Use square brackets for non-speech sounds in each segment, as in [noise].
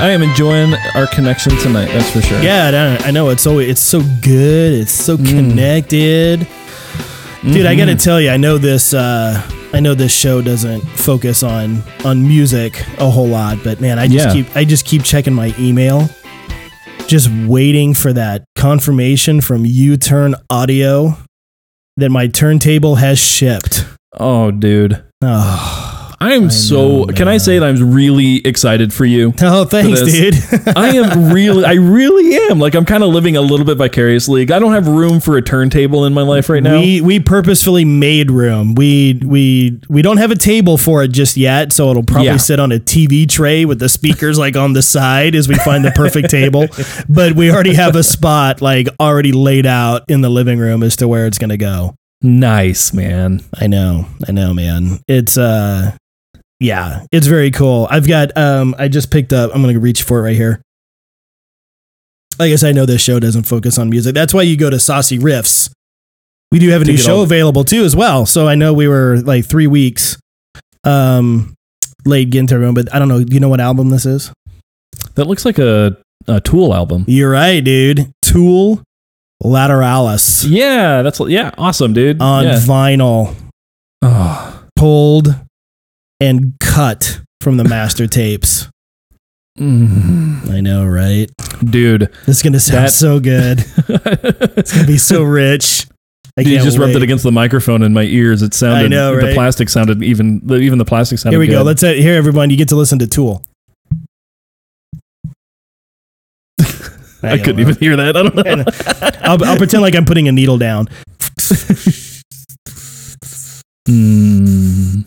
I am enjoying our connection tonight. That's for sure. Yeah, I know- it's so it's so good. It's so Mm. connected. Dude, I Mm-hmm. got to tell you, I know this uh I know this show doesn't focus on on music a whole lot, but man, I just Yeah. keep I just keep checking my email just waiting for that confirmation from U-Turn Audio that my turntable has shipped. Oh, dude. Oh, I am so. know, can I say that I'm really excited for you? [laughs] oh thanks, dude. [laughs] I am really, I really am. Like I'm kind of living a little bit vicariously. I don't have room for a turntable in my life right now. We we purposefully made room. We we we don't have a table for it just yet, so it'll probably Yeah. sit on a TV tray with the speakers like on the side as we find the perfect table. [laughs] But we already have a spot like already laid out in the living room as to where it's gonna go. nice, man. I know, I know, man. It's uh yeah, it's very cool. I've got um I just picked up I'm gonna reach for it right here. I guess I know this show doesn't focus on music. That's why you go to Saucy Riffs. We do have a new show all- available too as well. So I know we were like three weeks um late getting to everyone, but I don't know. Do you know what album this is? That looks like a, a Tool album. You're right, dude. Tool Lateralus Yeah, that's yeah, awesome, dude. on yeah. vinyl. Oh, pulled and cut from the master tapes. mm, I know, right? dude. This is gonna sound That- so good. [laughs] It's gonna be so rich. I you just rubbed it against the microphone in my ears. It sounded. I know, The plastic sounded even. the- Even the plastic sounded. Here we go. Let's uh, here, everyone. You get to listen to Tool. [laughs] I couldn't even hear that. I don't know. I'll, I'll pretend like I'm putting a needle down. [laughs] Mm.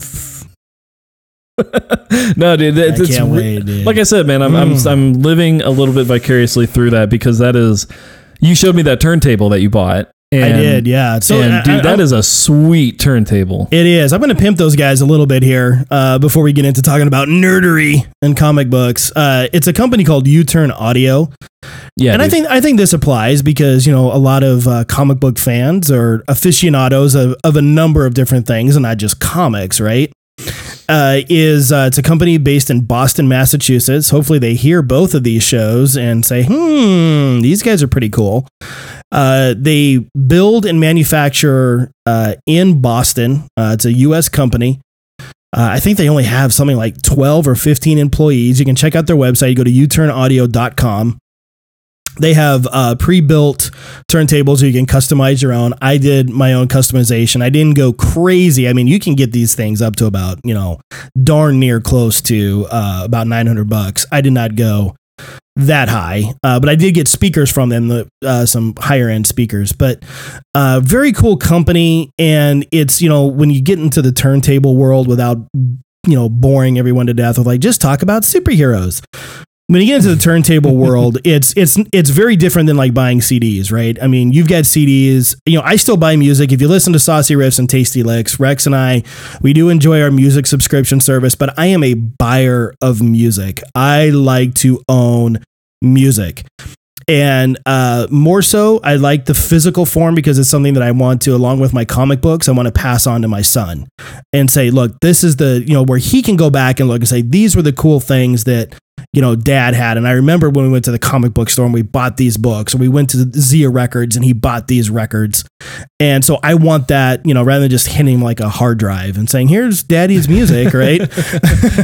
[laughs] no, dude. I can't wait, dude. Like I said, man, I'm, Mm. I'm I'm living a little bit vicariously through that because that is. You showed me that turntable that you bought. And, I did, yeah. So, and I- dude, I- that is a sweet turntable. It is. I'm going to pimp those guys a little bit here uh, before we get into talking about nerdery and comic books. Uh, it's a company called U-Turn Audio. Yeah, and I think I think this applies because you know a lot of uh, comic book fans are aficionados of, of a number of different things, and not just comics, right? Uh, is uh, it's a company based in Boston, Massachusetts. Hopefully, they hear both of these shows and say, "Hmm, these guys are pretty cool." Uh, they build and manufacture uh, in Boston. Uh, it's a U.S. company. Uh, I think they only have something like 12 or 15 employees. You can check out their website. You go to uturnaudio.com. They have uh, pre-built turntables you can customize your own. I did my own customization. I didn't go crazy. I mean, you can get these things up to about you know darn near close to uh, about 900 bucks. I did not go that high, uh, but I did get speakers from them, the, uh, some higher end speakers. But uh, very cool company, and it's you know when you get into the turntable world without you know boring everyone to death with like just talk about superheroes when you get into the turntable [laughs] world, it's it's it's very different than like buying CDs, right? I mean, you've got CDs. You know, I still buy music. If you listen to Saucy Riffs and Tasty Licks, Rex and I, we do enjoy our music subscription service. But I am a buyer of music. I like to own music. And uh, more so, I like the physical form because it's something that I want to, along with my comic books, I want to pass on to my son and say, look, this is the, you know, where he can go back and look and say, these were the cool things that you know, dad had. And I remember when we went to the comic book store and we bought these books, or we went to Zia Records and he bought these records. And so I want that, you know, rather than just hitting like a hard drive and saying, here's daddy's music, right? [laughs]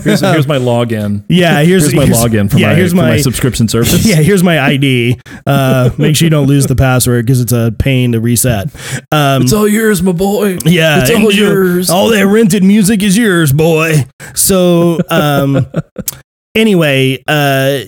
here's, here's my login. yeah, here's, Here's my login for, yeah, my, here's my, my, subscription [laughs] service. yeah, here's my ID. Uh, make sure you don't lose the password because it's a pain to reset. Um, It's all yours, my boy. yeah, it's all yours. All that rented music is yours, boy. So, um, anyway, uh,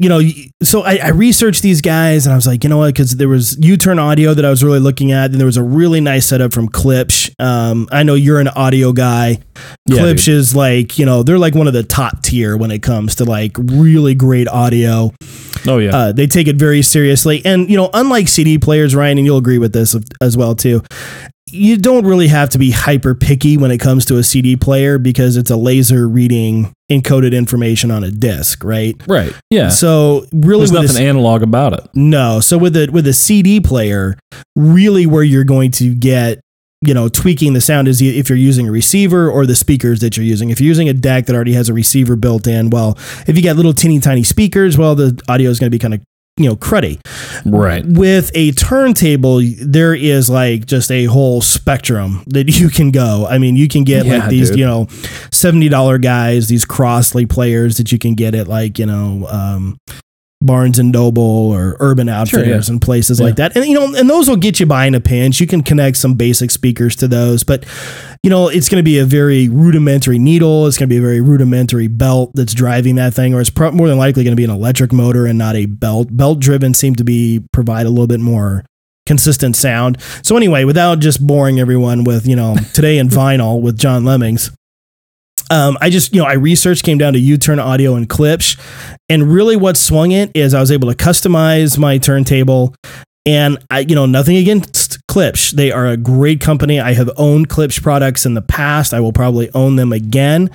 you know, so I, I researched these guys and I was like, you know what? Because there was U-Turn Audio that I was really looking at, and there was a really nice setup from Klipsch. Um, I know you're an audio guy. Yeah, Klipsch dude. is like, you know, they're like one of the top tier when it comes to like really great audio. oh yeah. Uh, they take it very seriously. And, you know, unlike CD players, Ryan, and you'll agree with this as well, too, you don't really have to be hyper picky when it comes to a CD player because it's a laser reading encoded information on a disc, right? right. Yeah. So really, There's nothing this, analog about it. no. So with a with a CD player, really, where you're going to get you know, tweaking the sound is if you're using a receiver or the speakers that you're using. If you're using a deck that already has a receiver built in, well, if you got little teeny tiny speakers, well, the audio is going to be kind of you know cruddy Right. with a turntable there is like just a whole spectrum that [laughs] you can go i mean you can get Yeah, like these dude. you know $70 guys these Crosley players that you can get at like you know um Barnes and Noble or Urban Outfitters yeah. and places Yeah. like that. And you know, and those will get you by in a pinch. You can connect some basic speakers to those, but you know, it's going to be a very rudimentary needle. It's going to be a very rudimentary belt that's driving that thing, or it's pro- more than likely going to be an electric motor and not a belt. Belt driven seem to be provide a little bit more consistent sound. So anyway, without just boring everyone with you know today in [laughs] vinyl with John Lemmings. Um, I just, you know, I researched, came down to U-turn audio and Klipsch, and really what swung it is I was able to customize my turntable and I, you know, nothing against Klipsch. They are a great company. I have owned Klipsch products in the past. I will probably own them again.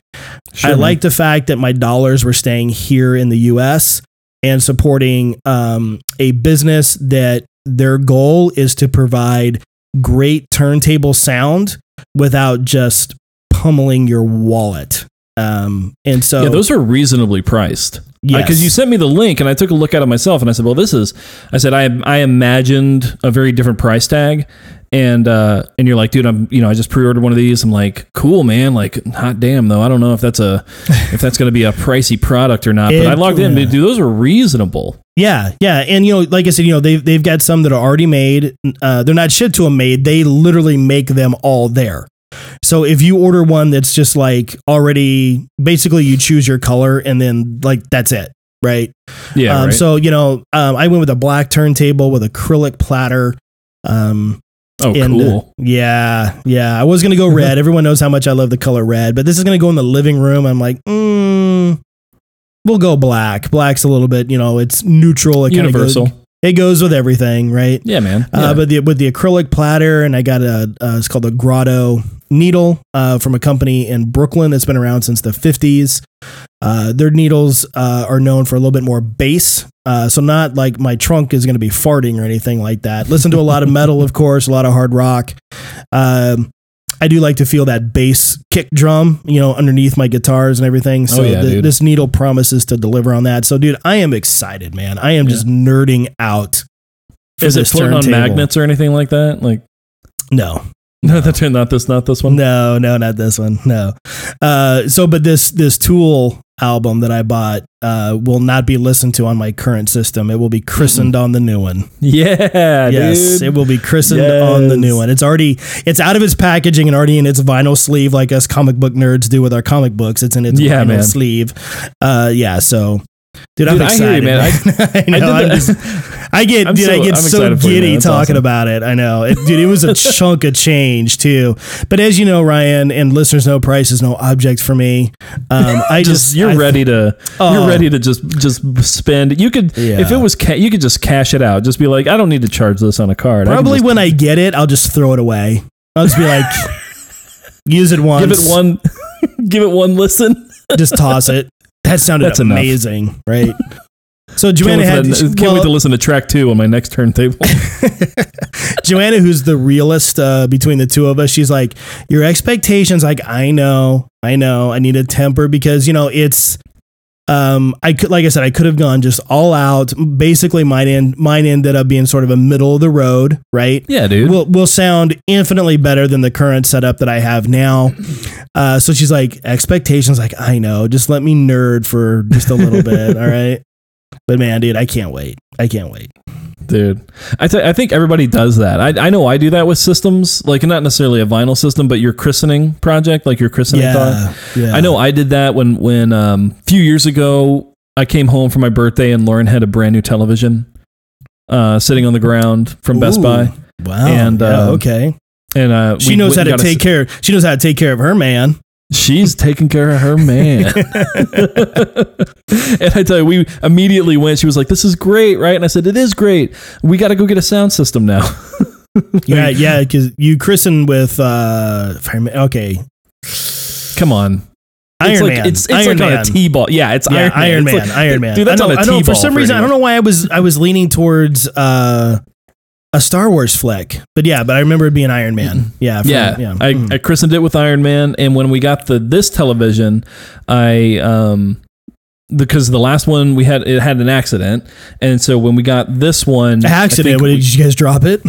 Sure, I like the fact that my dollars were staying here in the US and supporting um, a business that their goal is to provide great turntable sound without just pummeling your wallet. Um, and so yeah, those are reasonably priced. Yes. Because you sent me the link and I took a look at it myself and I said, well, this is, I said, I, I imagined a very different price tag. And, uh, and you're like, dude, I'm, you know, I just pre-ordered one of these. I'm like, cool, man. Like, hot damn though. I don't know if that's a, [laughs] if that's going to be a pricey product or not, but It- I logged in, dude, those are reasonable. Yeah, yeah, and you know, like I said, you know, they've they've got some that are already made. Uh, they're not shipped to them made. They literally make them all there. So if you order one that's just like already, basically you choose your color and then like that's it, right? Yeah. um, right? So you know, um, I went with a black turntable with acrylic platter. Um, oh, and, uh, cool. yeah, yeah. I was gonna go red. [laughs] Everyone knows how much I love the color red, but this is gonna go in the living room. I'm like, mm, we'll go black. Black's a little bit, you know, it's neutral. It kinda goes- Universal. it goes with everything, right? yeah, man. Uh, but the, with the acrylic platter, and I got a uh, it's called a Grotto needle uh, from a company in Brooklyn that's been around since the 50s. Uh, their needles uh, are known for a little bit more bass, uh, so not like my trunk is going to be farting or anything like that. Listen to a lot of metal, of course, a lot of hard rock. Um, I do like to feel that bass kick drum, you know, underneath my guitars and everything. So Oh, yeah, the- this needle promises to deliver on that. So, dude, I am excited, man. I am just nerding out. is it floating on magnets or anything like that? Like, No, no, that's not this, not this one. no, no, not this one. No. Uh, so, but this this Tool album that I bought uh, will not be listened to on my current system. It will be christened on the new one. Yeah, yes, dude. it will be christened on the new one. It's already it's out of its packaging and already in its vinyl sleeve, like us comic book nerds do with our comic books. It's in its Yeah, vinyl man. sleeve. Uh, yeah, so. Dude, I'm Dude, I hear you, excited, man. I, [laughs] I know, I'm just- I get, I'm dude, I so- get I'm so excited for you, giddy talking awesome. about it. I know, it, dude. It was a [laughs] chunk of change too. But as you know, Ryan, and listeners know, price is no object for me. Um, I [laughs] just just, you're I- ready to Oh. you're ready to just just spend. You could Yeah. if it was ca- you could just cash it out. Just be like, I don't need to charge this on a card. I Probably when I get it, I'll just throw it away. I'll just be like, use it once, give it one give it one listen. just toss it. That sounded That's enough. amazing, right? So Can't, Joanna had for can't well, wait to listen to track two on my next turntable. [laughs] [laughs] Joanna, who's the realist uh, between the two of us, she's like, your expectations. Like, I know, I know, I need a temper because you know it's. Um, I could, like I said, I could have gone just all out. Basically, mine end, mine ended up being sort of a middle of the road, right? yeah, dude. will will sound infinitely better than the current setup that I have now. Uh, so she's like, expectations, like I know, just let me nerd for just a little bit, [laughs] all right. But man, dude, I can't wait. I can't wait. Dude. I th- I think everybody does that. I I know I do that with systems, like not necessarily a vinyl system, but your christening project, like your christening thought. Yeah, yeah. I know I did that when when um, a few years ago I came home for my birthday and Lauren had a brand new television uh, sitting on the ground from Best Buy, Wow. And, yeah, um, okay. and uh, She we knows how to and got a take care. She knows how to take care of her man. She's taking care of her man. [laughs] and I tell you, we immediately went. She was like, "This is great, right?" And I said, "It is great. We got to go get a sound system now." [laughs] yeah, yeah, because you christened with uh, okay, Come on, Iron it's like, Man. It's, it's Iron like on Man. a T-ball. Yeah, it's yeah, Iron Man. Iron Man. like- Iron Man. Dude, that's I know, on a T-ball For some reason, I don't know why I was I was leaning towards uh, a Star Wars flick. But yeah, but I remember it being Iron Man. Yeah, from- yeah, yeah. I, Mhm. I christened it with Iron Man, and when we got the this television, I um because the last one we had it had an accident, and so when we got this one, accident. we- did you guys drop it?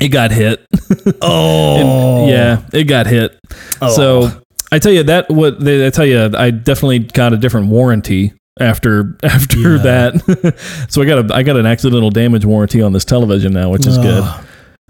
it got hit. [laughs] Oh, yeah, it got hit. Oh. So I tell you that what they, I tell you, I definitely got a different warranty after [laughs] after Yeah. that. [laughs] so I got a I got an accidental damage warranty on this television now, which is good. Oh,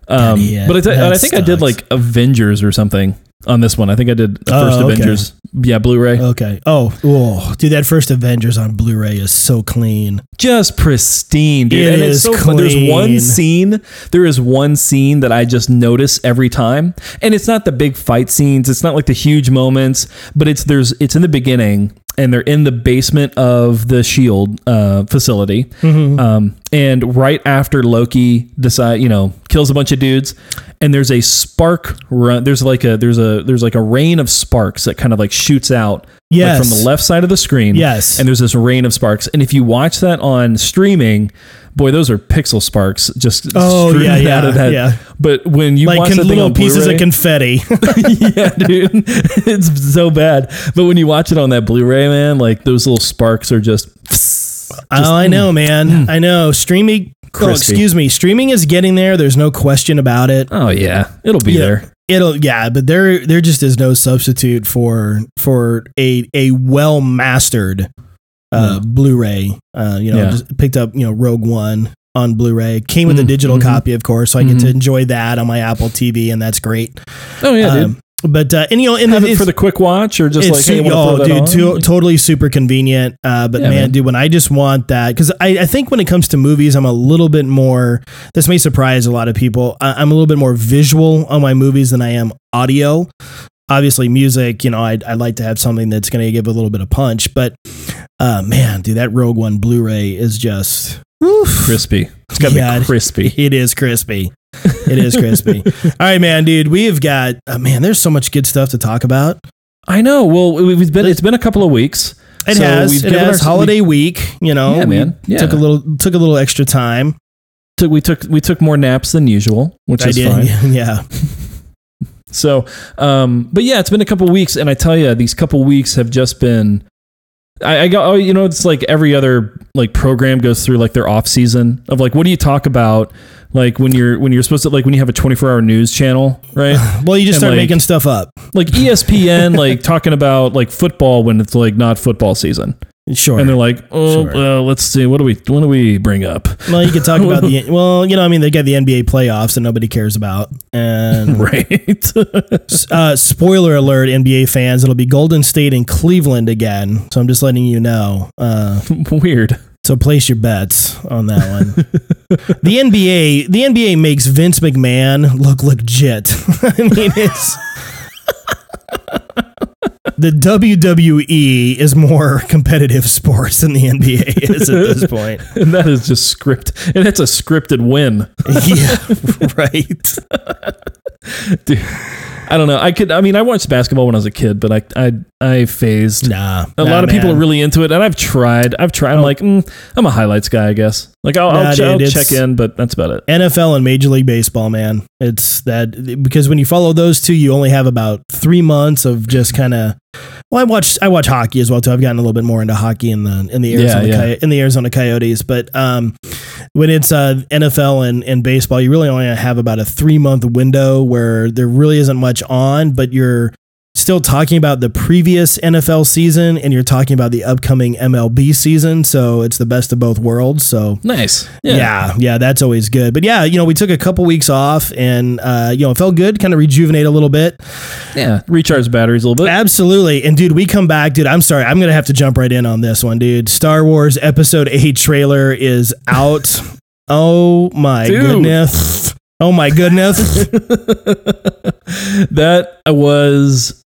Um, idiot. but I, I think I did like Avengers or something on this one. I think I did the Oh, first okay. Avengers. Yeah, Blu-ray. Okay. Oh, oh, dude, that first Avengers on Blu-ray is so clean. just pristine, dude. It and it's is so fun. There's one scene. There is one scene that I just notice every time, and it's not the big fight scenes. It's not like the huge moments, but it's there's it's in the beginning, and they're in the basement of the Shield uh, facility, Mm-hmm. um, and right after Loki decide, you know, kills a bunch of dudes, and there's a spark run. There's like a there's a there's like a rain of sparks that kind of like shoots out. Yes. Like from the left side of the screen. Yes. And there's this rain of sparks. And if you watch that on streaming, boy, those are pixel sparks just Oh, yeah, yeah, out of that. yeah. But when you like watch con- little pieces of [laughs] confetti. [laughs] yeah, dude, [laughs] it's so bad. But when you watch it on that Blu-ray, man, like those little sparks are just. oh, I know, mm, man. Mm. I know. Streaming. Oh, excuse me. Streaming is getting there. There's no question about it. Oh yeah, it'll be Yeah. there. It'll yeah, but there there just is no substitute for for a a well mastered uh, Blu-ray. Uh, you know, Yeah. just picked up you know Rogue One on Blu-ray. Came with a Mhm, digital mhm. copy, of course, so I get to Mhm. enjoy that on my Apple TV, and that's great. Oh yeah, dude. Um, but uh, and you know, and Have it for the quick watch, or just like, hey, su- you wanna oh, dude, to- totally super convenient. Uh, but Yeah, man, man. dude, when I just want that, because I, I think when it comes to movies, I'm a little bit more. This may surprise a lot of people. I, I'm a little bit more visual on my movies than I am audio. Obviously, music, you know, I I like to have something that's going to give a little bit of punch. But uh, man, dude, that Rogue One Blu-ray is just. Oof. crispy. It's gotta Yeah, be crispy. It is crispy. It is crispy. [laughs] All right, man, dude. We've got uh, man. There's so much good stuff to talk about. I know. Well, we've been. It's been a couple of weeks. It So has. we've It given has our- holiday week. You know, Yeah, we man. Yeah. Took a little. Took a little extra time. took we took we took more naps than usual, which I is did. fine. [laughs] Yeah. So, um, but yeah, it's been a couple weeks, and I tell you, these couple weeks have just been. I, I go, oh, you know, it's like every other like program goes through like their off season of like, what do you talk about? Like when you're when you're supposed to like when you have a 24 hour news channel, right? [laughs] Well, you just And, start like- making stuff up. like ESPN, like talking about like football when it's like not football season, Sure. and they're like, oh, Sure. well, let's see, what do we what do we bring up? well, you could talk about the. [laughs] Well, you know, I mean, they got the NBA playoffs that nobody cares about, and [laughs] Right. uh, spoiler alert, NBA fans, it'll be Golden State and Cleveland again. So I'm just letting you know. Uh, [laughs] Weird. so place your bets on that one. the NBA, the NBA makes Vince McMahon look legit. I mean, it's the WWE is more [laughs] competitive sports than the NBA is at this [laughs] point. And that is just script, and it's a scripted win. [laughs] yeah, right. [laughs] Dude, I don't know. I could. I mean, I watched basketball when I was a kid, but I I I phased. Nah, A lot of people are really into it, and I've tried. I've tried. I'm like, mm, I'm a highlights guy, I guess. Like, I'll, Nah, I'll, dude, I'll check in, but that's about it. NFL and Major League Baseball, man. It's that because when you follow those two, you only have about three months of just kind of. Well, I watch I watch hockey as well too. I've gotten a little bit more into hockey in the in the Arizona yeah. Coy- in the Arizona Coyotes, but um, when it's uh, NFL and, and baseball, you really only have about a three month window where there really isn't much on, but you're still talking about the previous NFL season and you're talking about the upcoming MLB season. So it's the best of both worlds. So Nice. yeah. yeah, that's always good. But yeah, you know, we took a couple weeks off and uh, you know, it felt good, kind of rejuvenate a little bit. Yeah. Recharge batteries a little bit. Absolutely. And dude, we come back, dude. I'm sorry, I'm gonna have to jump right in on this one, dude. Star Wars Episode Eight trailer is out. oh my Dude. goodness. Oh my goodness. [laughs] that was,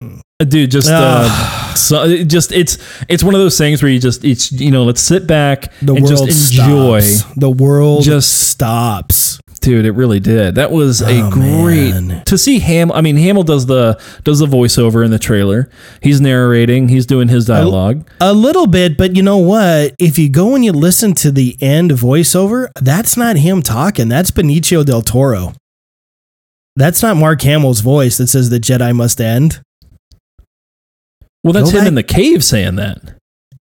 dude. Just, uh, so, it just it's it's one of those things where you just it's you know let's sit back The and world just enjoy. stops. The world Just- stops. Dude, it really did. That was a Oh, great man. to see Ham. I mean, Hamill does the does the voiceover in the trailer. He's narrating. He's doing his dialogue. A little bit, but you know what? If you go and you listen to the end voiceover, that's not him talking. That's Benicio del Toro. That's not Mark Hamill's voice that says the Jedi must end. Well, that's Go him back- in the cave saying that.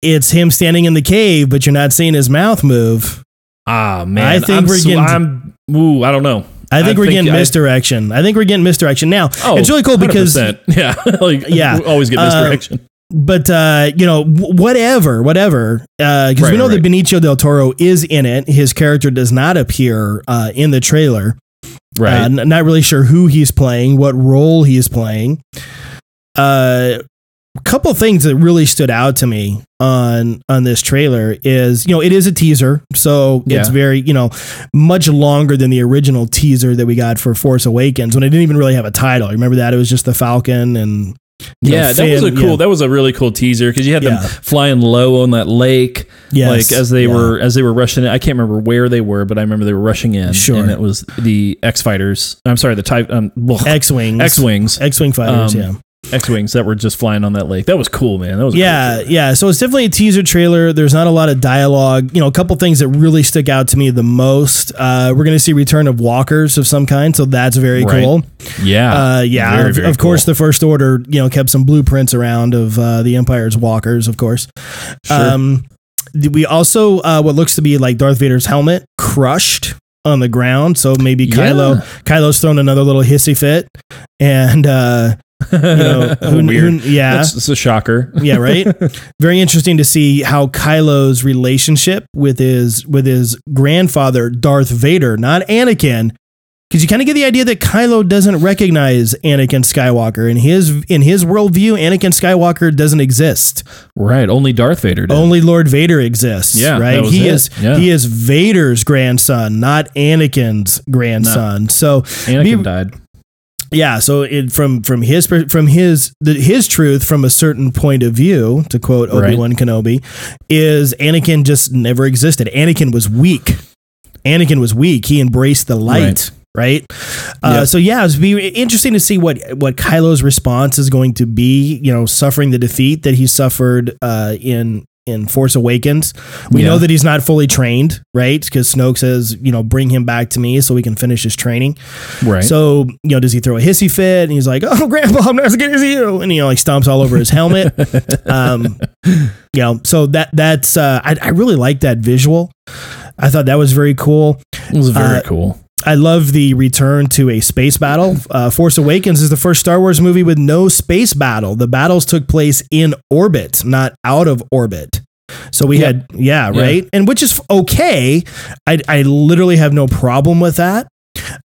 It's him standing in the cave, but you're not seeing his mouth move. Ah man, I think I'm we're getting- I'm. Ooh, I don't know. I think we're getting I- misdirection. I think we're getting misdirection. Now, Oh, it's really cool because 100%. [laughs] yeah, like Yeah. we always get Uh, misdirection. but uh, you know, whatever, whatever. Because Right, we know right. that Benicio del Toro is in it. His character does not appear uh, in the trailer. right. Uh, n- not really sure who he's playing, what role he's playing. Uh, couple things that really stood out to me on on this trailer is you know it is a teaser, so it's very you know much longer than the original teaser that we got for Force Awakens when it didn't even really have a title. Remember that it was just the Falcon and you know, yeah, that was a cool. yeah. That was a really cool teaser because you had them Yeah. flying low on that lake, Yes, like as they yeah. were as they were rushing. in. I can't remember where they were, but I remember they were rushing in. Sure. and it was the X fighters. I'm sorry, the type um, X wings, X wings, X wing fighters. Um, yeah. X wings that were just flying on that lake. That was cool, man. That was a cool Yeah, yeah. So it's definitely a teaser trailer. There's not a lot of dialogue. You know, a couple things that really stick out to me the most. Uh, we're going to see return of walkers of some kind, so that's very Right. cool. yeah, Uh, yeah, Very, of, very of course, cool. the First Order, you know, kept some blueprints around of uh, the Empire's walkers, of course. Sure. Um, we also uh, what looks to be like Darth Vader's helmet crushed on the ground. So maybe Kylo Yeah. Kylo's thrown another little hissy fit, and uh, you know, [laughs] who, weird. who- yeah, That's, that's a shocker. [laughs] yeah, right. Very interesting to see how Kylo's relationship with his with his grandfather Darth Vader, not Anakin, because you kind of get the idea that Kylo doesn't recognize Anakin Skywalker in his in his worldview. Anakin Skywalker doesn't exist. Right. Only Darth Vader did. Only Lord Vader exists. Yeah, right. He it. is Yeah. he is Vader's grandson, not Anakin's grandson. So Anakin be- died. Yeah so it, from from his from his the, his truth from a certain point of view to quote obi-wan kenobi is anakin just never existed. Anakin was weak. Anakin was weak. He embraced the light right, Uh, Yep. so yeah it's be interesting to see what what kylo's response is going to be you know suffering the defeat that he suffered uh, in in Force Awakens. We Yeah. know that he's not fully trained, right? Because Snoke says, you know, bring him back to me so we can finish his training. Right. So, you know, does he throw a hissy fit? And he's like, oh, [laughs] grandpa, I'm not as good as you. And, you know, like stomps all over his helmet. [laughs] um, you know, so that that's, uh, I, I really like that visual. I thought that was very cool. it was very uh, cool. I love the return to a space battle. Uh, Force Awakens is the first Star Wars movie with no space battle. The battles took place in orbit, not out of orbit. So we Yep. had, yeah, Yeah. right, and which is okay. I I literally have no problem with that.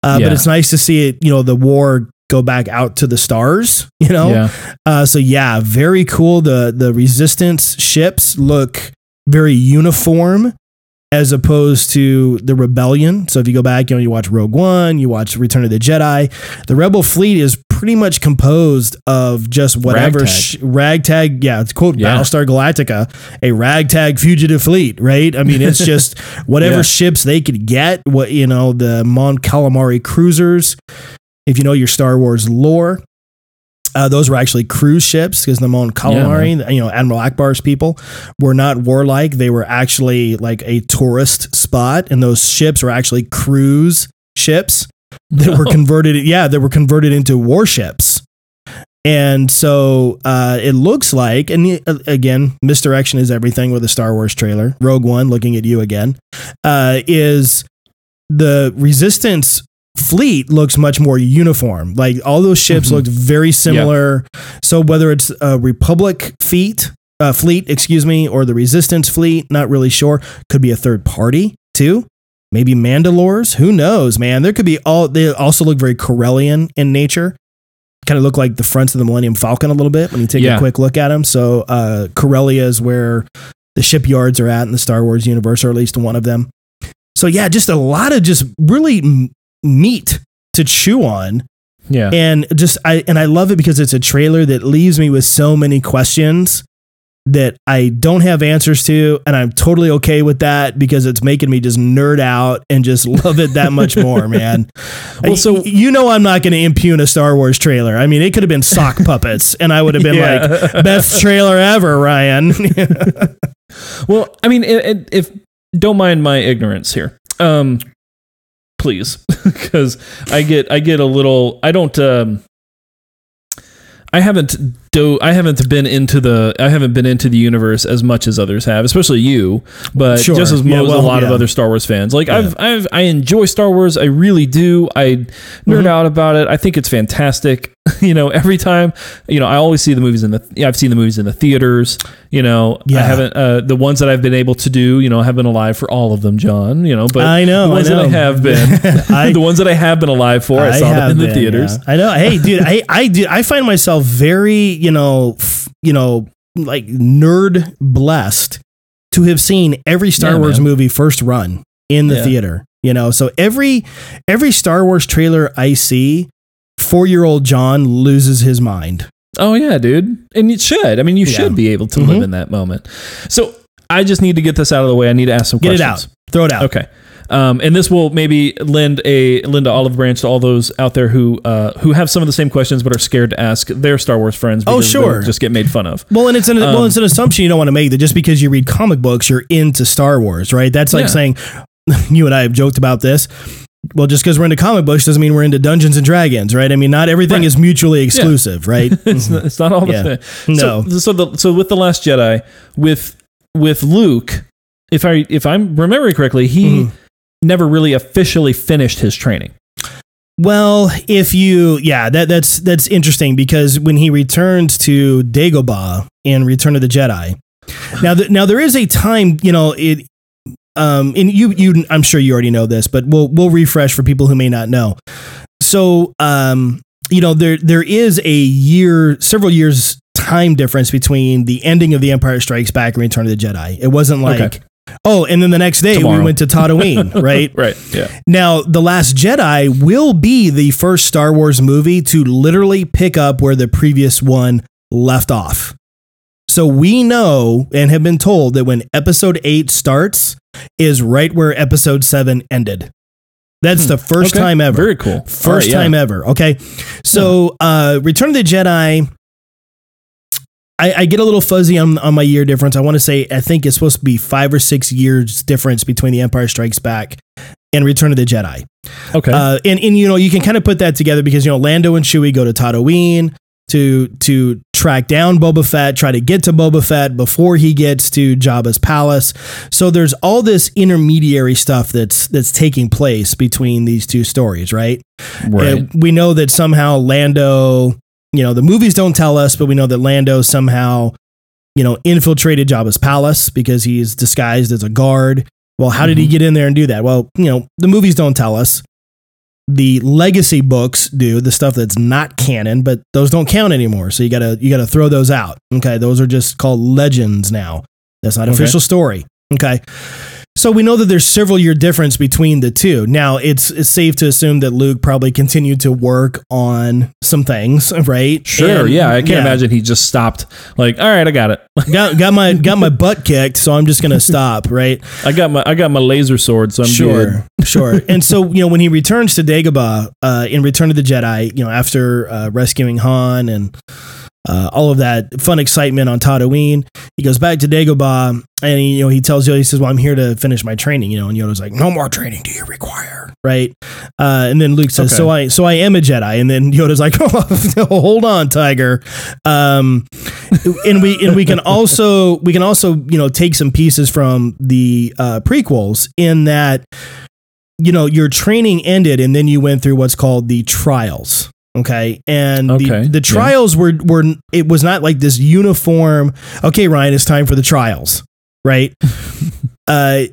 Uh, Yeah. But it's nice to see it. You know, the war go back out to the stars. [laughs] You know, Yeah. uh, so yeah, very cool. The the resistance ships look very uniform as opposed to the rebellion. So if you go back, you know, you watch Rogue One, you watch Return of the Jedi, the rebel fleet is pretty much composed of just whatever Ragtag. sh- ragtag. Yeah, it's quote Yeah. Battlestar Galactica, a ragtag fugitive fleet, right? I mean, it's just [laughs] whatever Yeah. ships they could get. What you know, the Mon Calamari cruisers. If you know your Star Wars lore, uh, those were actually cruise ships because the Mon Calamari, you know, Admiral Ackbar's people were not warlike. They were actually like a tourist spot, and those ships were actually cruise ships that were [laughs] Oh. converted. Yeah, that were converted into warships. And so uh, it looks like, and uh, again, misdirection is everything with a Star Wars trailer. Rogue One, looking at you again, uh, is the Resistance fleet looks much more uniform. Like all those ships Mhm. looked very similar. So whether it's a Republic fleet, uh, fleet, excuse me, or the Resistance fleet, not really sure. Could be a third party too. Maybe Mandalores. Who knows, man? There could be all. They also look very Corellian in nature. Kind of look like the fronts of the Millennium Falcon a little bit when you take a quick look at them. So uh, Corellia is where the shipyards are at in the Star Wars universe, or at least one of them. So yeah, just a lot of just really meat to chew on Yeah. and just I and I love it because it's a trailer that leaves me with so many questions that I don't have answers to, and I'm totally okay with that because it's making me just nerd out and just [laughs] love it that much more, man. [laughs] Well, so- you know I'm not going to impugn a Star Wars trailer. I mean, it could have been sock [laughs] puppets, and I would have been Yeah. like, best trailer ever, Ryan. Well, I mean, it, if don't mind my ignorance here, um, please, [laughs] because I get I get a little. I don't. Um, I haven't do I haven't been into the I haven't been into the universe as much as others have, especially you. But Sure. just as Yeah, well, a lot of other Star Wars fans, like I've I've I enjoy Star Wars. I really do. I nerd Mm-hmm. out about it. I think it's fantastic. [laughs] you know, every time you know I always see the movies in the yeah, I've seen the movies in the theaters. You know, I haven't uh, the ones that I've been able to do. You know, I have been alive for all of them, John. You know, but I know, the ones I know. that I have been, [laughs] I- [laughs] the ones that I have been alive for, I, saw them in the been, theaters. yeah. I know. Hey, dude, I I do. I find myself very, you know, f- you know, like nerd blessed to have seen every Star Yeah, Wars man. movie first run in the Yeah. theater. You know, so every every Star Wars trailer I see, four year old John loses his mind. Oh yeah, dude. And it should. I mean, you Yeah. should be able to Mhm. live in that moment. So I just need to get this out of the way. I need to ask some Get it questions. out. Throw it out. Okay. Um, and this will maybe lend a lend a olive branch to all those out there who uh, who have some of the same questions but are scared to ask their Star Wars friends. Oh, sure. just get made fun of. Well, and it's an well, Um, it's an assumption you don't want to make that just because you read comic books, you're into Star Wars, right? That's like Yeah. saying [laughs] you and I have joked about this. Well, just because we're into comic books doesn't mean we're into Dungeons and Dragons, right? I mean, not everything Right. is mutually exclusive, [laughs] right? It's not, it's not all the Yeah. same. No. So, so the so with the Last Jedi with with Luke, if I if I'm remembering correctly, he Mhm. Never really officially finished his training. Well, if you, yeah, that that's that's interesting because when he returns to Dagobah in Return of the Jedi, now th- now there is a time, you know, it, um, and you you, I'm sure you already know this, but we'll we'll refresh for people who may not know. So, um, you know, there there is a year, several years time difference between the ending of The Empire Strikes Back and Return of the Jedi. It wasn't like. Okay. Oh, and then the next day Tomorrow. we went to Tatooine, [laughs] right? Right. Yeah. Now, The Last Jedi will be the first Star Wars movie to literally pick up where the previous one left off. So we know and have been told that when episode 8 starts is right where episode 7 ended. That's the first Okay. time ever. Very cool. First right, yeah. time ever. Okay. So, uh, Return of the Jedi. I, I get a little fuzzy on, on my year difference. I want to say I think it's supposed to be five or six years difference between The Empire Strikes Back and Return of the Jedi. Okay. Uh, and and you know you can kind of put that together because you know Lando and Chewie go to Tatooine to to track down Boba Fett, try to get to Boba Fett before he gets to Jabba's palace. So there's all this intermediary stuff that's that's taking place between these two stories, right? right. Uh, we know that somehow Lando, you know, the movies don't tell us, but we know that Lando somehow, you know, infiltrated Jabba's palace because he's disguised as a guard. Well, how did he Mhm. get in there and do that? Well, you know, the movies don't tell us. The legacy books do the stuff that's not canon, but those don't count anymore. So you gotta you gotta throw those out. Okay, those are just called legends now. That's not Okay. official story. Okay. So we know that there's several year difference between the two. Now it's it's safe to assume that Luke probably continued to work on some things, right? Sure. And- yeah. I can't imagine he just stopped. Like, all right, I got it. [laughs] got got my got my butt kicked, so I'm just gonna stop, [laughs] right? I got my I got my laser sword, so I'm sure, [laughs] sure. And so you know when he returns to Dagobah uh, in Return of the Jedi, you know after uh, rescuing Han and uh, all of that fun excitement on Tatooine, he goes back to Dagobah and he, you know he tells Yoda, he says, "Well, I'm here to finish my training," you know, and Yoda's like, "No more training do you require?" Right? Uh, and then Luke says, Okay. "So I so I am a Jedi," and then Yoda's like, [laughs] oh, "Hold on, Tiger." Um, and we and we can also we can also you know take some pieces from the uh, prequels in that you know your training ended and then you went through what's called the trials okay and Okay, the, the yeah. trials were were it was not like this uniform okay ryan it's time for the trials right [laughs] uh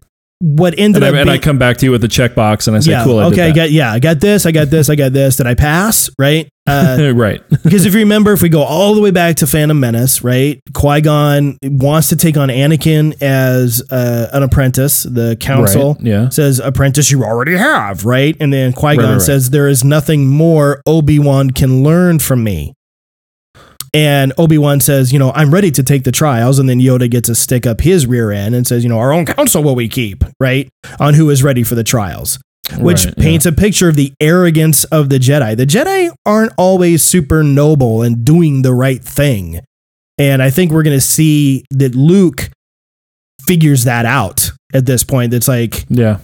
what ended And I, up and I come back to you with a checkbox, and I say, yeah "Cool, I okay i got yeah i got this i got this i got this did i pass right [laughs] uh right. because if you remember, if we go all the way back to Phantom Menace, right? Qui Gon wants to take on Anakin as uh, an apprentice. The council Right, yeah. says, "Apprentice, you already have," right? And then Qui Gon right, right. says, "There is nothing more Obi Wan can learn from me." And Obi Wan says, you know, I'm ready to take the trials. And then Yoda gets to stick up his rear end and says, you know, our own counsel will we keep, right? On who is ready for the trials, which Right, yeah. paints a picture of the arrogance of the Jedi. The Jedi aren't always super noble and doing the right thing. And I think we're going to see that Luke figures that out at this point. It's like, Yeah.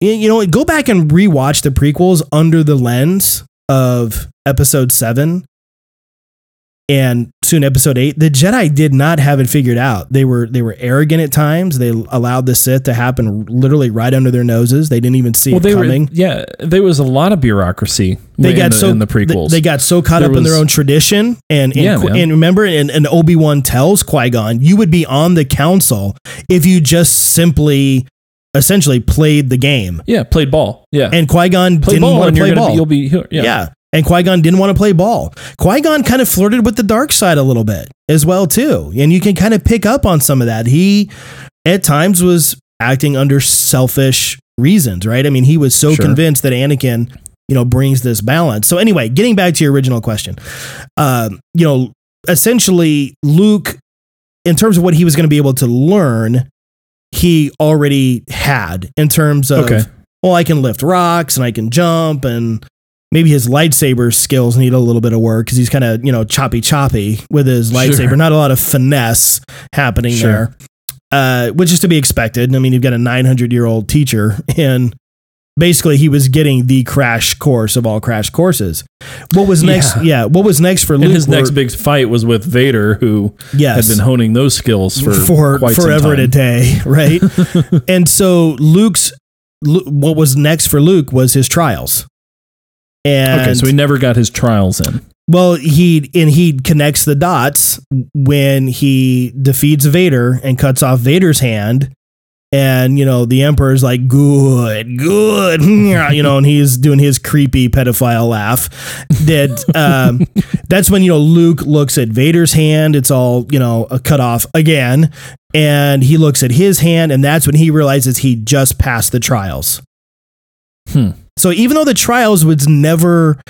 you you know, go back and rewatch the prequels under the lens of episode seven and soon episode eight. The Jedi did not have it figured out. They were they were arrogant at times. They allowed the Sith to happen literally right under their noses. They didn't even see Well, it they coming. were. Yeah, there was a lot of bureaucracy. they in got the, so in the prequels. They, they got so caught There up in their own tradition, and and, Yeah, man. and remember, and, and Obi Wan tells Qui Gon, "You would be on the council if you just simply, essentially, played the game." yeah, played ball. Yeah, And Qui Gon play didn't want to play ball. be, you'll be here. yeah. Yeah. And Qui Gon didn't want to play ball. Qui Gon kind of flirted with the dark side a little bit as well too, and you can kind of pick up on some of that. He, at times, was acting under selfish reasons, right? I mean, he was so Sure. convinced that Anakin, you know, brings this balance. So anyway, getting back to your original question, um, you know, essentially Luke, in terms of what he was going to be able to learn, he already had in terms of Okay. well, I can lift rocks and I can jump and maybe his lightsaber skills need a little bit of work because he's kind of you know choppy choppy with his lightsaber. Sure. Not a lot of finesse happening Sure. there, uh, which is to be expected. I mean, you've got a 900 year old teacher and. Basically, he was getting the crash course of all crash courses. What was next? Yeah. Yeah, what was next for And Luke? his next big fight was with Vader, who yes, had been honing those skills for, for forever and a day, [laughs] right? [laughs] and so Luke's what was next for Luke was his trials. And Okay, so he never got his trials in. well, he and he connects the dots when he defeats Vader and cuts off Vader's hand. And you know the Emperor's like good, good, [laughs] you know, and he's doing his creepy pedophile laugh. That [laughs] um, that's when you know Luke looks at Vader's hand; it's all you know a cut off again, and he looks at his hand, and that's when he realizes he just passed the trials. Hmm. So even though the trials was never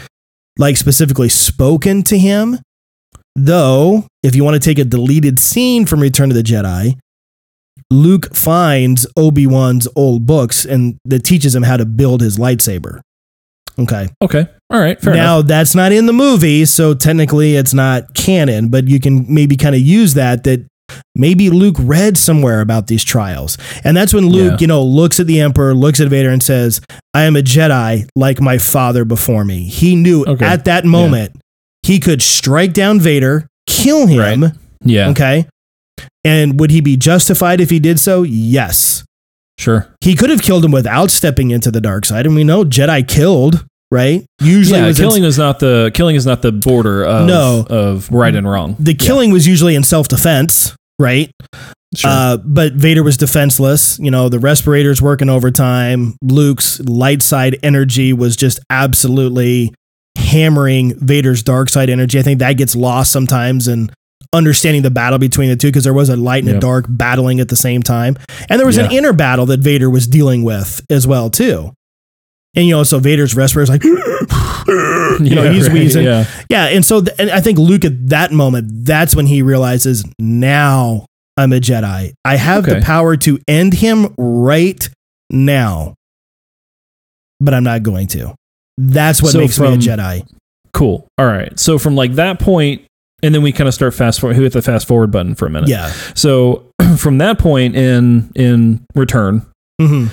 like specifically spoken to him, though, if you want to take a deleted scene from Return of the Jedi, Luke finds Obi Wan's old books and that teaches him how to build his lightsaber. Okay. Okay, all right, fair enough. now enough. that's not in the movie, so technically it's not canon, but you can maybe kind of use that that maybe Luke read somewhere about these trials. And that's when Luke, Yeah. you know, looks at the Emperor, looks at Vader and says, "I am a Jedi like my father before me." He knew Okay. at that moment he could strike down Vader, kill him, Right. Yeah, okay? And would he be justified if he did so? Yes. sure. He could have killed him without stepping into the dark side, and we know Jedi killed, right? Usually, yeah, it was in- killing is not the killing is not the border of No. of right and wrong. the killing was usually in self defense, right? Sure. Uh, but Vader was defenseless. You know, the respirators working overtime. Luke's light side energy was just absolutely hammering Vader's dark side energy. I think that gets lost sometimes in understanding the battle between the two because there was a light and a dark battling at the same time. And there was an inner battle that Vader was dealing with as well, too. And, you know, so Vader's respirator's like, [laughs] you know, he's wheezing. Yeah, Yeah, and so th- and I think Luke at that moment, that's when he realizes now I'm a Jedi. I have the power to end him right now, but I'm not going to. That's what So makes me a Jedi. cool. All right. So from like that point, and then we kind of start fast forward. Who hit the fast forward button for a minute. Yeah. So [clears throat] from that point in in return, hmm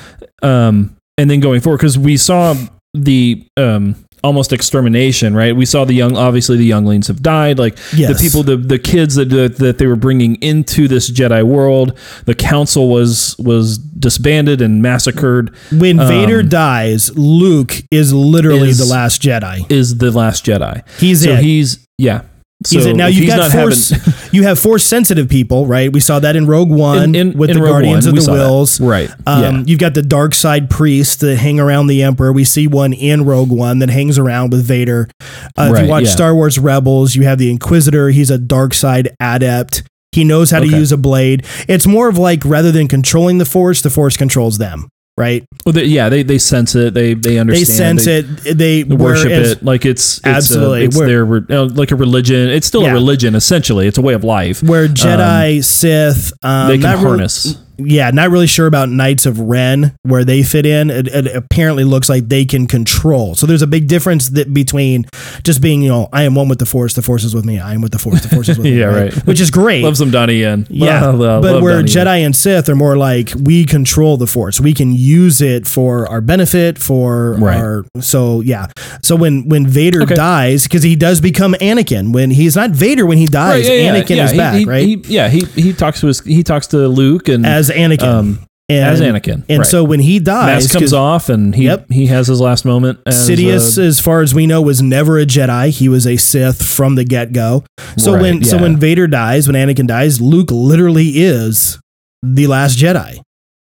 um, and then going forward, because we saw the um almost extermination, right? We saw the young, obviously the younglings have died. Like Yes. the people, the the kids that that they were bringing into this Jedi world, the council was was disbanded and massacred. When Vader Um, dies, Luke is literally is- the last Jedi. Is the last Jedi? He's so it. he's yeah. So He's. Now you've got force. having- [laughs] you have force sensitive people, right? We saw that in Rogue One in, in, with in the Rogue Guardians One, of the saw that. Whills. right? Um, yeah. You've got the dark side priests that hang around the Emperor. We see one in Rogue One that hangs around with Vader. Uh, if you watch yeah. Star Wars Rebels, you have the Inquisitor. He's a dark side adept. He knows how to use a blade. It's more of like rather than controlling the Force, the Force controls them, right? Well, they, yeah, they they sense it. They they understand. They sense it. They Worship it like it's, it's Absolutely. A, it's their re- uh, like a religion. It's still Yeah. a religion essentially. It's a way of life. Where Jedi, Sith, um, they can harness. Yeah, not really sure about Knights of Ren where they fit in. It, it apparently looks like they can control. So there's a big difference that between just being, you know, I am one with the Force, the Force is with me. I am with the Force, the Force is with [laughs] me. Yeah, right. Which is great. Love some Donnie Yen. [laughs] yeah, Love- [laughs] love- but love where Donnie Yen. Jedi and Sith are more like we control the Force. We can use it for our benefit, for Right. our. So yeah. So when when Vader Okay. dies, because he does become Anakin. When he's not Vader, when he dies, Right, yeah, yeah, Anakin yeah. is He- back, he- right? he- yeah, he he talks to his he talks to Luke and as Anakin. um, and, as Anakin, And right. so when he dies, mask comes off and he Yep. he has his last moment. As, Sidious, uh, as far as we know, was never a Jedi. He was a Sith from the get go. So Right, when so when Vader dies, when Anakin dies, Luke literally is the last Jedi.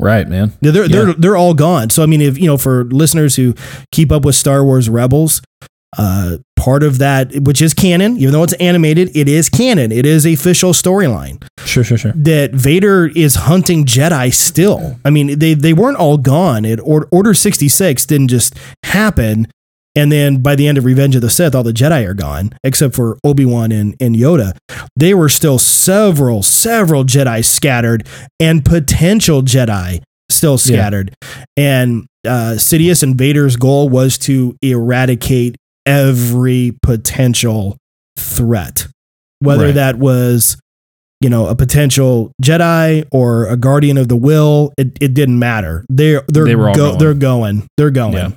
right, man. They're they're, Yeah. they're they're all gone. So I mean, if you know, for listeners who keep up with Star Wars Rebels, uh, part of that, which is canon, even though it's animated, it is canon. It is a official storyline Sure, sure, sure. that Vader is hunting Jedi still. I mean, they they weren't all gone. It Or- Order sixty six didn't just happen, and then by the end of Revenge of the Sith, all the Jedi are gone except for Obi Wan and and Yoda. They were still several several Jedi scattered and potential Jedi still scattered. And uh, Sidious and Vader's goal was to eradicate every potential threat, whether Right. that was you know a potential Jedi or a Guardian of the Will. It, it didn't matter. They're they're They were all go, going. they're going they're going. Yeah.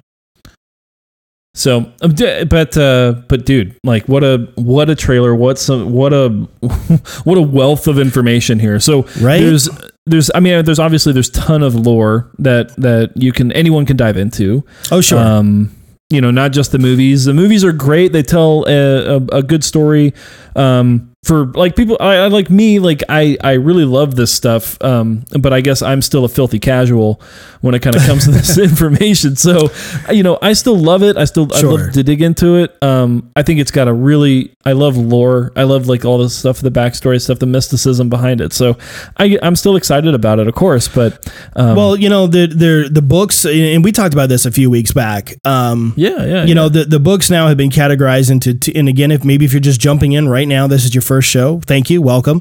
So, um, but uh, but dude, like, what a what a trailer! What some what a [laughs] what a wealth of information here. So Right? there's there's I mean there's obviously there's ton of lore that that you can anyone can dive into. Oh sure. Um, you know, not just the movies. The movies are great. They tell a, a, a good story. Um, for like people, I, I like me, like I, I really love this stuff. Um, but I guess I'm still a filthy casual when it kind of [laughs] comes to this information. So, you know, I still love it. I still, I love to dig into it. Um, I think it's got a really, I love lore. I love like all the stuff, the backstory stuff, the mysticism behind it. So I, I'm still excited about it, of course, but, um, well, you know the the the books, and we talked about this a few weeks back. Um, yeah, yeah, you know the, the books now have been categorized into and again if maybe if you're just jumping in right now this is your first show thank you welcome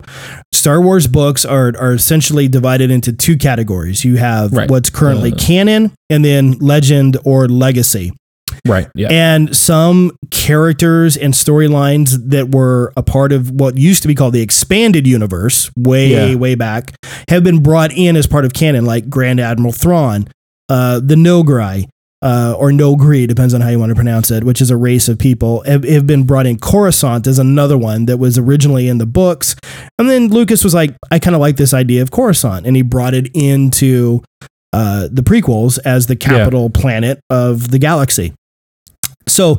star wars books are are essentially divided into two categories you have Right. what's currently Uh. canon and then legend or legacy right. Yeah. and some characters and storylines that were a part of what used to be called the expanded universe way Yeah. way back have been brought in as part of canon like grand admiral thrawn uh, the nograi uh, or Noghri, depends on how you want to pronounce it, which is a race of people, have, have been brought in. Coruscant is another one that was originally in the books. And then Lucas was like, I kind of like this idea of Coruscant. And he brought it into uh, the prequels as the capital planet of the galaxy. So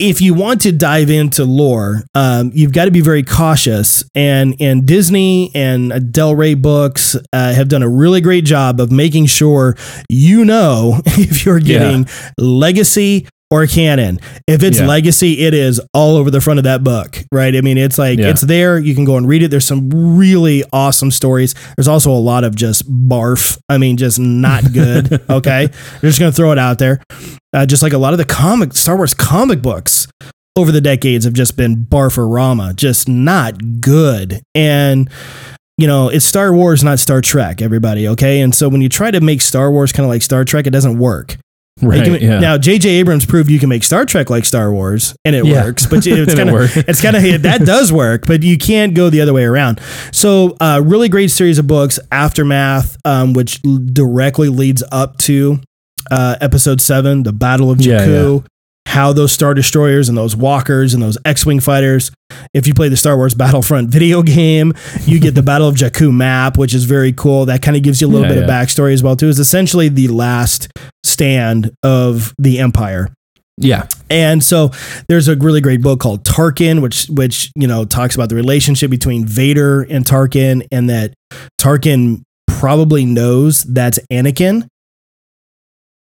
if you want to dive into lore, um, you've got to be very cautious. And and Disney and Del Rey Books uh, have done a really great job of making sure you know [laughs] if you're getting legacy or canon. If it's Yeah. legacy, it is all over the front of that book, right? I mean, it's like Yeah. it's there. You can go and read it. There's some really awesome stories. There's also a lot of just barf. I mean, just not good. [laughs] okay, you're just gonna throw it out there. Uh, just like a lot of the comic Star Wars comic books over the decades have just been barfarama, just not good. And you know, it's Star Wars, not Star Trek, everybody, okay? And so when you try to make Star Wars kind of like Star Trek, it doesn't work. Right. Can- yeah. Now, J.J. Abrams proved you can make Star Trek like Star Wars, and it Yeah. works. But [laughs] it's kind of works. it's kind of that [laughs] does work, but you can't go the other way around. So, uh, really great series of books, Aftermath, um, which l- directly leads up to uh, Episode Seven, the Battle of Yeah, Jakku. How those Star Destroyers and those Walkers and those X-wing fighters. If you play the Star Wars Battlefront [laughs] video game, you get the Battle of Jakku map, which is very cool. That kind of gives you a little Yeah, bit of backstory as well too. It's essentially the last stand of the Empire. yeah. And so there's a really great book called Tarkin, which which you know talks about the relationship between Vader and Tarkin, and that Tarkin probably knows that's Anakin,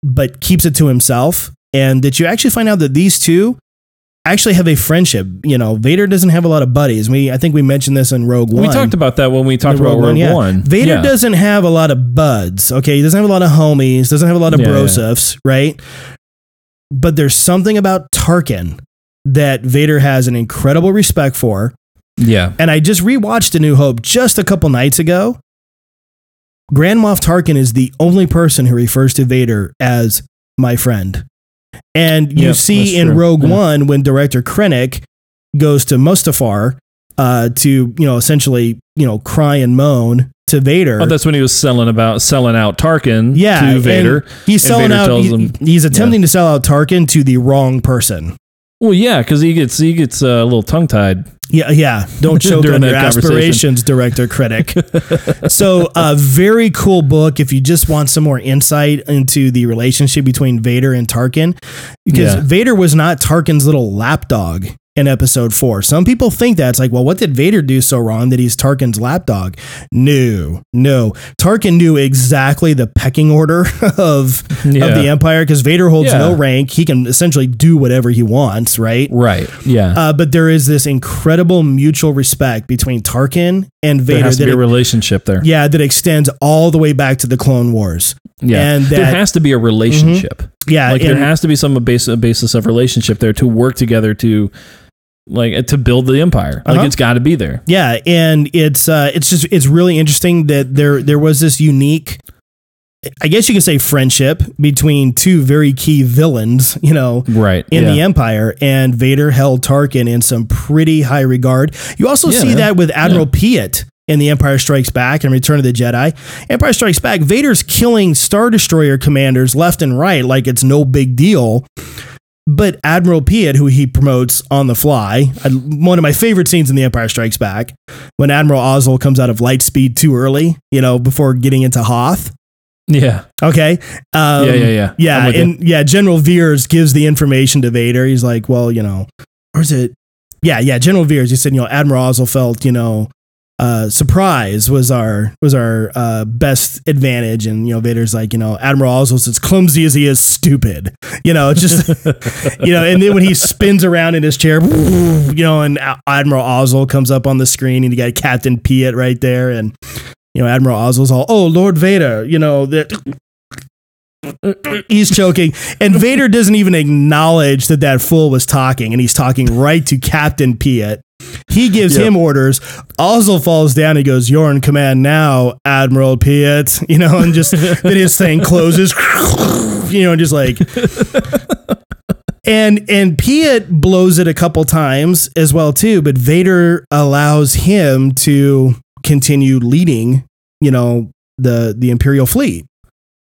but keeps it to himself. And that you actually find out that these two actually have a friendship. You know, Vader doesn't have a lot of buddies. We I think we mentioned this in Rogue One. We talked about that when we talked The about Rogue yeah. One. Vader Yeah. doesn't have a lot of buds. Okay, he doesn't have a lot of homies. Doesn't have a lot of yeah. brosifs, right? But there's something about Tarkin that Vader has an incredible respect for. Yeah. And I just rewatched A New Hope just a couple nights ago. Grand Moff Tarkin is the only person who refers to Vader as my friend. And you Yep, see in. Rogue Yeah. One when director Krennic goes to Mustafar uh, to, you know, essentially, you know, cry and moan to Vader. Oh, that's when he was selling about selling out Tarkin yeah, to Vader. He's and selling Vader out. he- him- he's attempting to sell out Tarkin to the wrong person. Well, yeah, because he gets he gets uh, a little tongue tied. Yeah, yeah. Don't [laughs] choke on your aspirations, director Krennic. so, a very cool book if you just want some more insight into the relationship between Vader and Tarkin, because Yeah. Vader was not Tarkin's little lapdog in Episode Four. Some people think that it's like, well, what did Vader do so wrong that he's Tarkin's lapdog? No, no. Tarkin knew exactly the pecking order [laughs] of Yeah. of the Empire because Vader holds Yeah. no rank. He can essentially do whatever he wants, right? Right. Yeah. Uh, but there is this incredible mutual respect between Tarkin and Vader. there has to be a relationship there. yeah, that extends all the way back to the Clone Wars. Yeah. and there that- Mm-hmm. has to be a relationship. Yeah, Like there has to be some base, a basis of relationship there to work together to like to build the empire. Like Uh-huh. it's got to be there. yeah, and it's uh, it's just it's really interesting that there there was this unique. I guess you could say friendship between two very key villains, you know, Right. in yeah. the Empire, and Vader held Tarkin in some pretty high regard. You also Yeah, see man. that with Admiral Piet in The Empire Strikes Back and Return of the Jedi. Empire Strikes Back, Vader's killing Star Destroyer commanders left and right like it's no big deal. But Admiral Piet, who he promotes on the fly, one of my favorite scenes in The Empire Strikes Back, when Admiral Ozzel comes out of Lightspeed too early, you know, before getting into Hoth. Yeah. Okay. Um, yeah. Yeah. Yeah. yeah, and yeah, General Veers gives the information to Vader. He's like, well, you know, or is it? Yeah, yeah, General Veers. He said, you know, Admiral Ozzel felt, you know, uh, surprise was our was our uh, best advantage, and you know, Vader's like, you know, Admiral Ozzel's as clumsy as he is stupid. You know, just, [laughs] you know, and then when he spins around in his chair, [laughs] you know, and Admiral Ozzel comes up on the screen, and you got Captain Piet right there, and you know, Admiral Ozzel's all, oh, Lord Vader, you know that he's choking. And vader doesn't even acknowledge that that fool was talking and he's talking right to captain piet he gives Yeah. him orders. Ozzel falls down. He goes you're in command now admiral piet [laughs] you know and just then his thing closes [laughs] you know and just like and and piet blows it a couple times as well too but vader allows him to continue leading you know the the imperial fleet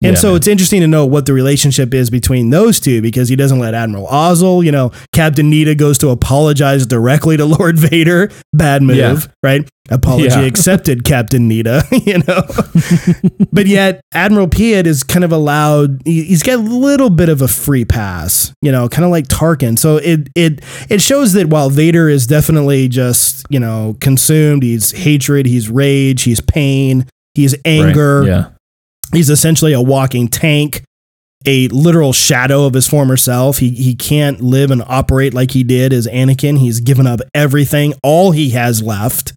and Yeah, so man. it's interesting to know what the relationship is between those two because he doesn't let Admiral Ozzel, you know, Captain Needa goes to apologize directly to [laughs] Lord Vader. Bad move, Yeah. right? Apology Yeah. [laughs] accepted, Captain Needa, [laughs] you know. but yet Admiral Piet is kind of allowed he- he's got a little bit of a free pass, you know, kind of like Tarkin. So it it it shows that while Vader is definitely just, you know, consumed, he's hatred, he's rage, he's pain, he's anger, Right. Yeah. He's essentially a walking tank a literal shadow of his former self he he can't live and operate like he did as Anakin he's given up everything all he has left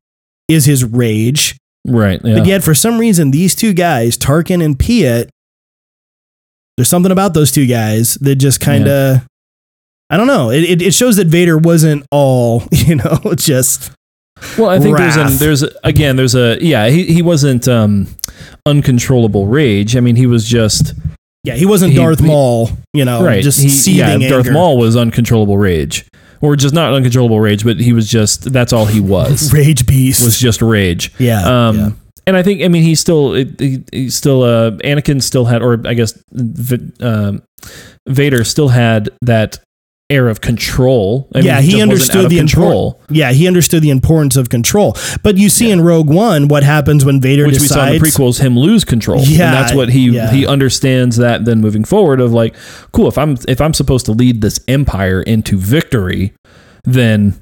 is his rage Right. Yeah. but yet for some reason these two guys Tarkin and Piet there's something about those two guys that just kind of I don't know it, it it shows that Vader wasn't all [laughs] you know just Well, I think there's wrath. there's a, again there's a yeah he he wasn't um uncontrollable rage. I mean he was just yeah he wasn't He- Darth he- Maul you know right. just he, seething yeah, Darth. Maul was uncontrollable rage, or just not uncontrollable rage, but he was just that's all he was [laughs] rage beast was just rage. yeah, Um, yeah. and I think I mean he's still he, still uh Anakin still had or I guess V- um, Vader still had that air of control. I Yeah, he just wasn't understood the control, Yeah, he understood the importance of control. But you see in Rogue One what happens when Vader which we saw in decides. the prequels him lose control. Yeah, and that's what he yeah. he understands that then moving forward of like cool if I'm if I'm supposed to lead this empire into victory, then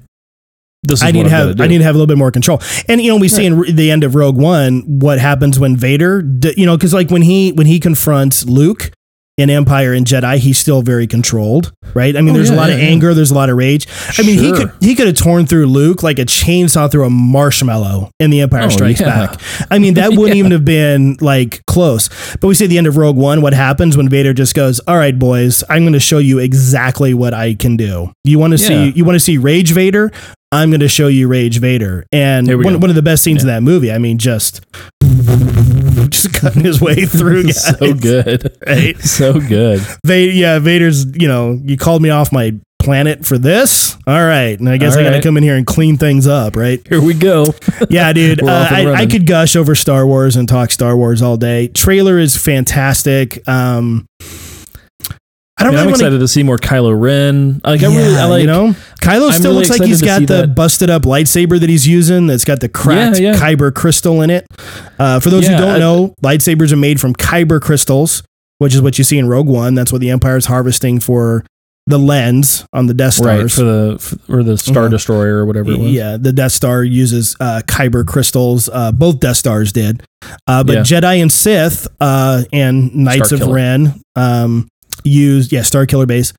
this is I need to have. I need to have a little bit more control. And you know, we see in the end of Rogue One what happens when Vader, you know, because like when he when he confronts Luke in Empire and Jedi, he's still very controlled, right? I mean, Oh, there's a lot yeah, of yeah. anger, there's a lot of rage. I mean, he could he could have torn through Luke like a chainsaw through a marshmallow in The Empire Oh, Strikes yeah. Back. I mean, that [laughs] wouldn't even have been like close. But we see at the end of Rogue One, what happens when Vader just goes, "All right, boys, I'm going to show you exactly what I can do. You want to Yeah. see you want to see Rage Vader? I'm going to show you Rage Vader." And one, go. one of the best scenes in that movie. I mean, just [laughs] just cutting his way through. [laughs] Guys. [laughs] so good. Right? So good. Va- yeah, Vader's, you know, you called me off my planet for this. All right. And I guess All I got to right. come in here and clean things up, right? Here we go. Yeah, dude. Uh, I, I could gush over Star Wars and talk Star Wars all day. Trailer is fantastic. Um, I don't I mean, I'm really want excited to see more Kylo Ren. Like I really, I like. you know, Kylo I'm still really looks like he's got the that. busted up lightsaber that he's using. That's got the cracked Yeah, yeah. kyber crystal in it. Uh, for those who don't I- know, lightsabers are made from kyber crystals, which is what you see in Rogue One. That's what the Empire's harvesting for the lens on the Death Right Stars. for the for, or the Star Mhm. Destroyer or whatever it was. Yeah, the Death Star uses uh, kyber crystals. Uh, both Death Stars did, uh, but Yeah. Jedi and Sith uh, and Knights of. Ren um, used yeah Star Killer Base.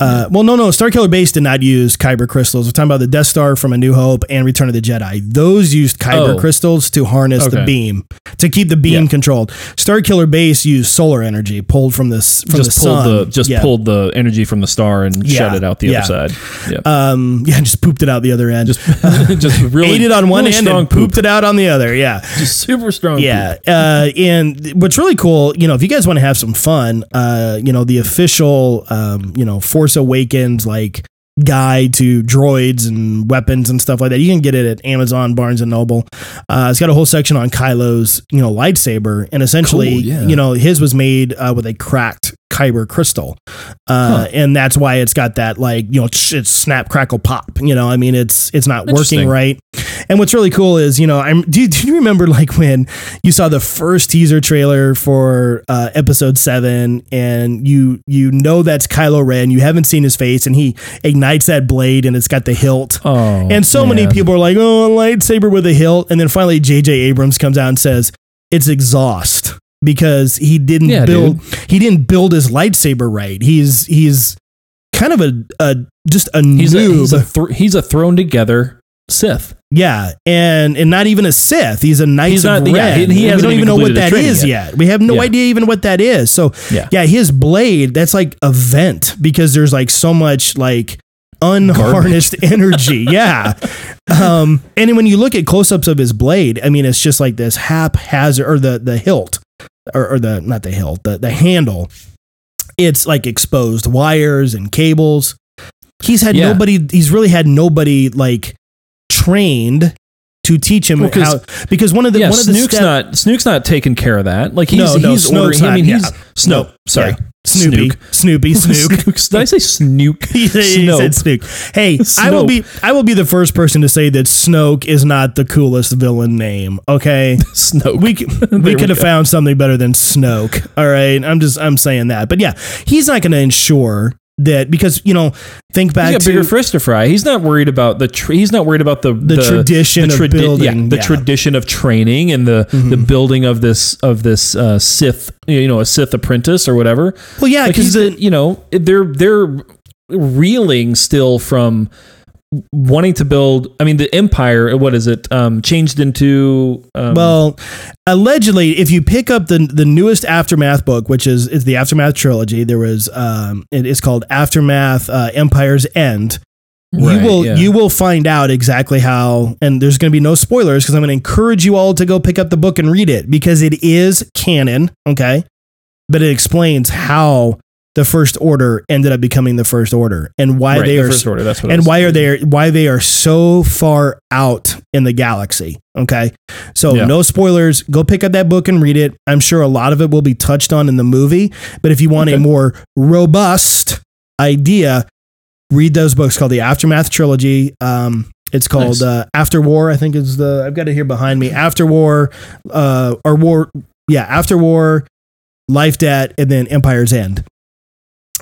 Uh, well, no, no, Star Killer Base did not use kyber crystals. We're talking about the Death Star from A New Hope and Return of the Jedi. Those used kyber Oh. crystals to harness the beam to keep the beam Yeah. controlled. Star Killer Base used solar energy pulled from this from just the pulled sun. the just Yeah. pulled the energy from the star and Yeah, shut it out the other side. Yeah, Um, yeah, just pooped it out the other end. just [laughs] just [laughs] really ate it on one really end strong and pooped it out on the other. Yeah. Just super strong. Yeah. Uh, and what's really cool, you know, if you guys want to have some fun, uh, you know, the official, um, you know, Force Awakens, like, guide to droids and weapons and stuff like that. You can get it at Amazon, Barnes and Noble. Uh, it's got a whole section on Kylo's, you know, lightsaber, and essentially, Cool, yeah. you know, his was made uh, with a cracked kyber crystal, uh, Huh. and that's why it's got that like you know it's snap crackle pop. You know, I mean, it's it's not working right. And what's really cool is you know, I'm do you, do you remember like when you saw the first teaser trailer for uh, episode seven, and you you know that's Kylo Ren. You haven't seen his face, and he ignites that blade, and it's got the hilt. Oh, and so many people are like, "Oh, a lightsaber with a hilt," and then finally J.J. Abrams comes out and says it's exhaust because he didn't Yeah, build he didn't build his lightsaber right. He's he's kind of a, a just a He's a, noob. he's a thr he's a thrown together Sith. Yeah, and and not even a Sith. He's a Knights He's of not- yeah, he- he we don't even know what that is yet. yet. We have no Yeah. idea even what that is. So Yeah. yeah, his blade that's like a vent because there's like so much like unharnessed [laughs] energy. Yeah. Um, and when you look at close-ups of his blade, I mean, it's just like this haphazard, or the the hilt, or, or the not the hilt, the the handle. It's like exposed wires and cables. He's had Yeah. nobody. He's really had nobody like trained to teach him Well, how. Because one of the yeah, one of the Snook's step- not Snook's not taking care of that. Like he's No, no, he's ordering. I mean, not- he's yeah. Snoke. No, sorry, yeah. Snoopy, Snoopy, [laughs] Snook. Snook. Did I say Snook? [laughs] he said Snoke. Snook. Hey, I will be I will be the first person to say that Snoke is not the coolest villain name. Okay, [laughs] Snoke. we we we could have found something better than Snoke. All right, I'm just I'm saying that, but yeah, he's not going to ensure that because you know think back He's got to bigger fish to fry. He's not worried about the. Tra- he's not worried about the The tradition of building, Yeah, the yeah. tradition of training and the the Mhm. building of this of this uh, Sith. You know, a Sith apprentice or whatever. well, yeah, because a, you know they're they're reeling still from wanting to build. I mean, the Empire. What is it? Um, changed into. Um, Well, allegedly, if you pick up the the newest aftermath book, which is is the aftermath trilogy, there was um, it is called Aftermath uh, Empire's End. Right, you will yeah. you will find out exactly how, and there's going to be no spoilers because I'm going to encourage you all to go pick up the book and read it because it is canon, okay, but it explains how the First Order ended up becoming the First Order. And why right, they the are first order. That's what. and why are they why they are so far out in the galaxy okay? So Yeah. no spoilers. Go pick up that book and read it. I'm sure a lot of it will be touched on in the movie. But if you want a more robust idea read those books called the aftermath trilogy. Um it's called Nice. uh, after war i think is the i've got it here behind me. After war uh or war yeah after war life debt and then empire's end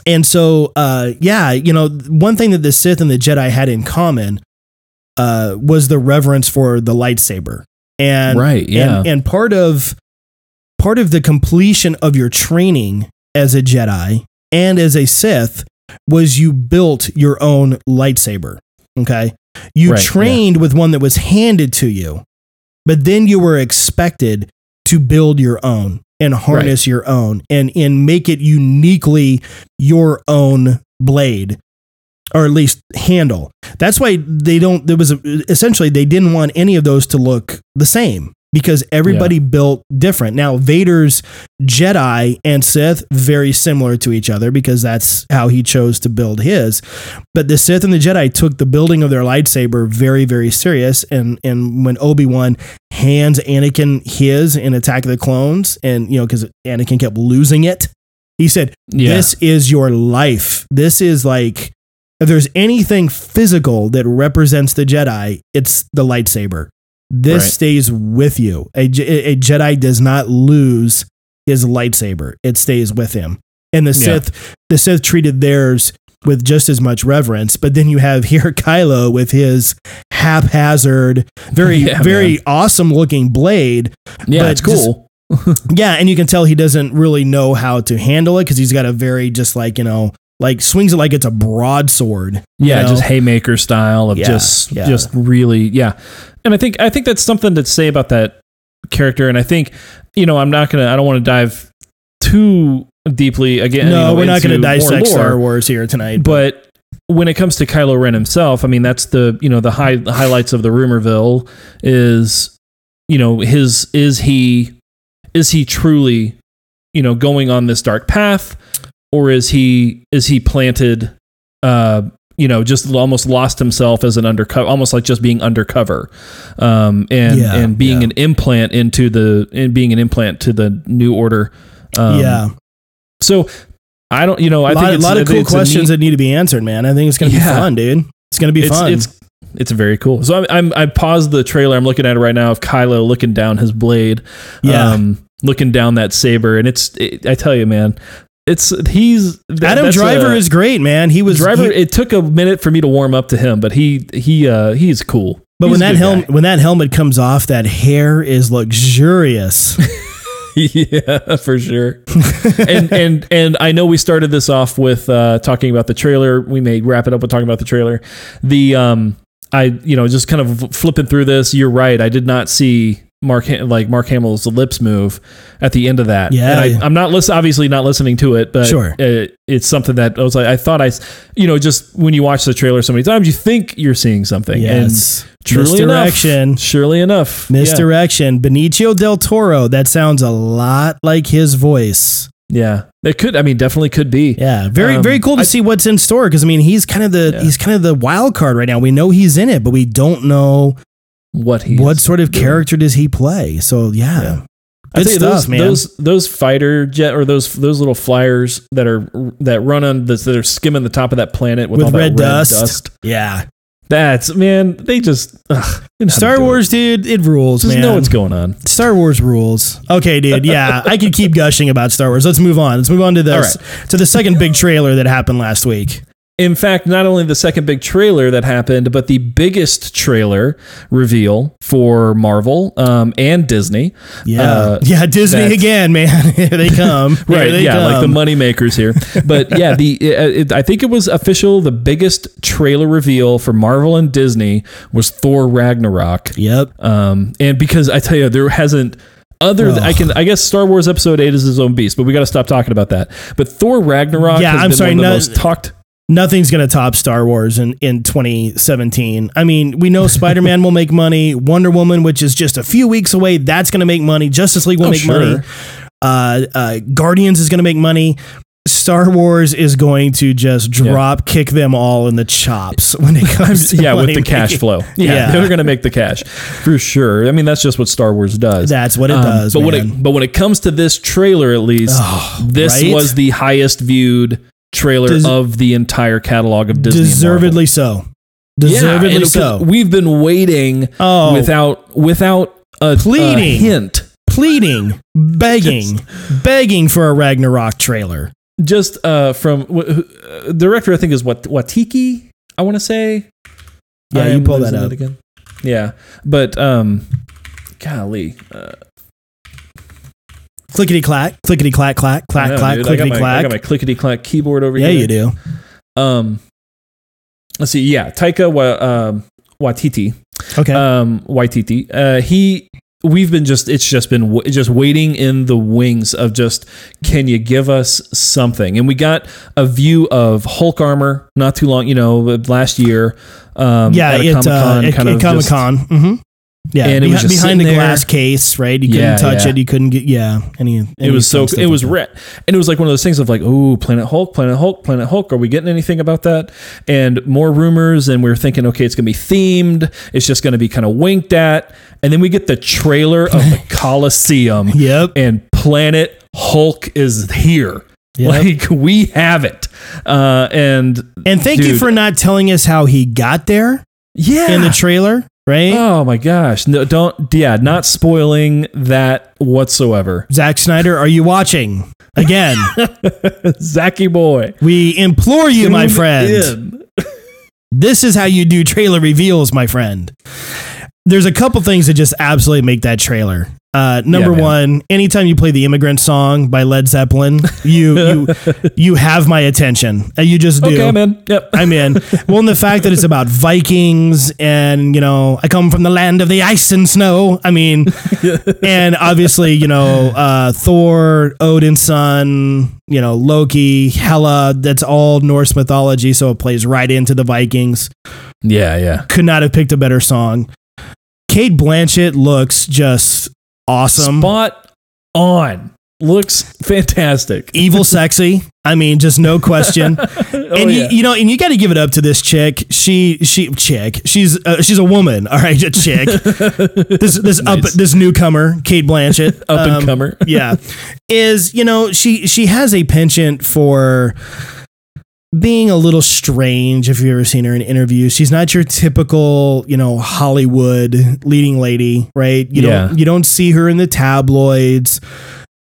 and so, uh, yeah, you know, one thing that the Sith and the Jedi had in common uh, was the reverence for the lightsaber, and Right, yeah. and, and part of part of the completion of your training as a Jedi and as a Sith was you built your own lightsaber. Okay. You Right, yeah. trained with one that was handed to you, but then you were expected to build your own and harness your own and, and make it uniquely your own blade or at least handle. That's why they don't, there was a, essentially, they didn't want any of those to look the same because everybody built different. Now, Vader's Jedi and Sith, very similar to each other because that's how he chose to build his. But the Sith and the Jedi took the building of their lightsaber very, very serious. And, and when Obi Wan hands Anakin his in Attack of the Clones, and, you know, because Anakin kept losing it, he said, Yeah. This is your life. This is like, if there's anything physical that represents the Jedi, it's the lightsaber. This Right. stays with you. A, a Jedi does not lose his lightsaber; it stays with him. And the Yeah. Sith, the Sith treated theirs with just as much reverence. But then you have [laughs] here Kylo with his haphazard, very, [laughs] Yeah, very awesome looking blade. yeah, but it's cool. [laughs] Yeah, and you can tell he doesn't really know how to handle it because he's got a very just like you know like swings it like it's a broadsword. yeah, know? just haymaker style of Yeah, just yeah. just really yeah. And I think I think that's something to say about that character. And I think you know I'm not gonna I don't want to dive too deeply again. no, you know, we're not going to dissect lore, Star Wars here tonight. But when it comes to Kylo Ren himself, I mean that's the you know the high the highlights of the rumorville is you know his is he is he truly you know going on this dark path or is he is he planted uh you know just almost lost himself as an undercover almost like just being undercover um and Yeah, and being yeah. an implant into the and being an implant to the new order um, yeah, so I don't you know I a lot, think a lot of cool questions neat- that need to be answered, man. I think it's going to be fun, dude. It's going to be it's, fun. It's it's very cool. So I'm, I'm I paused the trailer. I'm looking at it right now of Kylo looking down his blade, Yeah. um, looking down that saber, and it's it, I tell you, man, it's he's that- Adam Driver a- is great, man. He was Driver. he- it took a minute for me to warm up to him, but he he uh he's cool. but He's when that helmet when that helmet comes off, that hair is luxurious. [laughs] yeah, for sure. [laughs] and and and I know we started this off with uh, talking about the trailer. We may wrap it up with talking about the trailer. The um, I you know just kind of flipping through this. You're right. I did not see Mark like Mark Hamill's lips move at the end of that. Yeah. and I, I'm not listen, obviously not listening to it, but Sure. uh, it's something that I was like I thought I, you know, just when you watch the trailer so many times, you think you're seeing something. yes, and truly misdirection. enough, surely enough, yeah. Misdirection. Benicio del Toro. That sounds a lot like his voice. Yeah, it could. I mean, definitely could be. Yeah, very Um, very cool to I- see what's in store because I mean he's kind of the Yeah. he's kind of the wild card right now. We know he's in it, but we don't know What he what sort of doing. character does he play. So yeah, Yeah. good I stuff, those, man. Those those fighter jet or those those little flyers that are that run on this that are skimming the top of that planet with, With all that red dust. yeah, That's man, they just ugh, you know how to Star do it. Wars, dude, it rules, Just man. know what's going on. Star Wars rules. Okay, dude. Yeah, I could keep gushing about Star Wars. Let's move on. Let's move on to this to the second big trailer that happened last week. In fact, not only the second big trailer that happened, but the biggest trailer reveal for Marvel um, and Disney. Yeah, Uh, [laughs] yeah. Disney that's- again, man. [laughs] Here they come. [laughs] Here right they yeah like the money makers here but yeah the it, it, i think it was official the biggest trailer reveal for marvel and disney was thor ragnarok Yep. um and because i tell you there hasn't other th- i can i guess star wars episode 8 is his own beast but we got to stop talking about that but thor ragnarok Yeah, has I'm been sorry, one of the no- most talked Nothing's gonna top Star Wars in in 2017. I mean, we know Spider Man will make money. Wonder Woman, which is just a few weeks away, that's gonna make money. Justice League will Oh, make sure. money. Uh, uh, Guardians is gonna make money. Star Wars is going to just drop kick them all in the chops when it [laughs] comes to yeah with the cash flow yeah, Yeah. they're gonna make the cash for sure i mean that's just what star wars does That's what it Um, does. but when it but when it comes to this trailer, at least, Oh, this right? was the highest viewed trailer Des- of the entire catalog of Disney. deservedly so. Marvel. Yeah, Deservedly so. We've been waiting Oh, without without a, Pleading. a hint. pleading, begging, begging for a Ragnarok trailer. Just uh, from uh, director, I think is what Watiki. I want to say. Yeah, I you pull that up. again. Yeah, but um, golly, uh, Clickety clack, clickety clack, clack, clack, know, clack, dude. I got clickety my, I clack. got my clickety clack keyboard over Yeah, here. Yeah, you do. Um, let's see. Yeah, Taika Wa- um, Waititi. Okay. Um, Waititi. Uh, he. We've been just. It's just been w- just waiting in the wings of just. Can you give us something? And we got a view of Hulk armor not too long. You know, last year. Um, yeah, at a it, uh, Comic-Con, kind at of Comic Con. hmm Yeah, And it was behind the glass case, right? You couldn't Yeah, touch yeah. it. You couldn't get. Yeah, any. any It was so. It was like red, and it was like one of those things of like, oh, Planet Hulk, Planet Hulk, Planet Hulk. Are we getting anything about that? And more rumors, and we are thinking, okay, it's gonna be themed. It's just gonna be kind of winked at, and then we get the trailer of the [laughs] Coliseum. Yep. and Planet Hulk is here. Yep. Like we have it, uh, and And thank you for not telling us how he got there yeah, in the trailer, right? oh my gosh, no, don't, yeah, not spoiling that whatsoever. Zack Snyder, are you watching? Again, [laughs] Zacky boy, we implore you, my friend. This is how you do trailer reveals, my friend. There's a couple things that just absolutely make that trailer. Uh, number Yeah, one, anytime you play the "Immigrant Song" by Led Zeppelin, you [laughs] you you have my attention. Uh, You just do. Okay, man. Yep. [laughs] I'm in. Well, and the fact that it's about Vikings and, you know, I come from the land of the ice and snow. I mean, [laughs] and obviously, you know, uh, Thor, Odin's son, you know, Loki, Hela, that's all Norse mythology. So it plays right into the Vikings. Yeah, yeah. Could not have picked a better song. Cate Blanchett looks just awesome. Spot on. Looks fantastic. Evil [laughs] sexy. I mean, just no question. [laughs] Oh, and yeah. you, you know, and you got to give it up to this chick. She, she, chick. She's, uh, she's a woman. All right, a chick. [laughs] this, this up, this newcomer, Cate Blanchett, Up and um, comer. yeah, is you know she she has a penchant for being a little strange. If you've ever seen her in interviews, she's not your typical you know Hollywood leading lady, right? You Yeah. don't you don't see her in the tabloids.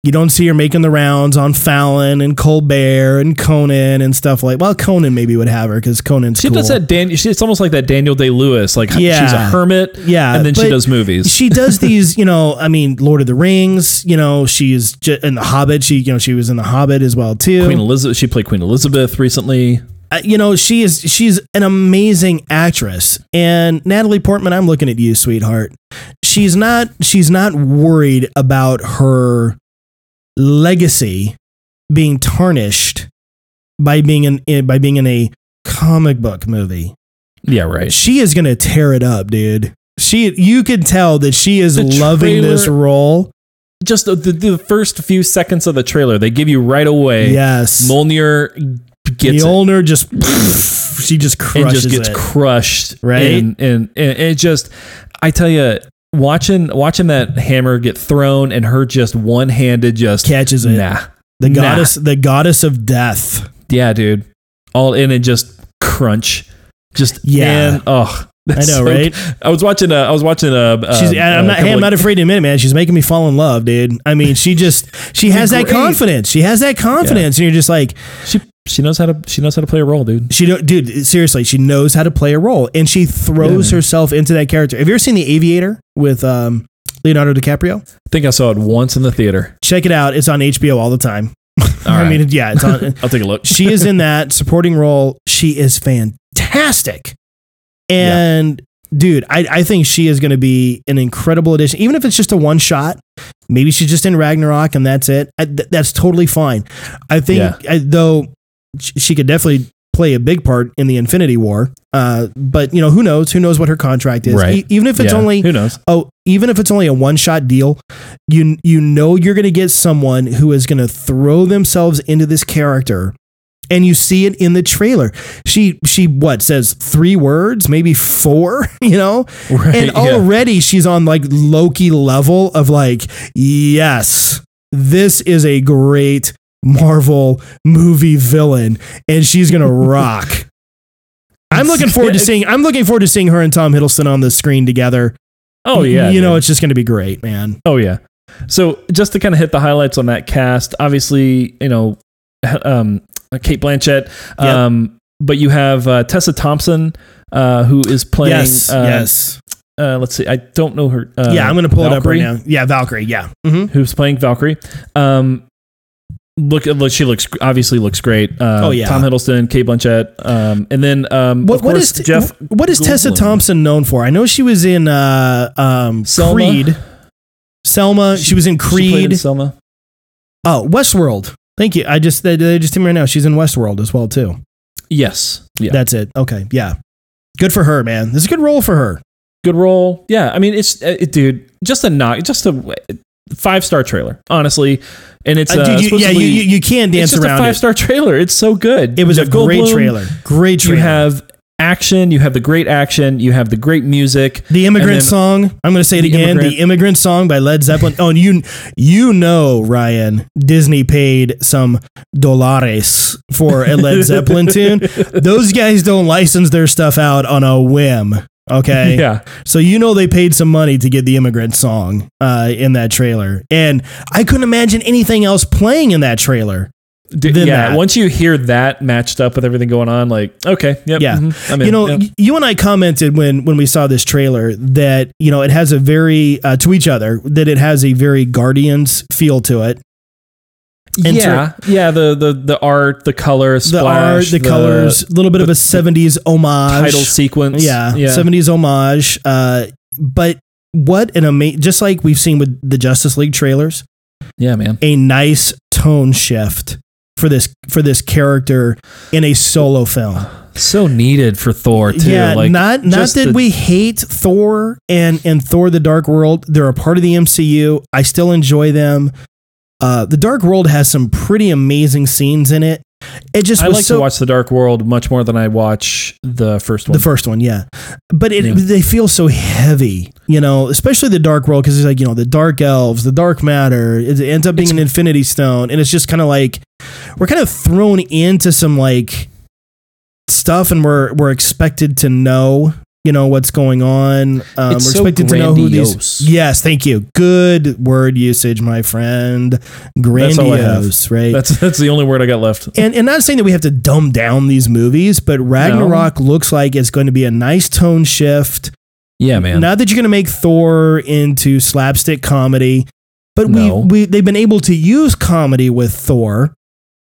You don't see her making the rounds on Fallon and Colbert and Conan and stuff like. Well, Conan maybe would have her because Conan's She cool. does that. Dan, she, it's almost like that Daniel Day Lewis. Like Yeah. she's a hermit. Yeah, and then she does movies. she does [laughs] these, you know, I mean, Lord of the Rings, you know, she's ju- in The Hobbit. She, you know, she was in The Hobbit as well too. Queen Elizabeth. She played Queen Elizabeth recently. Uh, you know, she is she's an amazing actress. And Natalie Portman, I'm looking at you, sweetheart. She's not she's not worried about her legacy being tarnished by being in, by being in a comic book movie. Yeah, right. She is going to tear it up, dude. She you can tell that she is The loving this role. Just the, the, the first few seconds of the trailer, they give you right away. Yes. Mjolnir gets it just [laughs] she just and crushes just gets it. crushed. Right? And, and, and it just, I tell you, watching watching that hammer get thrown and her just one handed just Catches it. Nah. the Nah. goddess the goddess of death. Yeah, dude. All in and just crunch. Just Yeah. man, oh, that's I know, so- right? I was watching. Uh, I was watching. Uh, She's, uh, I'm a not. Hey, I'm not afraid to admit it, man. She's making me fall in love, dude. I mean, she just she has that confidence. She has that confidence, and you're just like, She she knows how to she knows how to play a role, dude. she don't, dude. Seriously, she knows how to play a role, and she throws Yeah. herself into that character. Have you ever seen The Aviator with um, Leonardo DiCaprio? I think I saw it once in the theater. Check it out. It's on HBO all the time. [laughs] I right. mean, yeah, it's on. [laughs] I'll take a look. she is in [laughs] that supporting role. She is fantastic. And dude, I, I think she is going to be an incredible addition. Even if it's just a one shot, maybe she's just in Ragnarok and that's it. I, th- that's totally fine. I think, Yeah. I, though, she could definitely play a big part in the Infinity War. Uh, but you know, who knows? Who knows what her contract is? Right. E- even if it's Yeah, only who knows? oh, even if it's only a one shot deal, you you know you're going to get someone who is going to throw themselves into this character, and you see it in the trailer. She she what says three words, maybe four, [laughs] you know, Right, and yeah. already she's on like Loki level of like yes, this is a great Marvel movie villain, and she's gonna [laughs] rock. I'm looking forward to seeing. I'm looking forward to seeing her and Tom Hiddleston on the screen together. Oh yeah, you know it's just to be great, man. Oh yeah. So just to kind of hit the highlights on that cast, obviously, you know, um, Cate Blanchett, um, but you have uh, Tessa Thompson, uh, who is playing yes, uh, yes. Uh, let's see. I don't know her. Uh, yeah, I'm going to pull Valkyrie, it up right now. Yeah, Valkyrie. Yeah. hmm Who's playing Valkyrie? Um, look, look, she looks obviously looks great. Uh, Oh, yeah. Tom Hiddleston, Cate Blanchett, um, and then um, What, of course is Jeff? What is Tessa Thompson known for? I know she was in uh, um, Selma? Creed. Selma. She, was in She Creed. in Selma. oh, Westworld. Thank you. I just they, they just told me right now. She's in Westworld as well too. Yes. Yeah. That's it. Okay. Yeah. Good for her, man. This is a good role for her. Good role. Yeah. I mean, it's uh, it, dude. Just a knock. Just a five star trailer. Honestly, and it's Uh, uh, dude, you, yeah, you, you, you can't it's dance just a around five star trailer. It's so good. It was Jeff a great Goldblum, trailer. Great trailer. You have action. You have the great action. You have the great music. The immigrant song. I'm going to say it The again. Immigrant- The immigrant song by Led Zeppelin. Oh, and you you know, Ryan, Disney paid some dollars for a Led Zeppelin tune. [laughs] Those guys don't license their stuff out on a whim. Okay. [laughs] Yeah. So you know they paid some money to get the immigrant song uh, in that trailer. And I couldn't imagine anything else playing in that trailer. D- yeah. that. Once you hear that matched up with everything going on, like okay, yep, Yeah. mhm, I'm you know, yep. you and I commented when when we saw this trailer that you know it has a very uh, to each other that it has a very Guardians feel to it. Yeah, yeah. The the the art, the color, The art, the, colors, a little bit of a '70s homage. title sequence. yeah, yeah. '70s homage. Uh, but what an amazing! Just like we've seen with the Justice League trailers, yeah, man. a nice tone shift for this for this character in a solo film. So needed for Thor too. Yeah, like not not that the- we hate Thor and and Thor: The Dark World. They're a part of the MCU. I still enjoy them. Uh, the Dark World has some pretty amazing scenes in it. It just I like so to watch The Dark World much more than I watch the first one. the first one, yeah. But it, Yeah. they feel so heavy, you know, especially the Dark World because it's like you know the Dark Elves, the Dark Matter. It ends up being an Infinity Stone, and it's just kind of like we're kind of thrown into some like stuff, and we're we're expected to know, you know, what's going on. Um, we're so expected to know who grandiose. these. Yes, thank you. Good word usage, my friend. That's all I have. Right? that's that's the only word I got left. and, and not saying that we have to dumb down these movies, but Ragnarok looks like it's going to be a nice tone shift. Yeah, man. Not that you're going to make Thor into slapstick comedy, but No. we, we they've been able to use comedy with Thor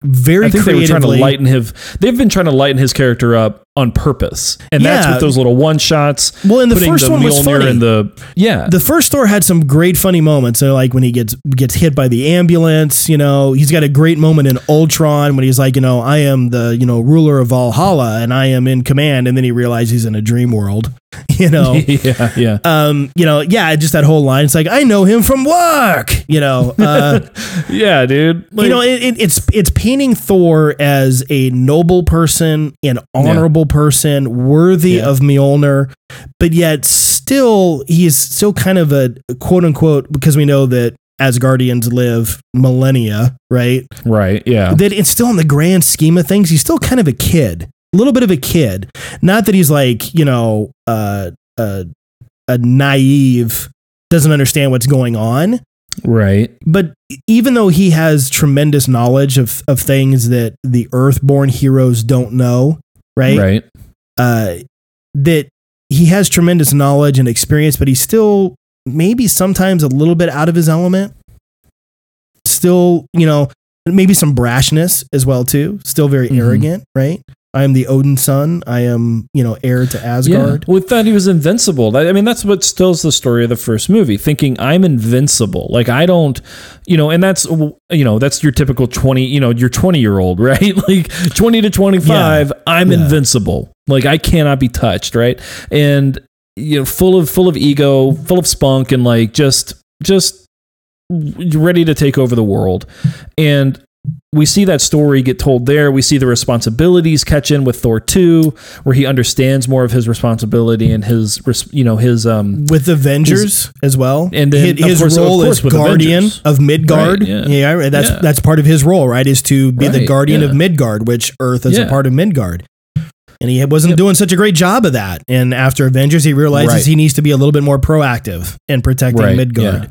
very I think they were trying to lighten his. They've been trying to lighten his character up on purpose, and that's with those little one shots. well, and the first the one was funny. in the yeah. the first Thor had some great funny moments. So like when he gets gets hit by the ambulance, you know, he's got a great moment in Ultron when he's like, you know, I am the you know ruler of Valhalla and I am in command, and then he realizes he's in a dream world, [laughs] you know. [laughs] yeah, yeah. um, you know, yeah, just that whole line. It's like I know him from work. You know, [laughs] uh, yeah, dude. you know, it, it, it's it's painting Thor as a noble person, an honorable person, worthy Yeah. of Mjolnir, but yet still he is still kind of a quote unquote because we know that Asgardians live millennia, right? right. Yeah. That it's still in the grand scheme of things, he's still kind of a kid, a little bit of a kid. Not that he's like you know uh, uh, a naive, doesn't understand what's going on Right. but even though he has tremendous knowledge of, of things that the earthborn heroes don't know right, Right. Uh, that he has tremendous knowledge and experience but he's still maybe sometimes a little bit out of his element still you know maybe some brashness as well too still very Mhm. arrogant right i am the odin son i am you know heir to asgard Yeah. With that, he was invincible. I mean, that's what tells the story of the first movie. Thinking I'm invincible. Like I don't, you know, and that's you know that's your typical twenty, you know, your twenty year old, [laughs] right? Like twenty to twenty five. I'm Yeah. invincible. Like I cannot be touched, right? And you know, full of full of ego, full of spunk, and like just just ready to take over the world. And we see that story get told there. We see the responsibilities catch in with Thor 2, where he understands more of his responsibility and his, you know, his, um, with Avengers as well, and then, his, his course- role as guardian Avengers. of Midgard. Right, yeah. yeah. that's Yeah. that's part of his role, right? Is to be the Right, guardian of yeah. Midgard, which Earth is a part of Midgard. And he wasn't Yep. doing such a great job of that. And after Avengers, he realizes Right. he needs to be a little bit more proactive in protecting Midgard.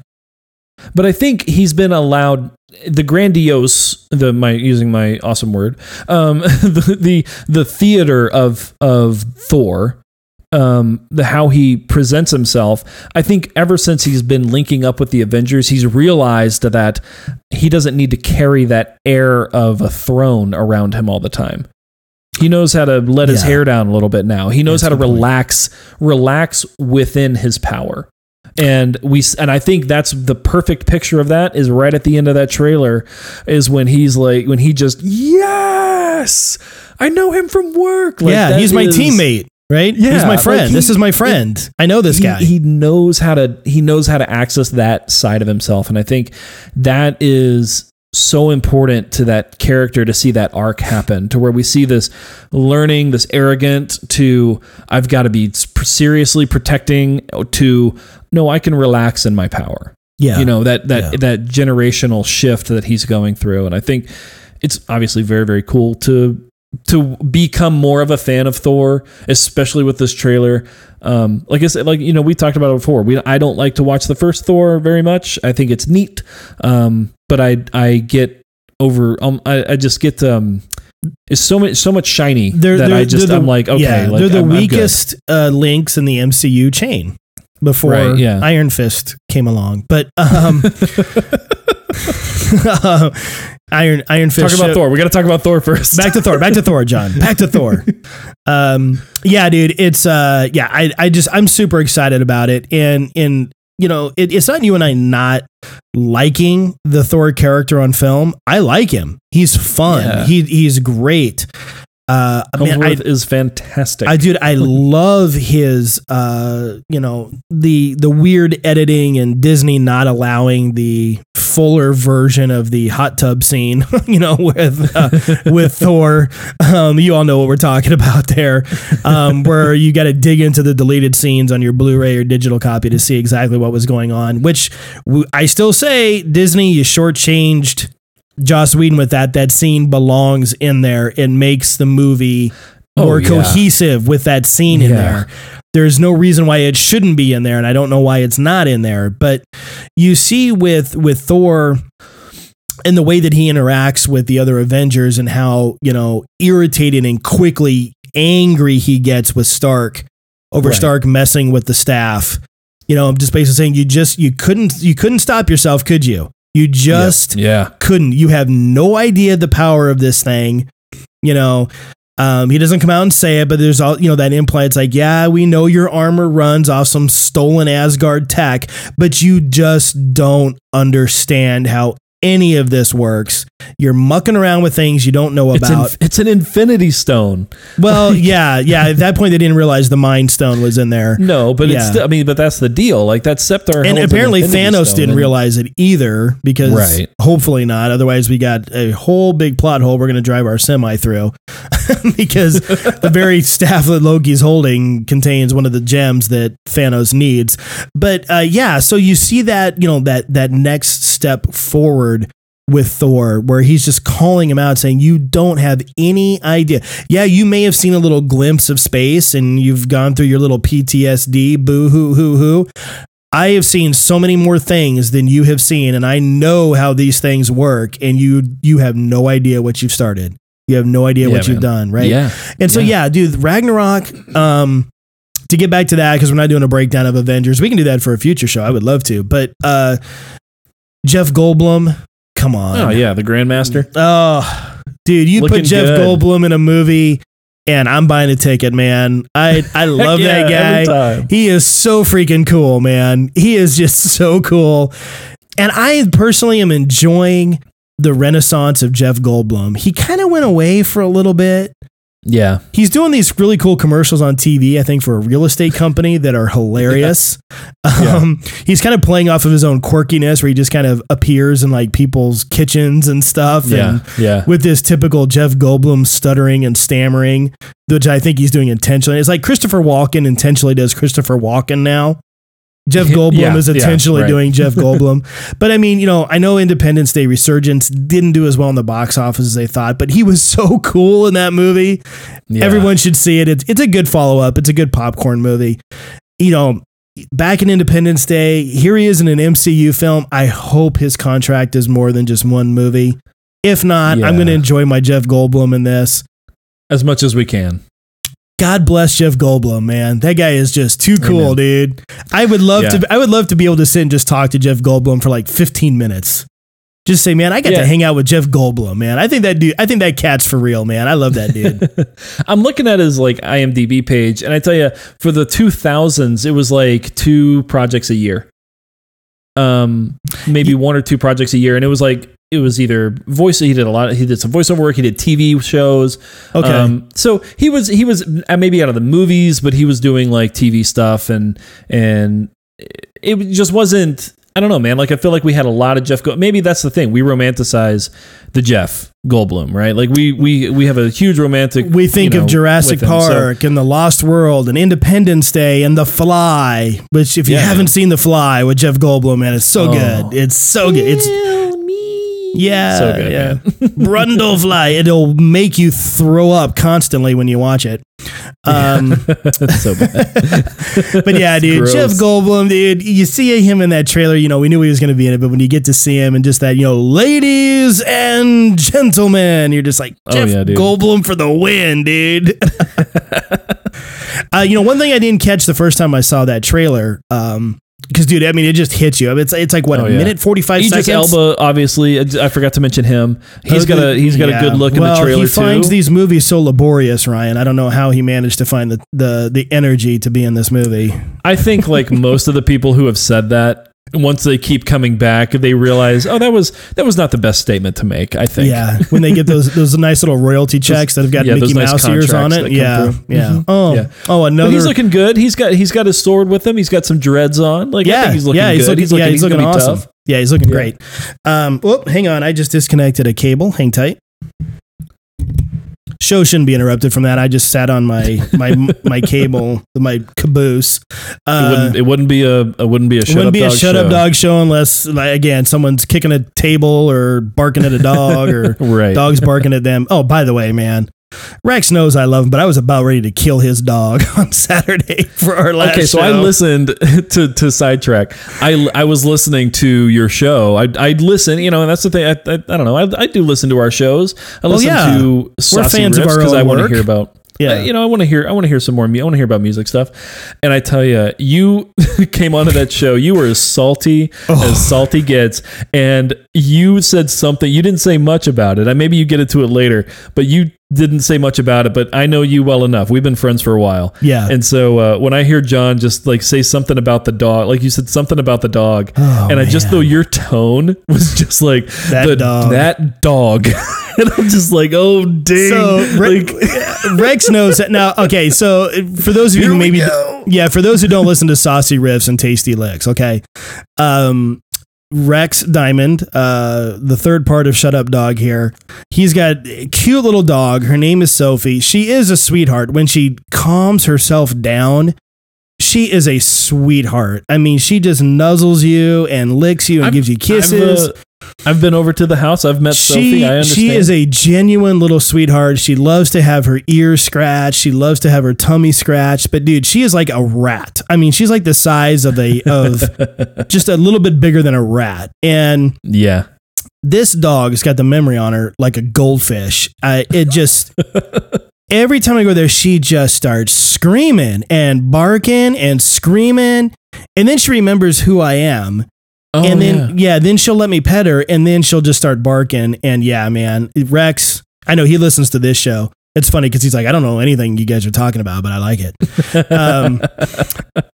But I think he's been allowed the grandiose, the my using my awesome word, um, [laughs] the, the the theater of of Thor um, the how he presents himself. I think ever since he's been linking up with the Avengers, he's realized that he doesn't need to carry that air of a throne around him all the time. He knows how to let his Yeah. hair down a little bit now. He knows That's how to good point. relax, relax within his power. And we and I think that's the perfect picture of that is right at the end of that trailer is when he's like when he just yes I know him from work Like, yeah, he's my is- teammate, right? yeah he's my like friend. he- this is my friend. I know this he, guy. he knows how to he knows how to access that side of himself and i think that is so important to that character to see that arc happen to where we see this learning this arrogant to i've got to be seriously protecting to no i can relax in my power. Yeah, you know that that Yeah. that generational shift that he's going through. And i think it's obviously very very cool to to become more of a fan of thor especially with this trailer. Um like i said like you know we talked about it before. We i don't like to watch the first thor very much. I think it's neat. Um but i i get over um i, I just get um it's so much so much shiny They're- that they're- i just the- i'm like okay yeah, like, they're the I'm- I'm weakest uh, links in the MCU chain before Right, yeah. Iron Fist came along. But um, [laughs] [laughs] Iron Iron Fist. talk about show- thor we got to talk about thor first Back to Thor. Back to Thor, John. Back to Thor. [laughs] Um, yeah, dude. It's uh, yeah. I I just I'm super excited about it, and and you know, it, it's not you and I not liking the Thor character on film. I like him. He's fun. Yeah. He he's great. Uh, I I, is fantastic I dude, I love his uh, you know, the the weird editing and Disney not allowing the fuller version of the hot tub scene, [laughs] you know, with uh, [laughs] with Thor. Um, you all know what we're talking about there. Um, where you got to dig into the deleted scenes on your Blu-ray or digital copy to see exactly what was going on, which I still say Disney you shortchanged Joss Whedon with that. That scene belongs in there. It makes the movie Oh, more yeah. cohesive with that scene in there. There's no reason why it shouldn't be in there, and I don't know why it's not in there. But you see with with Thor and the way that he interacts with the other Avengers and how, you know, irritated and quickly angry he gets with Stark over Right. Stark messing with the staff. You know, I'm just basically saying you just you couldn't you couldn't stop yourself, could you? You just yeah couldn't. You have no idea the power of this thing. You know, um, he doesn't come out and say it, but there's all you know that implies it's like, yeah, we know your armor runs off some stolen Asgard tech, but you just don't understand how any of this works. You're mucking around with things you don't know It's, about. in, it's an infinity stone. well, [laughs] yeah, yeah. At that point, they didn't realize the Mind Stone was in there. No, but Yeah. it's still, I mean, but that's the deal. Like that scepter. and an apparently infinity Thanos didn't realize it either because Right. hopefully not. Otherwise, we got a whole big plot hole we're going to drive our semi through [laughs] because the very [laughs] staff that Loki's holding contains one of the gems that Thanos needs. But uh, yeah, so you see that you know that that next step forward with Thor, where he's just calling him out, saying, You don't have any idea. Yeah, you may have seen a little glimpse of space and you've gone through your little PTSD, boo hoo hoo hoo. I have seen so many more things than you have seen, and I know how these things work, and you you have no idea what you've started. You have no idea Yeah, what you've done, right? Yeah. And so Yeah. yeah, dude, Ragnarok. Um, to get back to that, because we're not doing a breakdown of Avengers, we can do that for a future show. I would love to, but uh, Jeff Goldblum, come on, Oh yeah, the Grandmaster. oh, dude, you Looking put Jeff good. Goldblum in a movie, and I'm buying a ticket, man. I I [laughs] love Yeah, that guy. He is so freaking cool, man. He is just [laughs] so cool. And I personally am enjoying the renaissance of Jeff Goldblum. He kind of went away for a little bit. Yeah. He's doing these really cool commercials on TV, I think, for a real estate company that are hilarious. [laughs] Um, he's kind of playing off of his own quirkiness where he just kind of appears in like people's kitchens and stuff. Yeah. And Yeah. with this typical Jeff Goldblum stuttering and stammering, which I think he's doing intentionally. It's like Christopher Walken intentionally does Christopher Walken now. Jeff Goldblum Yeah, is yeah, intentionally right. doing Jeff [laughs] Goldblum. but I mean, you know, I know Independence Day Resurgence didn't do as well in the box office as they thought, but he was [laughs] so cool in that movie. Yeah. Everyone should see it. It's, it's a good follow up. It's a good popcorn movie. You know, back in Independence Day, here he is in an MCU film. I hope his contract is more than just one movie. If not, I'm going to enjoy my Jeff Goldblum in this as much as we can. God bless Jeff Goldblum, man. That guy is just too cool, dude. I would love Yeah. to. I would love to be able to sit and just talk to Jeff Goldblum for like 15 minutes. Just say, man, I got Yeah. to hang out with Jeff Goldblum, man. I think that dude. I think that cat's for real, man. I love that dude. [laughs] I'm looking at his like IMDb page, and I tell you, for the 2000s, it was like two projects a year. Um, maybe one or two projects a year, and it was like it was either voice. He did a lot. He did some voiceover work. He did TV shows. Okay. Um, so he was he was uh, maybe out of the movies, but he was doing like TV stuff, and and it just wasn't. I don't know, man. Like I feel like we had a lot of Jeff. Go- Maybe that's the thing. We romanticize the Jeff Goldblum, right? Like we we we have a huge romantic. we think you know, of Jurassic him. So- Park and The Lost World and Independence Day and The Fly, which if you Yeah, haven't seen The Fly with Jeff Goldblum, man, it's so Oh. good. It's so good. It's yeah, So good, yeah. [laughs] [laughs] Brundlefly. It'll make you throw up constantly when you watch it. Um, [laughs] That's so bad. but yeah, dude, gross. Jeff Goldblum, dude, you see him in that trailer, you know, we knew he was going to be in it, but when you get to see him and just that, you know, ladies and gentlemen, you're just like, Oh, Jeff yeah. Goldblum for the win, dude. uh, you know, one thing I didn't catch the first time I saw that trailer, um, because dude, I mean, it just hits you. I mean, it's it's like what Oh, a yeah. minute forty five seconds. Elba, obviously, I forgot to mention him. He's got a he's got a good look in the trailer too. he finds too. these movies so laborious, Ryan. I don't know how he managed to find the, the the energy to be in this movie. I think like most of the people who have said that, once they keep coming back, they realize, oh, that was that was not the best statement to make. I think. Yeah, when they get those [laughs] those nice little royalty checks that have got yeah, Mickey those nice Mouse ears on it. Yeah, yeah. Mhm. Oh, Yeah. oh, another. But he's looking good. He's got he's got his sword with him. He's got some dreads on. Like I yeah, think he's looking yeah, good. he's looking, yeah, he's looking gonna awesome. tough. Yeah, he's looking Yeah. great. Um, whoop, hang on, I just disconnected a cable. Hang tight. Show shouldn't be interrupted from that. I just sat on my my [laughs] my cable, my caboose. It Uh, wouldn't it wouldn't be a it wouldn't be a It shut wouldn't up be a dog shut show. up dog show unless, like, again, someone's kicking a table or barking at a dog or [laughs] Right. dogs barking at them. Oh, by the way, man, Rex knows I love him, but I was about ready to kill his dog [laughs] on Saturday for our last Okay, so I listened [laughs] to to sidetrack. I I was listening to your show. I I listen, you know, and that's the thing. I I, I don't know. I, I do listen to our shows. I listen yeah. to Saucy fans of our 'cause own I want to hear about. Yeah. uh, you know, I want to hear. I want to hear some more. I want to hear about music stuff. And I tell you, you [laughs] came onto that show. You were as salty Oh. as salty gets, and you said something. You didn't say much about it. I maybe you get into it later, but you didn't say much about it. But I know you well enough. We've been friends for a while. Yeah. And so uh, when I hear John just like say something about the dog, like you said something about the dog, Oh, and I just man. though your tone was just like That the, dog. that dog, [laughs] and I'm just like, oh dang, So Re- like, [laughs] Rex knows that now. Okay, so uh, for those of you who we maybe, yeah, for those who don't listen to Saucy Riffs and Tasty Licks, okay, um, Rex Diamond, uh, the third part of Shut Up Dog here. He's got a cute little dog. Her name is Sophie. She is a sweetheart. When she calms herself down, she is a sweetheart. I mean, she just nuzzles you and licks you and I've- gives you kisses. I've, uh, I've been over to the house. I've met Sophie. she I understand. she is a genuine little sweetheart. She loves to have her ears scratched. She loves to have her tummy scratched. But dude, she is like a rat. I mean, she's like the size of a of [laughs] just a little bit bigger than a rat. And yeah. this dog has got the memory on her like a goldfish. Uh, it just [laughs] every time I go there, she just starts screaming and barking and screaming. And then she remembers who I am Oh, and then yeah. yeah. then she'll let me pet her, and then she'll just start barking. And yeah, man, Rex, I know he listens to this show. It's funny because he's like, I don't know anything you guys are talking about, but I like it. [laughs] Um,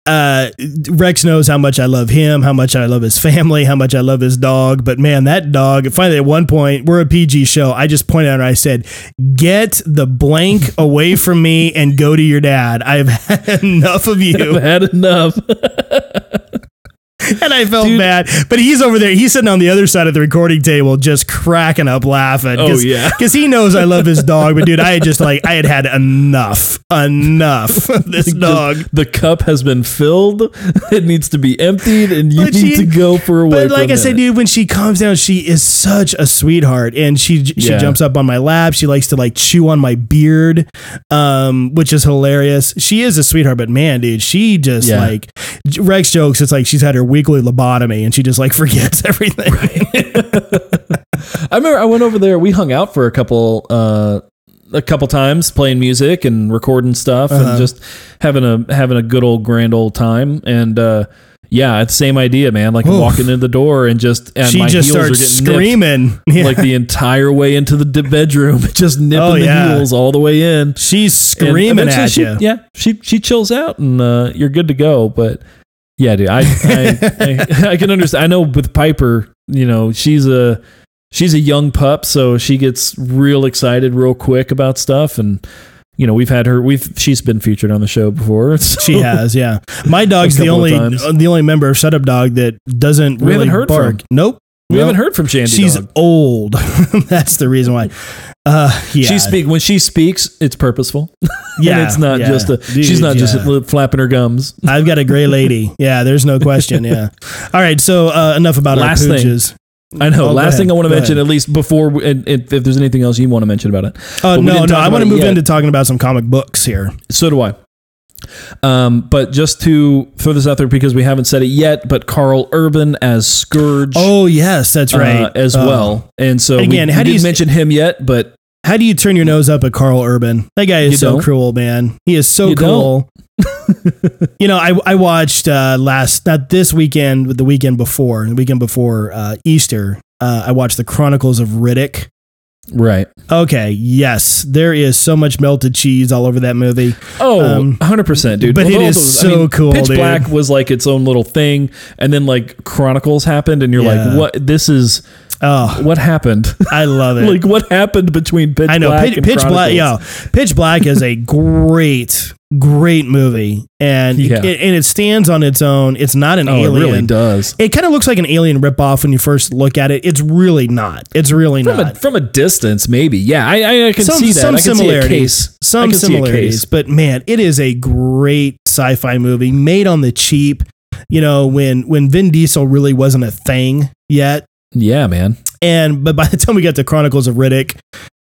uh, Rex knows how much I love him, how much I love his family, how much I love his dog. But man, that dog. Finally, at one point, we're a PG show. I just pointed out, and I said, "Get the blank [laughs] away from me and go to your dad. I've had [laughs] enough of you." I've had enough. [laughs] and I felt Dude. bad. But he's over there. He's sitting on the other side of the recording table, just cracking up laughing. Oh, yeah. because he knows I love his [laughs] dog. But dude, I had just like I had had enough, enough of [laughs] this dog. the cup has been filled. It needs to be emptied, and you But need she- to go for a way. But like I said, dude, when she calms down, she is such a sweetheart, and she she Yeah. jumps up on my lap. She likes to like chew on my beard, um, which is hilarious. She is a sweetheart, but man, dude, she just Yeah. like Rex jokes. It's like she's had her weekly lobotomy, and she just like [laughs] forgets everything. I remember I went over there. We hung out for a couple, uh, a couple times playing music and recording stuff Uh-huh. and just having a having a good old grand old time. And uh, yeah, it's the same idea, man. Like Oof. walking in the door and just and she my just heels are starts getting screaming. Yeah. [laughs] like the entire way into the bedroom, [laughs] just nipping Oh, the yeah. heels all the way in. She's screaming at she- you. Yeah, she she chills out and uh, you're good to go. But yeah, dude, I I, [laughs] I I can understand. I know with Piper, you know, she's a she's a young pup, so she gets real excited real quick about stuff and. You know, we've had her. We've she's been featured on the show before. [laughs] so- She has, yeah. My [laughs] dog's the only the only member of Shut Up Dog that doesn't We really bark. Nope. We Nope. haven't heard from Shandy. She's Dog. old. [laughs] That's the reason why. Uh, yeah. She speak when she speaks. It's purposeful. [laughs] Yeah, and it's not yeah. just a. Dude, she's not just flapping her gums. [laughs] I've got a gray lady. Yeah, there's no question. Yeah. All right. So uh, enough about Last our thing. I know. Oh, Last thing I want to Go mention, ahead. at least before, we- and, and if there's anything else you want to mention about it, Uh, no, no. I want to move yet. into talking about some comic books here. so do I. Um, but just to throw this out there because we haven't said it yet, but Karl Urban as Scourge, Oh yes, that's uh, right. as Uh, well. And so again, we, how we do you mention him yet, but How do you turn your nose up at Karl Urban? That guy is so don't? cruel, man. He is so You cool. [laughs] you know, I I watched uh, last not this weekend, but the weekend before, the weekend before uh, Easter. Uh, I watched the Chronicles of Riddick. Right. Okay, yes, there is so much melted cheese all over that movie. Oh, Um, 100%, dude. but it Although is those- so cool, Pitch dude. Black was like its own little thing, and then like Chronicles happened, and you're Yeah. like, what? This is Oh, what happened? I love it. [laughs] like, what happened between Pitch black? I know Black Pitch, and Pitch Black. Yeah, Pitch Black is a [laughs] great, great movie, and Yeah. it, and it stands on its own. It's not an Oh, it really does. It kind of looks like an alien ripoff when you first look at it. It's really not. It's really From a, not. from a distance, maybe. Yeah, I, I, can Some- see that. some similarities. See a case. I Some a similarities, case. but man, it is a great sci-fi movie made on the cheap. You know, when when Vin Diesel really wasn't a thing yet, Yeah, man. and but by the time we got to Chronicles of Riddick,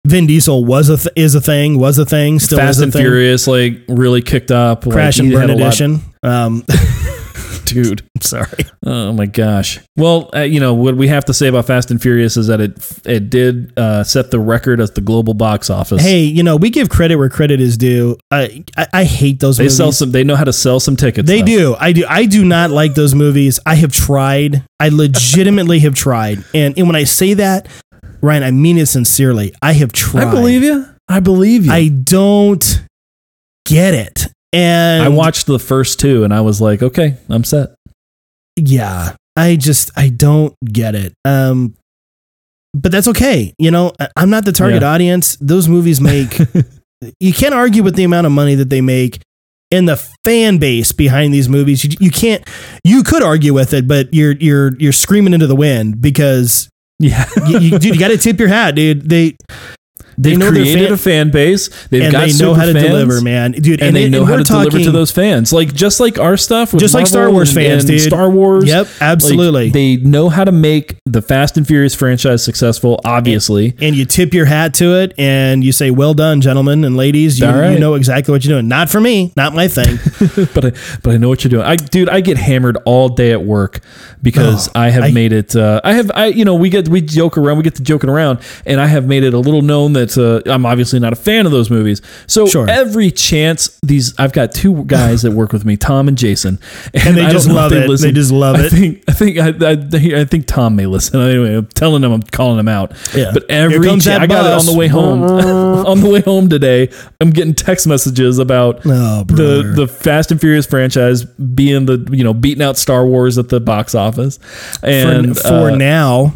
Vin Diesel was a th- is a thing, was a thing, still Fast is a and thing. Furious, like really kicked up. Crash like, and Burn edition. Um, [laughs] dude. sorry. Oh my gosh. Well, uh, you know what we have to say about Fast and Furious is that it it did uh, set the record at the global box office. Hey, you know we give credit where credit is due. I I, I hate those. they movies. sell some. They know how to sell some tickets. They though. do. I do. I do not like those movies. I have tried. I legitimately have tried. And, and when I say that, Ryan, I mean it sincerely. I have tried. I believe you. I believe you. I don't get it. And I watched the first two and I was like, okay, I'm set. yeah, I just I don't get it. Um but that's okay. You know, I'm not the target Yeah. audience. Those movies make [laughs] you can't argue with the amount of money that they make and the fan base behind these movies. You, you can't you could argue with it, but you're you're you're screaming into the wind because Yeah. you, you, dude, you got to tip your hat, dude. They They've know their created fan- a fan base. They've and got they know how to fans, deliver, man, dude. And, they it- know how we're to deliver to those fans. Like just like our stuff, with Just like Star Wars and- fans, and dude. Star Wars. Yep, Like, absolutely. they know how to make the Fast and Furious franchise successful. Obviously, and you tip your hat to it and you say, "Well done, gentlemen and ladies. You, right. you know exactly what you're doing. Not for me, not my thing. [laughs] but I, but I know what you're doing. I dude, I get hammered all day at work because Oh, I have I- made it. Uh, I have I you know we get we joke around, we get to joking around, and I have made it a little known that uh, I'm obviously not a fan of those movies. So Sure. every chance these I've got two guys that work with me, Tom and Jason, [laughs] And they I just know if love it. They just love I it. think I think I, I, I think Tom may listen. [laughs] Anyway, I'm telling him I'm calling him out. Yeah. But every chan- I got it on the way home. [laughs] on the way home today, I'm getting text messages about Oh, the the Fast and Furious franchise being the you know beating out Star Wars at the box office, for, and for uh, now,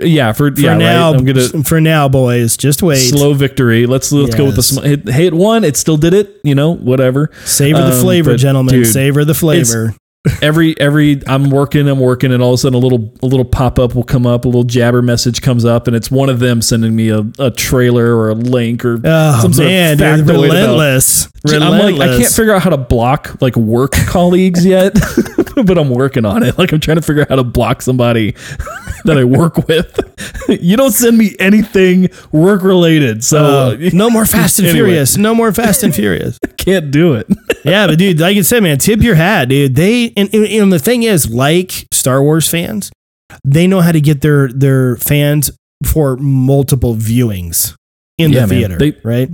yeah for, for yeah now, right, I'm gonna for now, boys, just wait. slow victory. Let's let's go with the Yes. sm- hit, hit one. It still did it. You know whatever. Savor the Um, flavor, but, gentlemen. dude, Savor the flavor. every every I'm working, I'm working, and all of a sudden a little a little pop up will come up, a little jabber message comes up, and it's one of them sending me a, a trailer or a link or Oh some sort of man, dude, factoid about- relentless. I'm like, I can't figure out how to block like work [laughs] colleagues yet, [laughs] but I'm working on it. Like I'm trying to figure out how to block somebody [laughs] that I work with. you don't send me anything work related, so Uh, no more Fast and Anyway. Furious. No more Fast and Furious. Can't do it. yeah, but dude, like I said, man, tip your hat, dude. They and, and, and the thing is, like Star Wars fans, they know how to get their their fans for multiple viewings. In Yeah, the theater, They- right?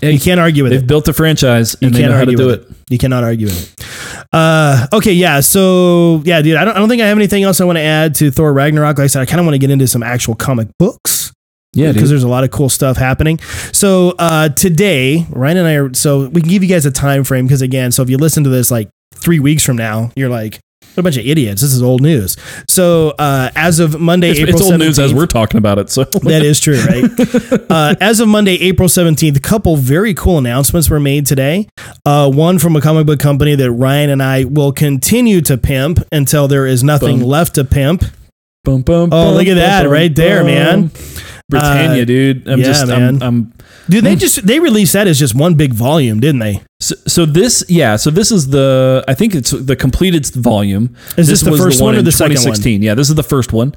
Hey, You can't argue with it. they've built a franchise and they can't know how to argue do with it. You cannot argue with it. Uh, okay, yeah. So yeah, dude, I don't, I don't think I have anything else I want to add to Thor Ragnarok. Like I said, I kind of want to get into some actual comic books. Yeah, because there's a lot of cool stuff happening. So uh, today, Ryan and I are so we can give you guys a time frame because again, so if you listen to this like three weeks from now, you're like. What a bunch of idiots! This is old news. So, uh, as of Monday, It's, April it's old news as we're talking about it. So that is true, right? [laughs] uh, as of Monday, April 17th, a couple very cool announcements were made today. Uh, one from a comic book company that Ryan and I will continue to pimp until there is nothing Boom. left to pimp. Boom, boom, Oh, look at that right there, man. Britannia, Uh, dude. I'm yeah, just, man. I'm, I'm Dude, they just they released that as just one big volume, didn't they? so, so this, yeah. So this is the, I think it's the completed volume. Is this the was first one or in the second one? 2016. Yeah, this is the first one.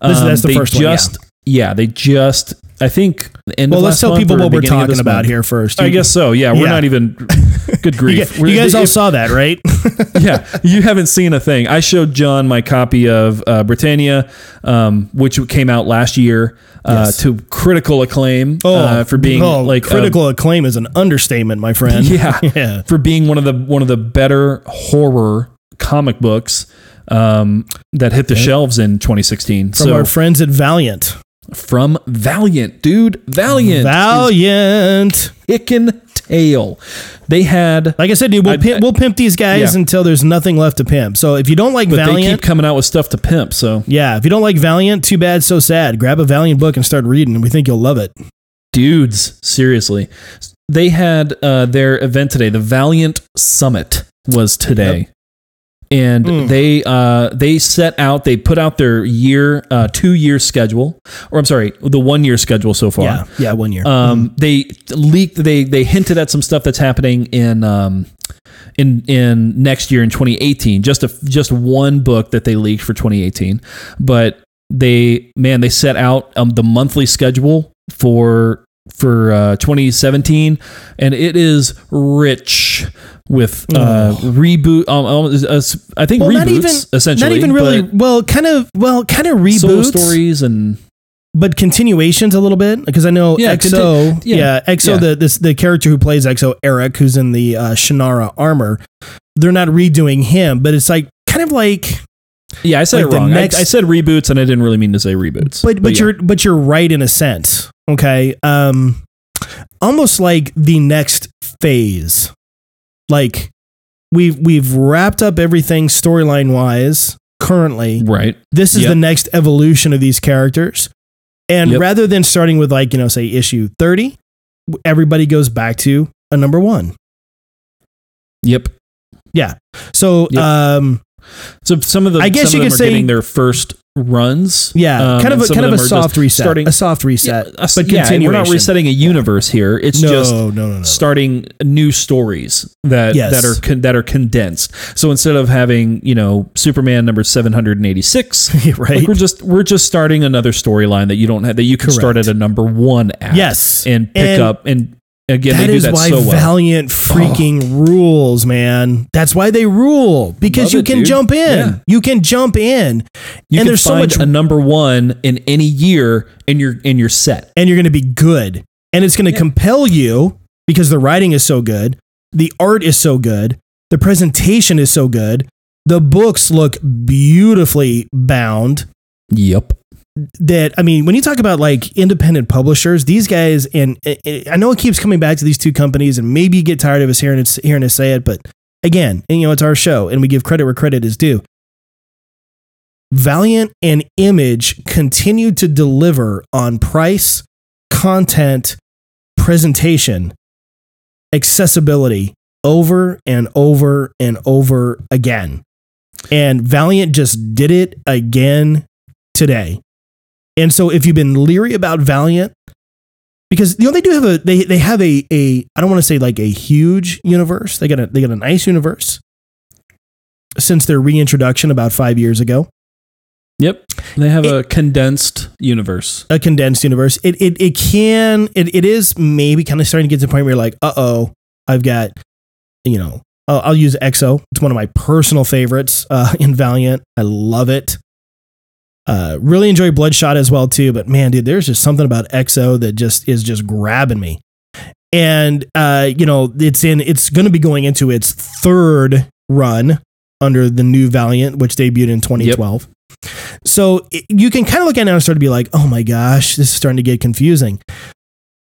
This- that's the they first one, yeah. just, yeah. They just, I think, the end Well, let's tell people what we're talking about month. here first. I guess so. Yeah, we're Yeah. not even. [laughs] Good grief. you guys all if- [laughs] saw that, right? [laughs] yeah, you haven't seen a thing. I showed John my copy of uh, Britannia, um, which came out last year uh, Yes. to critical acclaim uh, for being oh, like a- critical acclaim is an understatement, my friend. yeah, yeah. for being one of the one of the better horror comic books um, that hit the shelves in 2016. From so our friends at Valiant. From Valiant, dude, Valiant, Valiant. kicking tail. They had, Like I said, dude, we'll, I- pimp, we'll pimp these guys Yeah. until there's nothing left to pimp. So if you don't like but they Valiant, keep coming out with stuff to pimp. So yeah, if you don't like Valiant, too bad, so sad. Grab a Valiant book and start reading, and we think you'll love it. dudes seriously they had uh, their event today the valiant summit was today and Mm. they uh, they set out they put out their year uh, two year schedule or i'm sorry the one year schedule so far. Yeah, yeah, one year. um, they leaked they they hinted at some stuff that's happening in um, in in next year in 2018 just a just one book that they leaked for 2018 but they man they set out um, the monthly schedule for for uh, 2017 and it is rich with uh, reboot um, um, uh, I think Well, reboots not even essentially not even really. Well, kind of. Well, kind of reboots, stories and but continuations a little bit because I know Yeah, X-O. conti- yeah, yeah, X-O. yeah. The this the character who plays X-O, Aric, who's in the uh, Shanhara armor. They're not redoing him, but it's like kind of like yeah I said Like it wrong I- next- I, said reboots and I didn't really mean to say reboots but but, yeah. you're but you're right in a sense okay um almost like the next phase like we've we've wrapped up everything storyline wise currently right this is Yep. the next evolution of these characters and Yep. rather than starting with like you know say issue 30 everybody goes back to a number one Yep. Yeah. So Yep. um So some of the I guess some you of them could are say- getting their first runs. yeah Um, kind of a kind of, them a soft reset starting a soft reset Yeah, but yeah, we're not resetting a universe here. It's no, just no no no starting new stories that Yes. that are con- that are condensed. So instead of having you know Superman number seven hundred and eighty six, [laughs] right like we're just we're just starting another storyline that you don't have that you can start at a number one at. yes and pick And up and again that they do that why so well. Valiant oh. freaking rules, man. That's why they rule because Love you can jump in. Yeah. You can jump in, you and can there's so much, a number one in any year, and you're and you're set. and you're going to be good, and it's going to Yeah. compel you because the writing is so good, the art is so good, the presentation is so good, the books look beautifully bound. Yep. That I mean, when you talk about like independent publishers, these guys, and uh, I know it keeps coming back to these two companies, and maybe you get tired of us hearing it, hearing us say it, but again, and, you know, it's our show, and we give credit where credit is due. Valiant and Image continue to deliver on price, content, presentation, accessibility over and over and over again. And Valiant just did it again today. And so if you've been leery about Valiant, because you know they do have a they they have a a I don't want to say like a huge universe. They got a they got a nice universe since their reintroduction about five years ago. Yep. They have a condensed universe. A condensed universe. It it it can it, it is maybe kind of starting to get to the point where you're like, uh oh, I've got you know I'll, I'll use X-O. It's one of my personal favorites uh, [laughs] in Valiant. I love it. Uh, really enjoy Bloodshot as well too, but man, dude, there's just something about X-O that just is just grabbing me. And uh, you know, it's in it's going to be going into its third run under the new Valiant, which debuted in 2012. So it, you can kind of look at it and start to be like, oh my gosh, this is starting to get confusing.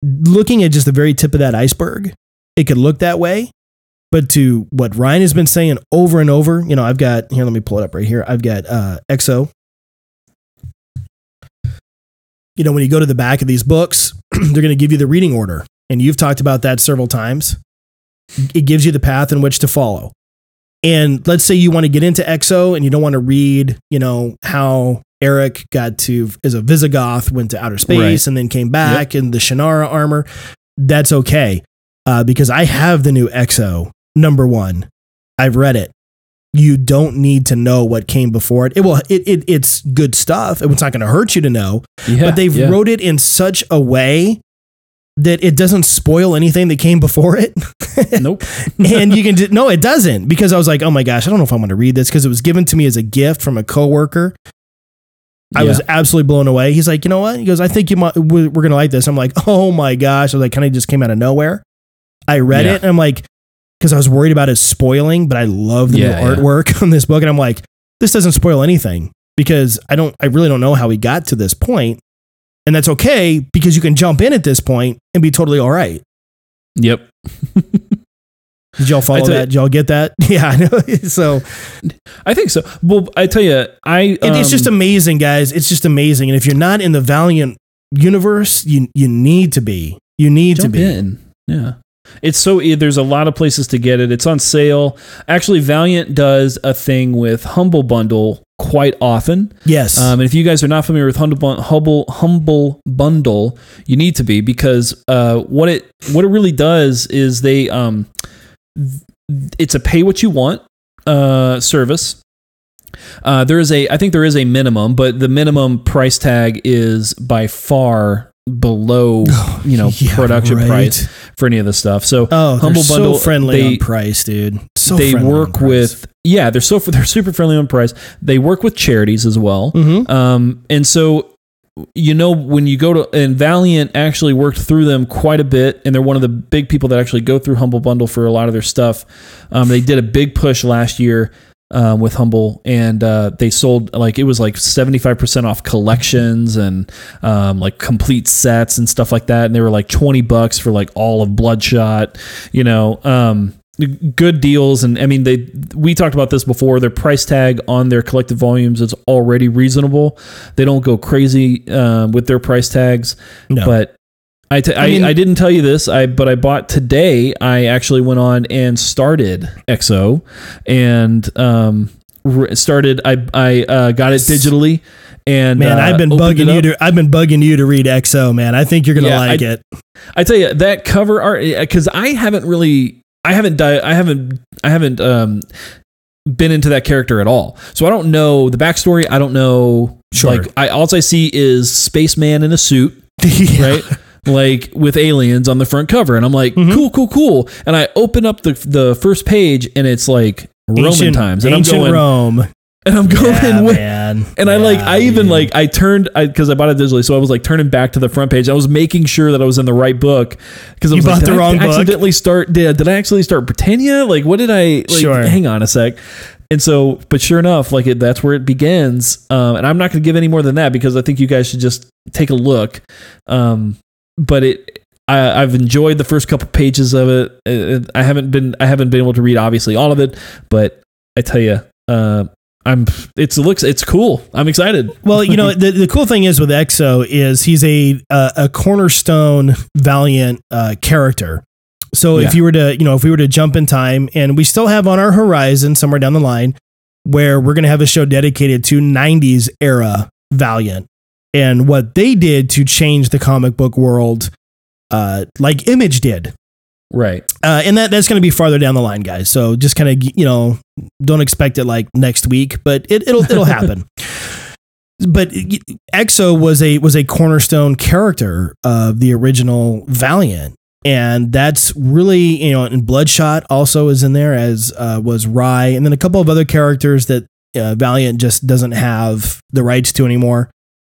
Looking at just the very tip of that iceberg, it could look that way. But to what Ryan has been saying over and over, you know, I've got here, let me pull it up right here. I've got uh, X-O. You know, when you go to the back of these books, [clears throat] they're going to give you the reading order. And you've talked about that several times. It gives you the path in which to follow. And let's say you want to get into X-O and you don't want to read, you know, how Aric got to as a Visigoth, went to outer space Right. and then came back in the Shanhara armor. That's okay. Uh, because I have the new X-O number one. I've read it. You don't need to know what came before it. It will it, it it's good stuff. It's not going to hurt you to know, Yeah, but they've yeah. wrote it in such a way that it doesn't spoil anything that came before it. [laughs] nope. and you can do, no, it doesn't because I was like, oh my gosh, I don't know if I want to read this because it was given to me as a gift from a coworker. I Yeah. was absolutely blown away. He's like, you know what? He goes, I think you might, we're gonna like this. I'm like, oh my gosh! I was like, kind of just came out of nowhere. I read it and I'm like, because I was worried about it spoiling, but I love the Yeah, new yeah. artwork [laughs] on this book, and I'm like, this doesn't spoil anything because I don't, I really don't know how we got to this point, and that's okay because you can jump in at this point and be totally all right. Yep. [laughs] Did y'all follow that? you- Did y'all get that? [laughs] Yeah, I know. so I think so. Well, I tell you, I It- it's just um, amazing, guys. It's just amazing. And if you're not in the Valiant universe, you you need to be. You need to be. in. Yeah. It's so there's a lot of places to get it. It's on sale. Actually, Valiant does a thing with Humble Bundle quite often. Yes. Um, and if you guys are not familiar with Humble, Humble, Humble Bundle, you need to be because uh, what it what it really does is they um, it's a pay what you want uh, service. Uh, there is a I think there is a minimum, but the minimum price tag is by far below [sighs] you know Yeah, production right. price for any of this stuff. So Oh, Humble they're Bundle, so friendly they- on price, dude. So they work with yeah they're so [laughs] they're super friendly on price. They work with charities as well. Mhm. Um, and so, you know, when you go to, and Valiant actually worked through them quite a bit, and they're one of the big people that actually go through Humble Bundle for a lot of their stuff. Um, they did a big push last year. Um, with Humble, and uh, they sold like it was like seventy five percent off collections and um, like complete sets and stuff like that, and they were like twenty bucks for like all of Bloodshot, you know. Um, good deals and i mean they we talked about this before their price tag on their collected volumes is already reasonable they don't go crazy um, with their price tags No. but I, t- I, I mean- I didn't tell you this I but I bought today I actually went on and started X-O, and um re- started I I uh, got it digitally and Man, uh, I've been bugging you to I've been bugging you to read X-O, man. I think you're gonna Yeah, like I- it. I tell you that cover art because I haven't really, I haven't, di- I haven't, I haven't um, been into that character at all. So I don't know the backstory. I don't know. Sure. Like, I all I see is spaceman in a suit, [laughs] Yeah. right? Like with aliens on the front cover, and I'm like, Mhm. cool, cool, cool. And I open up the the first page, and it's like Roman Ancient- times, and I'm going, Rome. [laughs] and I'm going, Yeah, with, man. and I like, I even dude. like, I turned, I because I bought it digitally, so I was like turning back to the front page. I was making sure that I was in the right book because I You was like, bought the I wrong book? accidentally start? Did, did I actually start Britannia? Like, what did I? Like, Sure. Hang on a sec. And so, but sure enough, like it, that's where it begins. Um, and I'm not going to give any more than that because I think you guys should just take a look. Um, but it, I, I've enjoyed the first couple pages of it. Uh, I haven't been, I haven't been able to read obviously all of it, but I tell you, uh, I'm. It's it looks. It's cool. I'm excited. Well, you know, [laughs] the, the cool thing is with X-O is he's a uh, a cornerstone Valiant uh, character. So if you were to, you know, if we were to jump in time, and we still have on our horizon somewhere down the line where we're going to have a show dedicated to '90s era Valiant and what they did to change the comic book world, uh, like Image did. Right. Uh, and that that's going to be farther down the line, guys. So just kind of you know, don't expect it like next week, but it, it'll it'll [laughs] happen. But X-O was a was a cornerstone character of the original Valiant, and that's really you know, and Bloodshot also is in there as uh, was Rai, and then a couple of other characters that uh, Valiant just doesn't have the rights to anymore.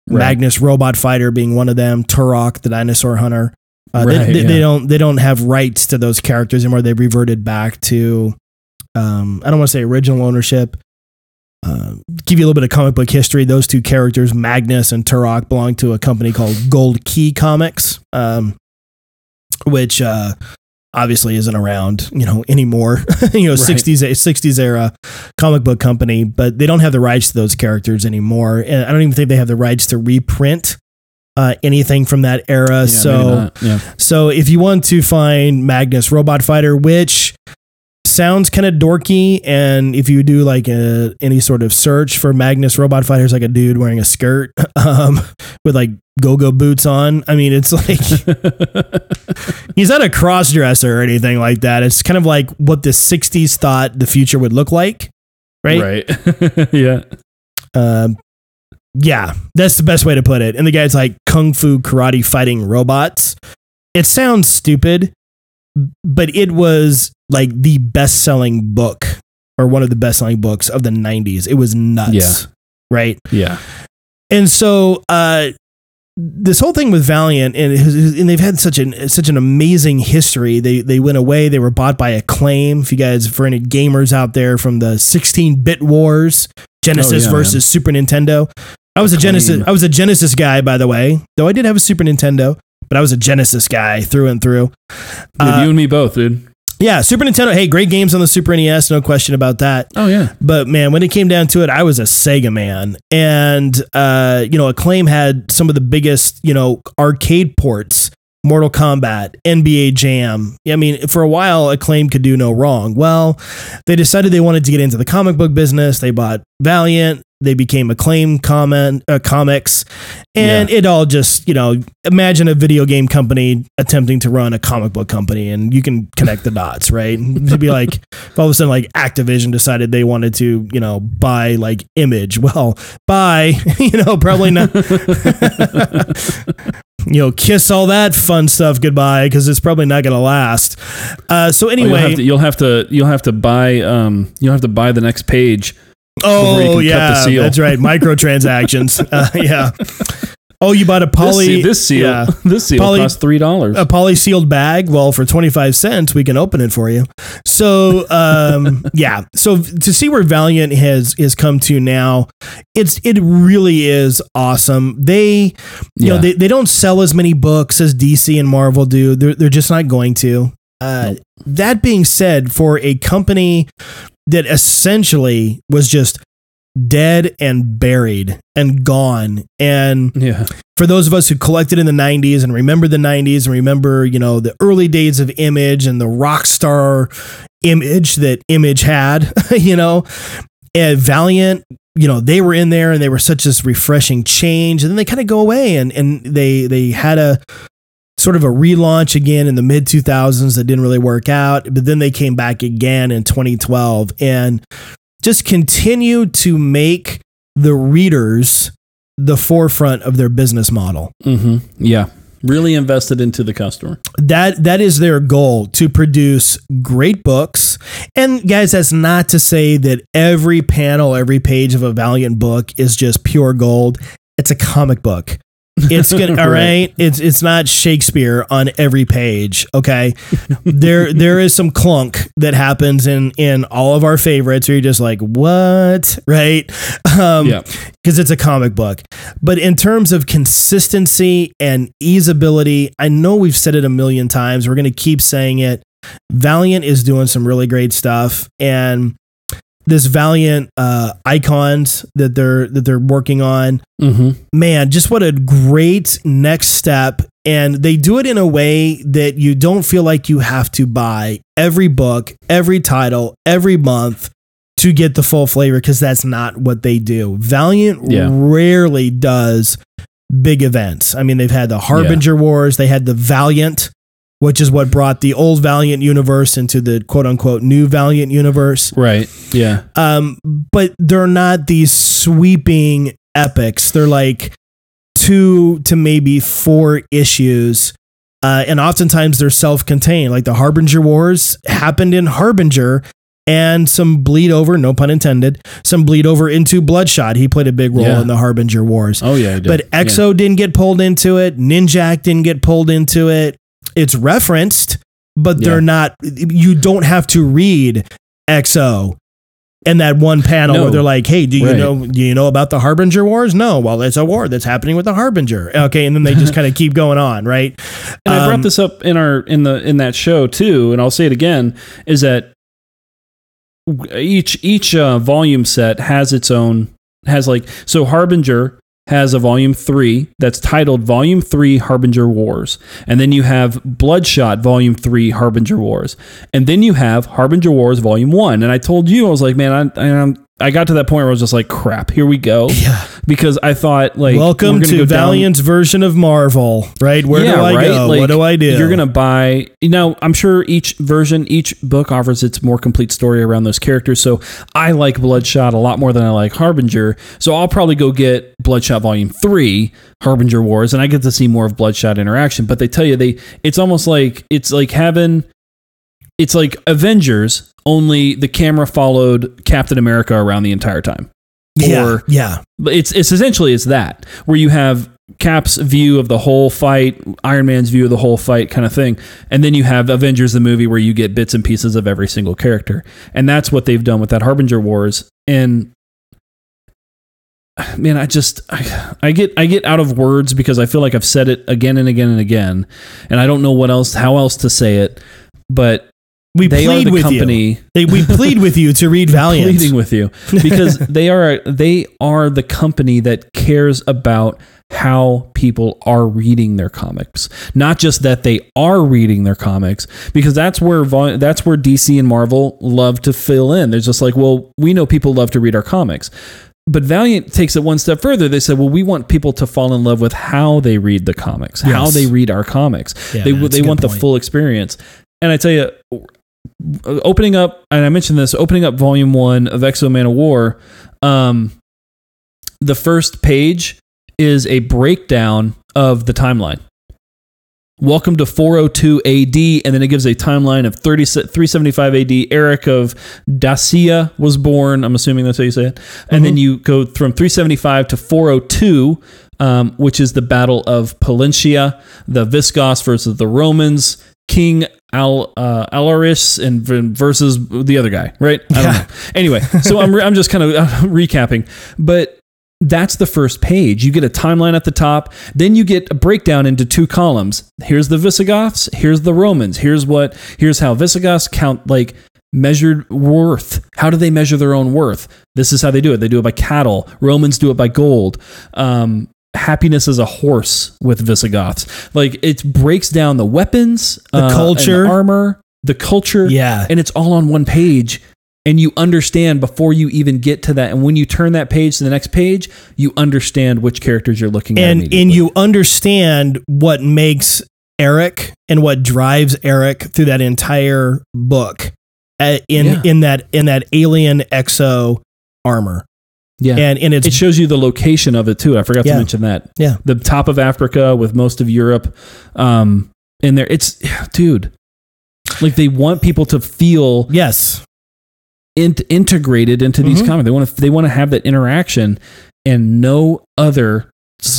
Right. Magnus Robot Fighter being one of them, Turok the dinosaur hunter. Uh, they, Right, they, they yeah. don't they don't have rights to those characters anymore. They've reverted back to um, I don't want to say original ownership. Uh, give you a little bit of comic book history. Those two characters, Magnus and Turok, belong to a company called Gold Key Comics, um, which uh, obviously isn't around, you know, anymore. [laughs] you know, Right. sixties sixties era comic book company, but they don't have the rights to those characters anymore. And I don't even think they have the rights to reprint uh, anything from that era. Yeah, so. yeah, So if you want to find Magnus Robot Fighter, which sounds kind of dorky, and if you do like a, any sort of search for Magnus Robot Fighter, it's like a dude wearing a skirt [laughs] um, with like go-go boots on. I mean, it's like [laughs] he's not a cross dresser or anything like that. It's kind of like what the '60s thought the future would look like, right? right, [laughs] yeah, Um, yeah, that's the best way to put it. And the guy's like kung fu karate fighting robots. It sounds stupid, but it was like the best selling book or one of the best selling books of the 90s. It was nuts. Yeah. Right. yeah, And so, uh, this whole thing with Valiant and, and they've had such an such an amazing history. They they went away. They were bought by Acclaim. If you guys, for any gamers out there from the 16 bit wars, Genesis Oh, yeah, versus man. Super Nintendo. I was a Genesis. I was a Genesis guy, by the way. Though I did have a Super Nintendo, but I was a Genesis guy through and through. dude, Uh, you and me both, dude. yeah, Super Nintendo. Hey, great games on the Super NES, no question about that. Oh yeah, But man, when it came down to it, I was a Sega man. And, uh, you know, Acclaim had some of the biggest, you know, arcade ports Mortal Kombat, NBA Jam. I mean, for a while, Acclaim could do no wrong. Well, they decided they wanted to get into the comic book business. They bought Valiant. They became Acclaim comment, uh, Comics. And it all just, you know, imagine a video game company attempting to run a comic book company and you can connect the dots, right? To be like, if [laughs] all of a sudden, like Activision decided they wanted to, you know, buy like Image. Well, buy, [laughs] you know, probably not. [laughs] you know, kiss all that fun stuff goodbye because it's probably not going to last. Uh, so Oh, you'll, anyway, have to, you'll have to you'll have to buy um you'll have to buy the next page. oh can cut the yeah, that's right, [laughs] microtransactions. uh, yeah. Oh, you bought a This, poly se- this seal yeah. [laughs] this seal Poly- costs three dollars. a poly sealed bag. Well, for 25 cents, we can open it for you. So, um, [laughs] yeah. So to see where Valiant has, has come to now, it's, it really is awesome. They, you know, they, they don't sell as many books as DC and Marvel do. They're, they're just not going to. Uh, That being said, for a company that essentially was just dead and buried and gone. And yeah, for those of us who collected in the 90s and remember the 90s and remember, you know, the early days of Image and the rock star image that Image had, [laughs] you know, and Valiant, you know, they were in there and they were such this refreshing change. And then they kind of go away and and they they had a sort of a relaunch again in the mid 2000s that didn't really work out, but then they came back again in 2012 and just continue to make the readers the forefront of their business model. hmm yeah. Really invested into the customer. That that is their goal to produce great books. And guys, that's not to say that every panel, every page of a Valiant book is just pure gold. It's a comic book. It's gonna [laughs] all Right. right. It's it's not Shakespeare on every page. Okay, [laughs] there there is some clunk that happens in in all of our favorites. Where you're just like, what, right? Um, yeah, because it's a comic book. But in terms of consistency and easeability, I know we've said it a million times. We're going to keep saying it. Valiant is doing some really great stuff, and this Valiant uh, icons that they're that they're working on, hmm man, just what a great next step. And they do it in a way that you don't feel like you have to buy every book, every title, every month to get the full flavor because that's not what they do. Valiant Yeah. rarely does big events. I mean, they've had the Harbinger Wars, they had the Valiant, which is what brought the old Valiant universe into the quote unquote new Valiant universe. right. Yeah, Um, but they're not these sweeping epics. They're like two to maybe four issues. Uh, and oftentimes they're self contained. Like the Harbinger Wars happened in Harbinger, and some bleed over, no pun intended, some bleed over into Bloodshot. He played a big role Yeah. in the Harbinger Wars. Oh yeah. But X-O didn't get pulled into it. Ninjak didn't get pulled into it. It's referenced, but they're not. You don't have to read X-O in that one panel No. where they're like, "Hey, do you Right. know do you know about the Harbinger Wars?" No, well, it's a war that's happening with the Harbinger. Okay, and then they just [laughs] kind of keep going on, right? And I Um, brought this up in our in the in that show too, and I'll say it again: is that each each uh, volume set has its own has like so Harbinger has a volume three that's titled Volume Three Harbinger Wars, and then you have Bloodshot Volume Three Harbinger Wars, and then you have Harbinger Wars Volume One. And I told you I was like, man, I I'm, I got to that point where I was just like, crap, here we go, Yeah. because I thought like Welcome to go down- Valiant's version of Marvel, right? Where do I go? Like, what do I do? You're gonna buy. You know, I'm sure each version, each book offers its more complete story around those characters. So I like Bloodshot a lot more than I like Harbinger. So I'll probably go get Bloodshot Volume Three, Harbinger Wars, and I get to see more of Bloodshot interaction. But they tell you they, it's almost like it's like having. It's like Avengers, only the camera followed Captain America around the entire time. yeah, or- yeah, But it's it's essentially it's that where you have Cap's view of the whole fight, Iron Man's view of the whole fight, kind of thing, and then you have Avengers the movie where you get bits and pieces of every single character, and that's what they've done with that Harbinger Wars. And [sighs] man, I just I, I get I get out of words because I feel like I've said it again and again and again, and I don't know what else how else to say it, but we they are the with company you. They, we [laughs] plead with you to read Valiant. pleading with you because [laughs] they are they are the company that cares about how people are reading their comics not just that they are reading their comics because that's where that's where DC and Marvel love to fill in there's just like well we know people love to read our comics but Valiant takes it one step further. They said, "Well, we want people to fall in love with how they read the comics, how they read our comics. Yeah, they man, they want the full experience." And I tell you, opening up, and I mentioned this, opening up Volume One of X-O Manowar, um, the first page is a breakdown of the timeline. Welcome to 402 AD, and then it gives a timeline of 30, 375 AD. Aric of Dacia was born. I'm assuming that's how you say it. And then you go from 375 to 402, um, which is the Battle of Pollentia, the Viscos versus the Romans, King Al uh, Alaric and versus the other guy, right? I don't know. Anyway, so I'm re- I'm just kind of uh, recapping, but that's the first page. You get a timeline at the top, then you get a breakdown into two columns. Here's the Visigoths, here's the Romans. Here's what here's how Visigoths count like measured worth. How do they measure their own worth? This is how they do it. They do it by cattle. Romans do it by gold. Um, happiness as a horse with Visigoths. Like it breaks down the weapons, The uh, and culture. armor, the culture Yeah, and it's all on one page and you understand before you even get to that and when you turn that page to the next page you understand which characters you're looking at and immediately. and you understand what makes Aric and what drives Aric through that entire book uh, in Yeah. in that in that alien exo armor yeah and and it's it shows you the location of it too i forgot Yeah. to mention that Yeah. the top of africa with most of europe um in there it's dude like they want people to feel yes in- integrated into these Mhm. comics they want to they want to have that interaction and no other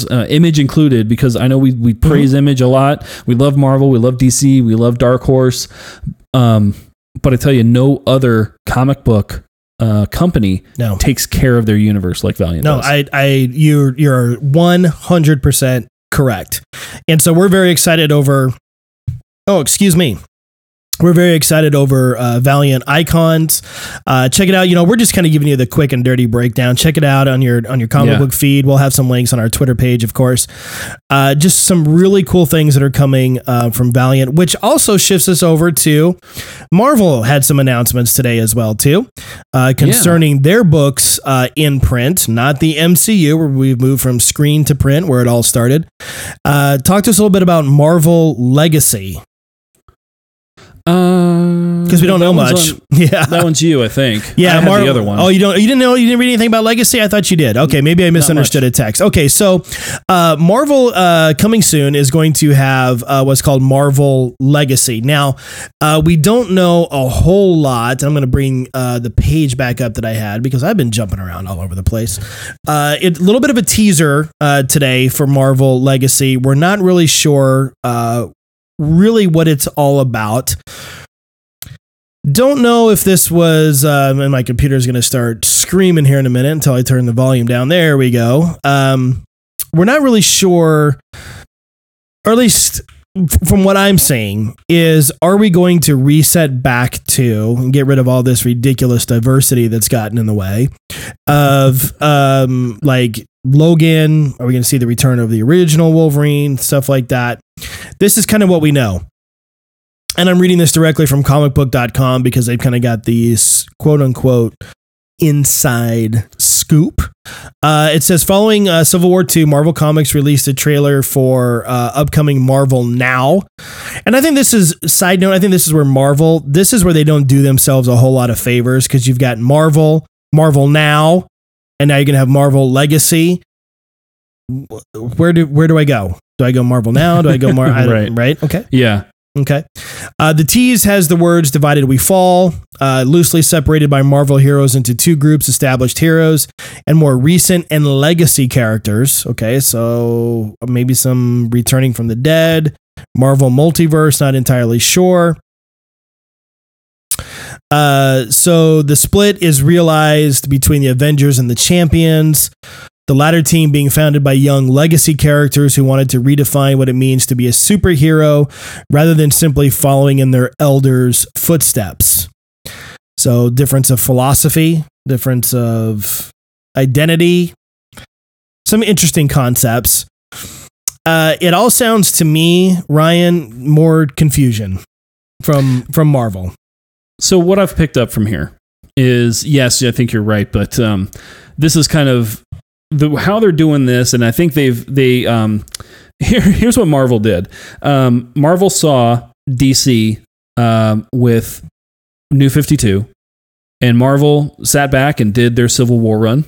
uh, image included because I know we we Mm-hmm. praise image a lot. We love Marvel, we love DC, we love Dark Horse. Um, but I tell you, no other comic book uh, company no. takes care of their universe like Valiant no does. I I you you're one hundred percent correct. And so we're very excited over oh excuse me we're very excited over uh, Valiant icons. Uh, check it out. You know, we're just kind of giving you the quick and dirty breakdown. Check it out on your on your comic Yeah. book feed. We'll have some links on our Twitter page, of course. Uh, just some really cool things that are coming uh, from Valiant, which also shifts us over to Marvel. Had some announcements today as well too, uh, concerning their books uh, in print, not the MCU, where we've moved from screen to print, where it all started. Uh, talk to us a little bit about Marvel Legacy. Uh, because we don't know much. on- [laughs] yeah, that one's you, I think. [laughs] yeah. I Mar- the other one. Oh, you don't. You didn't know. You didn't read anything about Legacy. I thought you did. Okay, maybe I misunderstood a text. Okay, so uh, Marvel uh, coming soon is going to have uh, what's called Marvel Legacy. Now, uh, we don't know a whole lot. I'm going to bring uh, the page back up that I had because I've been jumping around all over the place. Uh, it, a little bit of a teaser uh, today for Marvel Legacy. We're not really sure uh, really what it's all about. Don't know if this was, um, and my computer's going to start screaming here in a minute until I turn the volume down. There we go. Um, we're not really sure, or at least from what I'm saying, is are we going to reset back to and get rid of all this ridiculous diversity that's gotten in the way of um, like Logan? Are we going to see the return of the original Wolverine, stuff like that? This is kind of what we know and I'm reading this directly from comicbook.com because they've kind of got these quote unquote inside scoop. Uh, it says following uh, Civil War II, Marvel Comics released a trailer for uh, upcoming Marvel Now. And I think this is, side note, I think this is where Marvel, this is where they don't do themselves a whole lot of favors because you've got Marvel, Marvel Now, and now you're to have Marvel Legacy. Where do where do I go? Do I go Marvel now? Do I go Marvel? [laughs] Right. right. Okay. yeah. Okay. Uh, the tease has the words divided we fall, uh, loosely separated by Marvel heroes into two groups established heroes and more recent and legacy characters. Okay. So maybe some returning from the dead, Marvel multiverse, not entirely sure. Uh, so the split is realized between the Avengers and the Champions. The latter team being founded by young legacy characters who wanted to redefine what it means to be a superhero rather than simply following in their elders' footsteps. So, difference of philosophy, difference of identity, some interesting concepts. Uh, it all sounds to me, Ryan, more confusion from from Marvel. So what I've picked up from here is yes, I think you're right, but um, this is kind of the how they're doing this, and I think they've they um, [laughs] here here's what Marvel did. Um, Marvel saw DC um, with New Fifty Two, and Marvel sat back and did their Civil War run,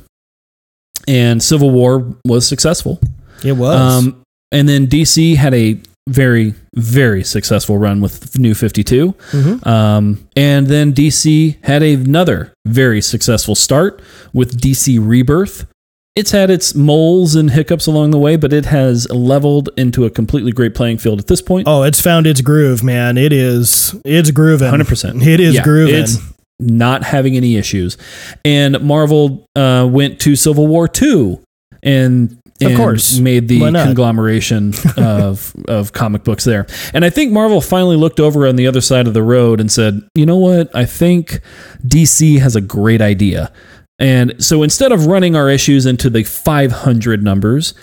and Civil War was successful. It was. Um, and then DC had a very, very successful run with New 52. Mhm. Um, and then DC had another very successful start with DC Rebirth. It's had its moles and hiccups along the way, but it has leveled into a completely great playing field at this point. Oh, it's found its groove, man. It is it's grooving. 100%. It is Yeah, grooving. It's not having any issues. And Marvel uh, went to Civil War 2 and, Of course. made the conglomeration [laughs] of, of comic books there. And I think Marvel finally looked over on the other side of the road and said, you know what? I think DC has a great idea. And so instead of running our issues into the 500 numbers,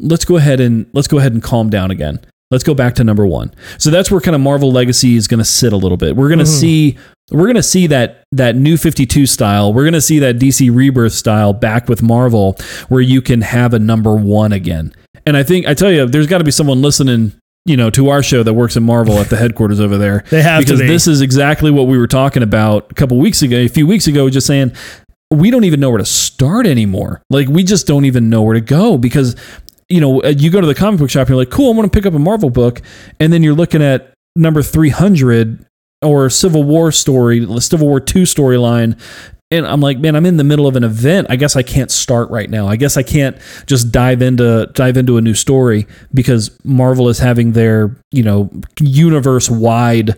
let's go ahead and let's go ahead and calm down again. Let's go back to number one. So that's where kind of Marvel Legacy is going to sit a little bit. We're going to Mhm. see we're going to see that that new 52 style. We're going to see that DC Rebirth style back with Marvel where you can have a number 1 again. And I think I tell you there's got to be someone listening, you know, to our show that works in Marvel at the headquarters over there [laughs] They have because to be. this is exactly what we were talking about a couple weeks ago, a few weeks ago just saying we don't even know where to start anymore. Like we just don't even know where to go because you know, uh, you go to the comic book shop and you're like, cool, I'm going to pick up a Marvel book. And then you're looking at number 300 or Civil War story, the Civil War 2 storyline. And I'm like, man, I'm in the middle of an event. I guess I can't start right now. I guess I can't just dive into dive into a new story because Marvel is having their, you know, universe wide,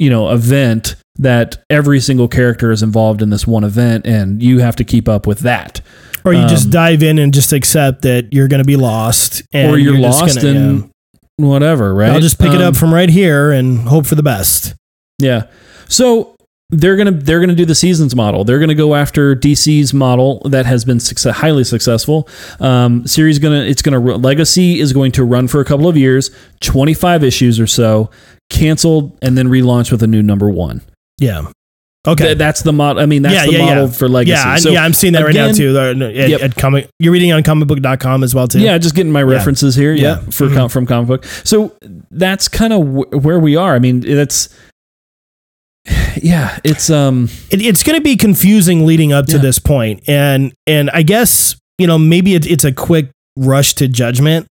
you know, event that every single character is involved in this one event and you have to keep up with that. or you just um, dive in and just accept that you're going to be lost, and or you're, just lost gonna- and whatever, right? I'll just pick it Um, up from right here and hope for the best. Yeah. So they're gonna they're gonna do the seasons model. They're gonna go after DC's model that has been success, highly successful. Um, series gonna it's gonna Legacy is going to run for a couple of years, twenty five issues or so, canceled and then relaunched with a new number one. Yeah. Okay. Th- that's the model. I mean, that's Yeah, the yeah, model yeah. for Legacy. yeah, I, so, yeah, I'm seeing that right now too. At, Yep. at comic, you're reading on comicbook.com as well too. Yeah, just getting my references here. Yeah, for Mhm. com- from comic book. So that's kind of w- where we are. I mean, that's yeah, it's um, it, it's going to be confusing leading up to this point, and and I guess you know maybe it, it's a quick rush to judgment.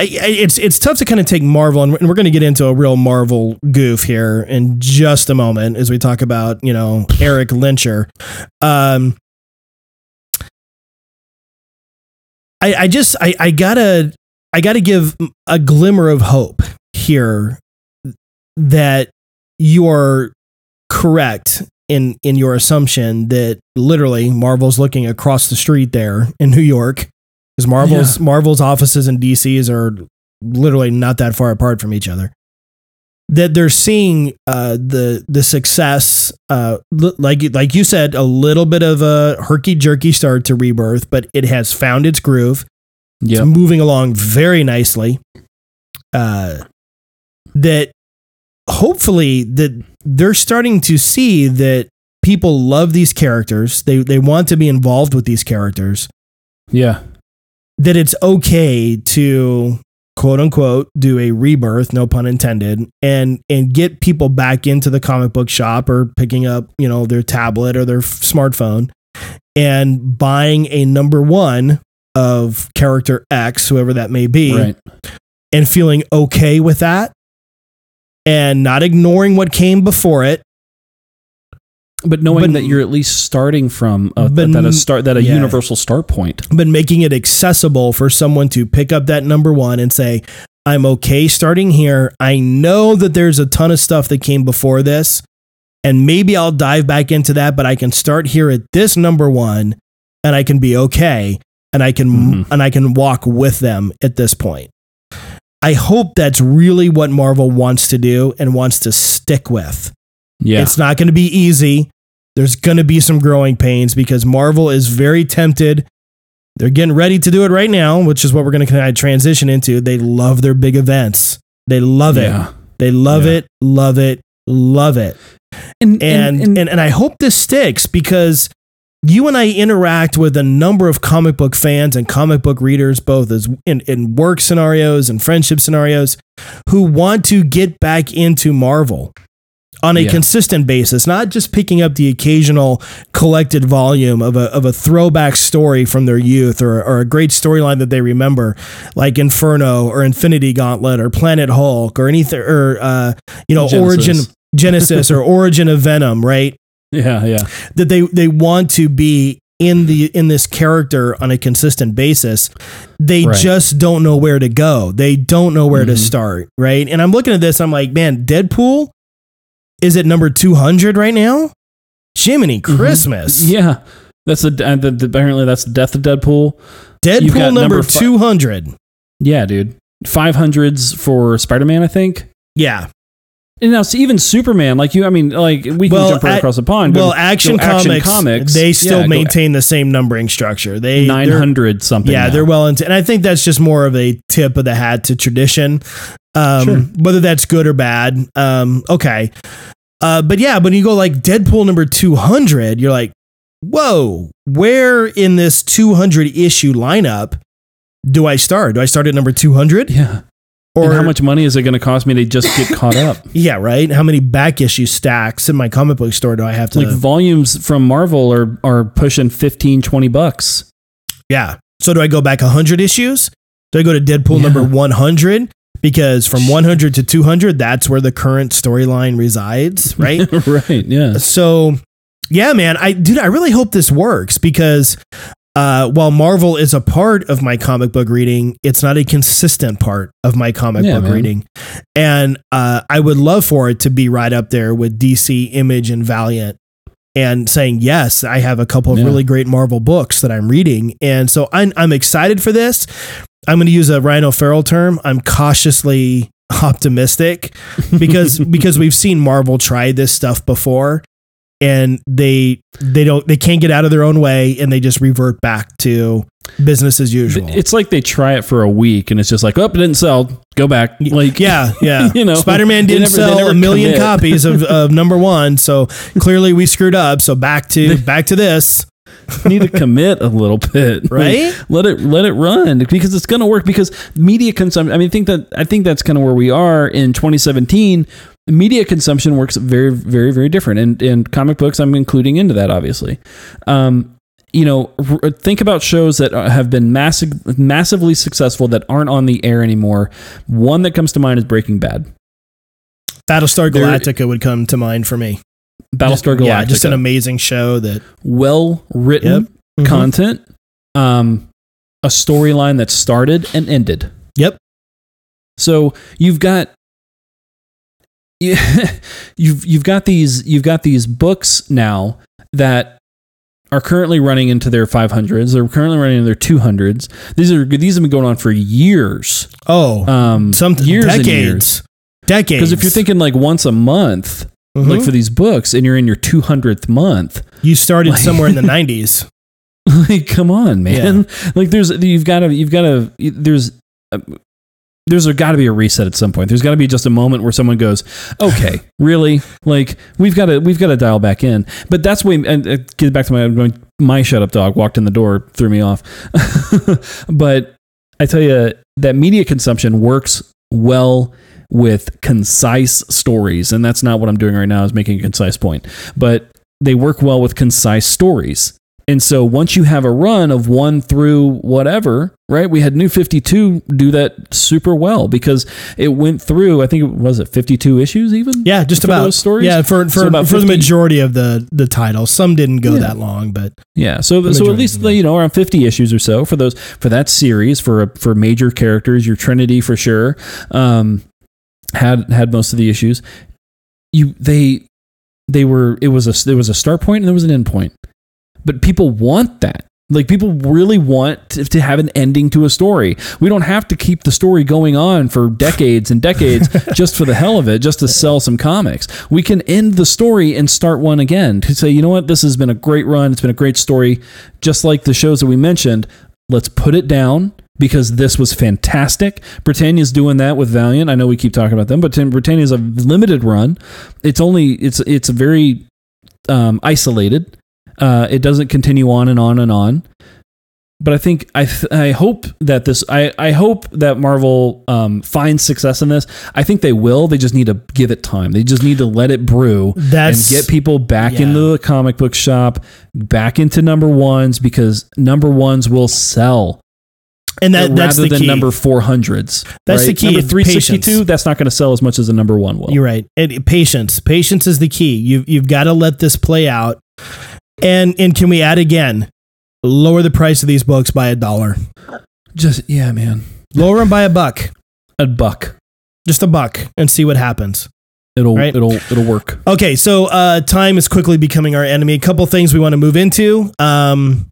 I, I, it's it's tough to kind of take Marvel, and we're, going to get into a real Marvel goof here in just a moment as we talk about you know Erik Lehnsherr. Um, I I just I I gotta I gotta give a glimmer of hope here that you are correct in in your assumption that literally Marvel's looking across the street there in New York because Marvel's Marvel's offices and DC's are literally not that far apart from each other. That they're seeing uh, the the success, uh, l- like like you said, a little bit of a herky jerky start to Rebirth, but it has found its groove. yeah, It's moving along very nicely. Uh, that hopefully that they're starting to see that people love these characters. They they want to be involved with these characters. yeah, That it's okay to quote unquote do a rebirth, no pun intended, and and get people back into the comic book shop or picking up you know their tablet or their f- smartphone and buying a number one of character X, whoever that may be, right, and feeling okay with that and not ignoring what came before it. But knowing But- that you're at least starting from a, But that a start that a yeah. universal start point. but making it accessible for someone to pick up that number one and say, I'm okay starting here. I know that there's a ton of stuff that came before this, and maybe I'll dive back into that, but I can start here at this number one and I can be okay and I can Mhm. and I can walk with them at this point. I hope that's really what Marvel wants to do and wants to stick with. Yeah, It's not going to be easy. There's going to be some growing pains because Marvel is very tempted. They're getting ready to do it right now, which is what we're going to kind of transition into. They love their big events. They love it. They love Yeah. it, love it, love it. And And, and, and I hope this sticks because you and I interact with a number of comic book fans and comic book readers, both as in, in work scenarios and friendship scenarios, who want to get back into Marvel on a Yeah. consistent basis, not just picking up the occasional collected volume of a, of a throwback story from their youth or, or a great storyline that they remember, like Inferno or Infinity Gauntlet or Planet Hulk or anything, or, uh, you know, Genesis. Origin, [laughs] Genesis or Origin of Venom, right? yeah, yeah, that they they want to be in the in this character on a consistent basis they Right. just don't know where to go they don't know where to Mhm. start right and i'm looking at this i'm like man deadpool is at number 200 right now jiminy christmas Mm-hmm. yeah. That's the, uh, the, the apparently that's the death of Deadpool. Deadpool number, number fi- 200 Yeah, dude. Five hundreds for Spider Man, I think. yeah And now, see, even Superman, like you, I mean, like we can Well, jump right ac- across the pond. well action, Action comics, Comics, they yeah, still go maintain the same numbering structure they nine something. Yeah, now. they're well into, and I think that's just more of a tip of the hat to tradition. Um, Sure. Whether that's good or bad, um, okay. Uh, but yeah, when you go like Deadpool number two hundred, you're like, whoa, where in this two hundred issue lineup do I start? Do I start at number two hundred, Yeah. or and how much money is it going to cost me to just get caught up? [laughs] Yeah, right. How many back issue stacks in my comic book store do I have to? like volumes from Marvel are are pushing 15, 20 bucks. Yeah. So do I go back 100 issues? Do I go to Deadpool Yeah. number 100? Because from 100 to 200, that's where the current storyline resides, [laughs] right? right. Yeah. so, yeah, man, I dude, I really hope this works because uh, while Marvel is a part of my comic book reading, it's not a consistent part of my comic Yeah, book man. reading, and uh, I would love for it to be right up there with DC, Image, and Valiant. And saying yes, I have a couple of Yeah. really great Marvel books that I'm reading, and so I'm I'm excited for this. I'm going to use a Ryan O'Farrell term. I'm cautiously optimistic [laughs] because because we've seen Marvel try this stuff before and they they don't they can't get out of their own way and they just revert back to business as usual. It's like they try it for a week and it's just like, oh, it didn't sell. Go back. Like, yeah, [laughs] yeah. You know, Spider-Man didn't never- sell a million commit. copies of, of [laughs] number one, so clearly we screwed up. So back to back to this. Need to commit a little bit, Right? let it let it run because it's going to work. Because media consumption. I mean, I think that I think that's kind of where we are in 2017. Media consumption works very, very, very different, and and comic books I'm including into that, obviously. Um, you know, r- think about shows that uh, have been massive, massively successful that aren't on the air anymore. One that comes to mind is Breaking Bad. Battlestar There- Galactica would come to mind for me. Battlestar Galactica. Yeah, just an amazing show that well written Mhm. content, um, a storyline that started and ended. Yep. So you've got [laughs] you've you've got these you've got these books now that are currently running into their 500s. They're currently running into their 200s. These are these have been going on for years. Oh, Um, some years decades. and years. Decades. Because if you're thinking like once a month, Mhm. like for these books, and you're in your 200th month, you started like- somewhere in the [laughs] 90s. like come on man. Like there's you've got to you've got to there's uh, there's got to be a reset at some point. There's got to be just a moment where someone goes okay [laughs] really? Like we've got to we've got to dial back in. But that's way and uh, get back to my my, my shut up dog walked in the door threw me off. [laughs] But i tell you that media consumption works well with concise stories and that's not what i'm doing right now is making a concise point but they work well with concise stories and so once you have a run of one through whatever, right? We had New 52 do that super well because it went through, I think it was it 52 issues even? Yeah, just about those stories? Yeah, for for, So for the majority of the the titles. Some didn't go Yeah. that long, but Yeah. So The so at least you know around 50 issues or so for those for that series for for major characters, your Trinity for sure. Um had had most of the issues. You they they were it was a there was a start point and there was an end point. But people want that. Like people really want to, to have an ending to a story. We don't have to keep the story going on for decades and decades [laughs] just for the hell of it, just to sell some comics. We can end the story and start one again to say, you know what, this has been a great run. It's been a great story. Just like the shows that we mentioned, let's put it down because this was fantastic. Britannia's doing that with Valiant. I know we keep talking about them, but Britannia's a limited run. It's only it's it's very um, isolated. Uh, it doesn't continue on and on and on. But I think I th- I hope that this I, I hope that Marvel um, finds success in this. I think they will. They just need to give it time. They just need to let it brew That's- and get people back yeah. into the comic book shop, back into number ones because number ones will sell and that that's rather the than key. number four hundreds. That's the key, Number three sixty two. patience. That's not going to sell as much as the number one will. You're right. And patience. Patience is the key. You've you've got to let this play out. And and can we add again? Lower the price of these books by a dollar. Just yeah, man. Lower them by a buck. A buck. Just a buck and see what happens. It'll Right. it'll it'll work. Okay, so uh, time is quickly becoming our enemy. A couple things we want to move into. Um,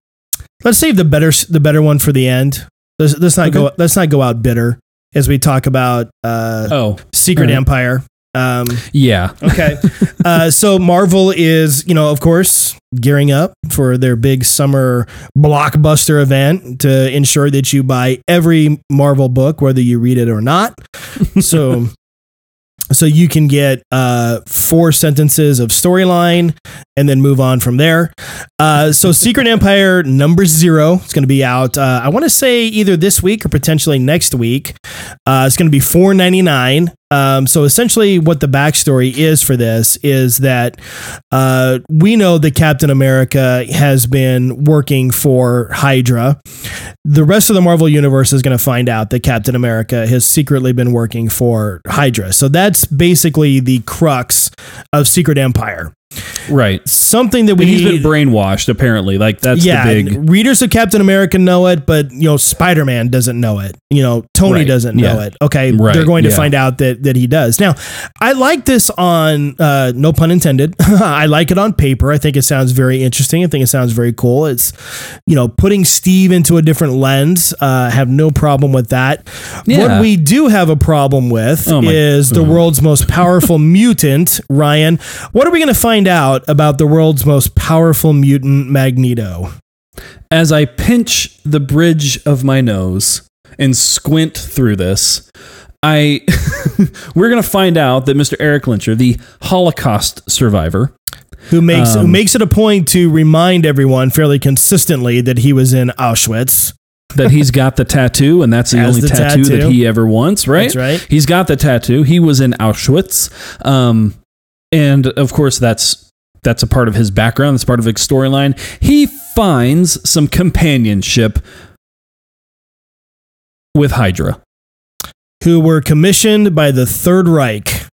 let's save the better the better one for the end. Let's, let's not go. Let's not go out bitter as we talk about uh, Oh Secret alright. Empire. Um, yeah. okay, [laughs] uh, so Marvel is, you know, of course, gearing up for their big summer blockbuster event to ensure that you buy every Marvel book, whether you read it or not. So. [laughs] So you can get uh, four sentences of storyline and then move on from there. Uh, so Secret Empire number zero is going to be out. Uh, I want to say either this week or potentially next week. Uh, it's going to be four ninety nine. Um, so essentially, what the backstory is for this is that uh, we know that Captain America has been working for Hydra. The rest of the Marvel universe is going to find out that Captain America has secretly been working for Hydra. So that's basically the crux of Secret Empire. Right. Something that we he's been brainwashed apparently. Like that's yeah, the big readers of Captain America know it, but you know Spider Man doesn't know it. You know Tony Right, doesn't know yeah. it. Okay, Right, they're going to yeah. find out that that he does. Now, I like this on uh, no pun intended. [laughs] I like it on paper. I think it sounds very interesting. I think it sounds very cool. It's you know putting Steve into a different lens. Uh, have no problem with that. Yeah. What we do have a problem with Oh is the oh. world's most powerful [laughs] mutant, Ryan. What are we going to find out about the world's most powerful mutant, Magneto? as I pinch the bridge of my nose and squint through this, I [laughs] we're gonna find out that Mr. Erik Lehnsherr, the Holocaust survivor, who makes who Um, makes it a point to remind everyone fairly consistently that he was in Auschwitz. that he's got the tattoo, and that's the Has only the tattoo, tattoo. that he ever wants, right? That's right. He's got the tattoo. He was in Auschwitz, um, and of course, that's that's a part of his background. That's part of his storyline. He finds some companionship with Hydra, Who were commissioned by the Third Reich.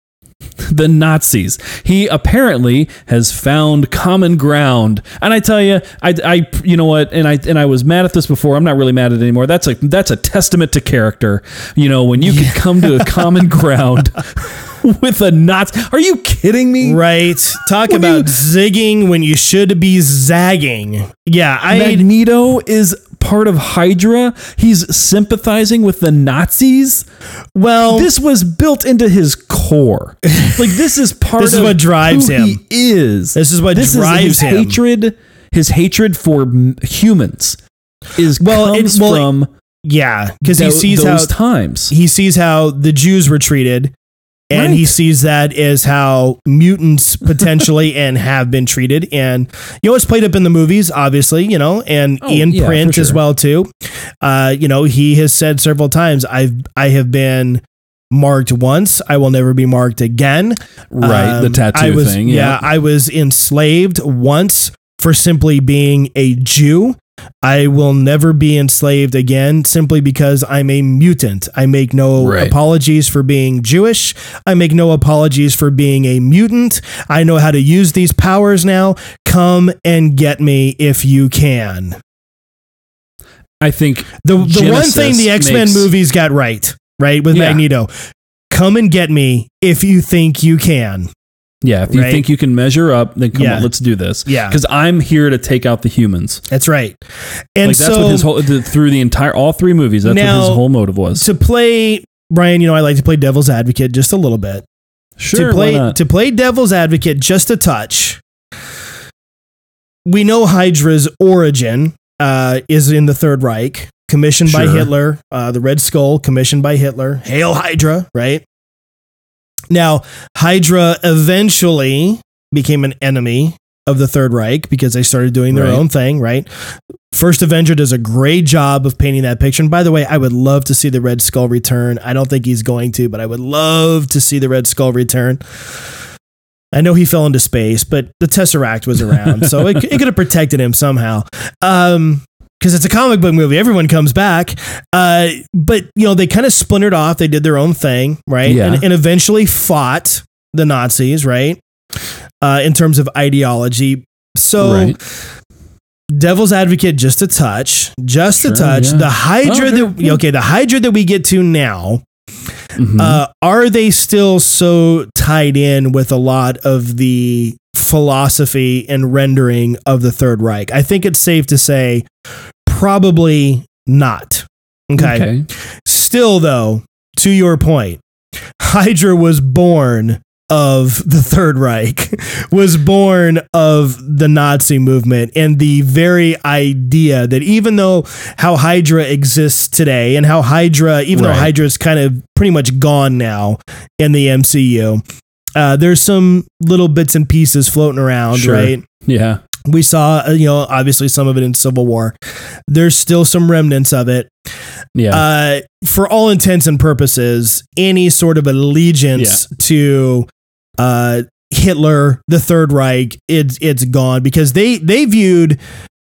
the Nazis. He apparently has found common ground, and I tell you, I, I, you know what, and I and I was mad at this before. I'm not really mad at it anymore. That's a that's a testament to character. You know, when you can come to a common [laughs] ground [laughs] with a Nazi. Are you kidding me? Right. Talk about you- zigging when you should be zagging. Yeah, I Magneto is part of Hydra. He's sympathizing with the Nazis. well This was built into his core. [laughs] Like this is part This is what drives him. He is. This is what this drives is his him. hatred. His hatred for humans is Well, comes well, from yeah, because he sees how times. he sees how the Jews were treated, and he sees that as how mutants potentially [laughs] and have been treated. And you know, it's played up in the movies, obviously, you know, and Oh, in yeah, print as well too. Uh, you know, he has said several times, "I've I have been." Marked once, I will never be marked again. right, the Um, tattoo I was, thing. Yeah, Yeah. I was enslaved once for simply being a Jew. I will never be enslaved again simply because I'm a mutant. I make no Right. apologies for being Jewish. I make no apologies for being a mutant. I know how to use these powers now. Come and get me if you can. I think The, the one thing the X Men makes- movies got right, right, with Yeah. Magneto come and get me if you think you can. Yeah, if you Right? think you can measure up, then come Yeah. on, let's do this. Yeah. because I'm here to take out the humans. That's right. And like that's so what his whole through the entire all three movies. That's what his whole motive was. to play Brian, you know, I like to play devil's advocate just a little bit. Sure, to play to play devil's advocate just a touch. We know Hydra's origin uh, is in the Third Reich, commissioned by Hitler. Uh, the Red Skull, commissioned by Hitler. Hail Hydra, right? Now, Hydra eventually became an enemy of the Third Reich because they started doing their Right. own thing, right? First Avenger does a great job of painting that picture. And by the way, I would love to see the Red Skull return. I don't think he's going to, but I would love to see the Red Skull return. I know he fell into space, but the Tesseract was around, so it, it could have protected him somehow. Um, because it's a comic book movie, everyone comes back. Uh, but you know they kind of splintered off. They did their own thing, right? Yeah. And, and eventually fought the Nazis, right? Uh, in terms of ideology. So Right. devil's advocate just a touch just Sure, a touch yeah. the hydra Oh, that okay the hydra that we get to now Mhm. uh, are they still so tied in with a lot of the philosophy and rendering of the third reich. I think it's safe to say probably not. Okay. Still, though, to your point, Hydra was born of the Third Reich, [laughs] was born of the Nazi movement, and the very idea that even though how Hydra exists today, and how Hydra, even though Hydra is kind of pretty much gone now in the MCU, uh, there's some little bits and pieces floating around, Sure. right? Yeah. We saw, uh, you know, obviously some of it in Civil War. There's still some remnants of it Yeah. uh, for all intents and purposes, any sort of allegiance to uh, Hitler, the Third Reich, it's it's gone because they they viewed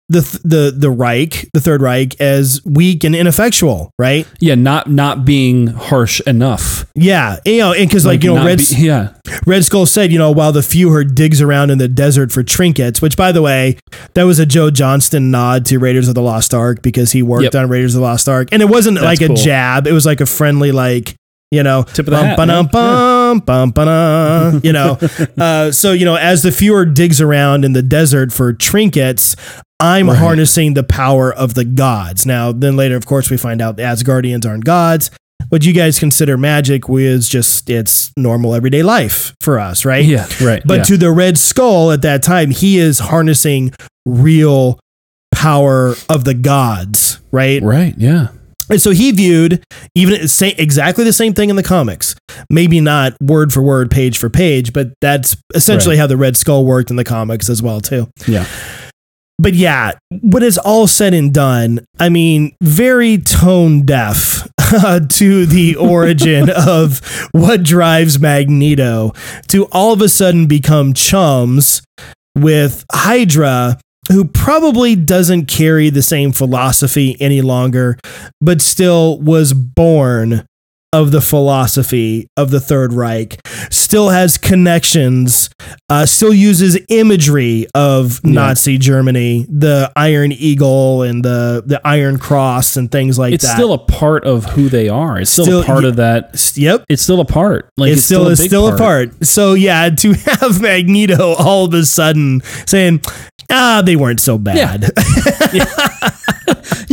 the the the Reich, the Third Reich, as weak and ineffectual, right? yeah. Not not being harsh enough. Yeah, you know, and because like, you know, Red be- yeah. Red Skull said, you know, while the Fuhrer digs around in the desert for trinkets, which by the way, that was a Joe Johnston nod to Raiders of the Lost Ark because he worked Yep. on Raiders of the Lost Ark. And it wasn't That's like a cool. jab, it was like a friendly, like, you know, Tip of the bum, hat, ba-dum, bum, bum, ba-dum, you know. [laughs] uh, so, you know, as the Fuhrer digs around in the desert for trinkets, I'm Right. harnessing the power of the gods. Now, then later, of course, we find out the Asgardians aren't gods. What you guys consider magic is just it's normal everyday life for us, right? Yeah. Right. But yeah. to the Red Skull at that time, he is harnessing real power of the gods, right? right. Yeah. And so he viewed even say exactly the same thing in the comics. maybe not word for word, page for page, but that's essentially Right. how the Red Skull worked in the comics as well too. Yeah. But yeah, when it's all said and done, I mean, very tone deaf [laughs] uh, to the [laughs] origin of what drives Magneto to all of a sudden become chums with Hydra, who probably doesn't carry the same philosophy any longer, but still was born of the philosophy of the Third Reich, still has connections, uh, still uses imagery of Yeah. Nazi Germany, the Iron Eagle and the, the Iron Cross and things like it's that. It's still a part of who they are. It's still, Still- a part y- of that. Yep. It's still a part. Like It's still, a it's big still a part. So yeah, [laughs] to have Magneto all of a sudden saying, ah, they weren't so bad. [laughs]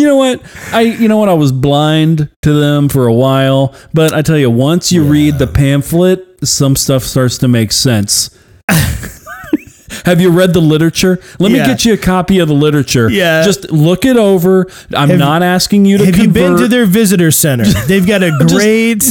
You know what? I you know what? I was blind to them for a while, but I tell you, once you read the pamphlet, some stuff starts to make sense. [laughs] Have you read the literature? Let Yeah. me get you a copy of the literature. Yeah. Just look it over. I'm Have- not asking you to Have you been to their visitor center? [laughs] They've got a great.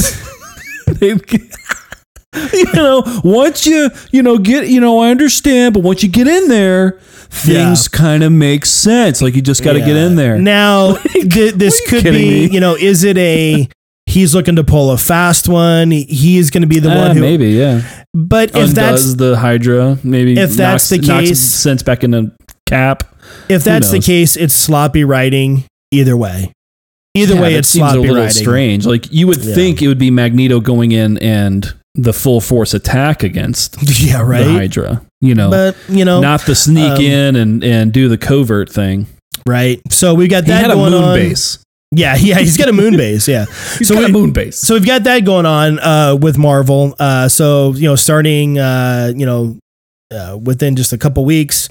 [laughs] you know, once you, you know, get, you know, I understand, but once you get in there, things kind of make sense. Like you just got to get in there. Now, [laughs] th- this could be, me? you know, is it a he's looking to pull a fast one? He's going to be the Ah, one who. maybe, yeah. But if that's the Hydra, maybe if that's knocks, the case- sense back into Cap. if that's the case, it's sloppy writing. Either way, either Yeah, way, it's seems a little writing. strange. Like you would Yeah. think it would be Magneto going in and the full force attack against [laughs] Yeah, the right. Hydra. You know, But you know, not the sneak um, in and and do the covert thing. right. So we got that. Going on. He had a moon on. base. Yeah, [laughs] yeah, he's got a moon base. Yeah. [laughs] He's So got we- a moon base. So we've got that going on uh, with Marvel. Uh, so you know, starting uh, you know uh, within just a couple weeks,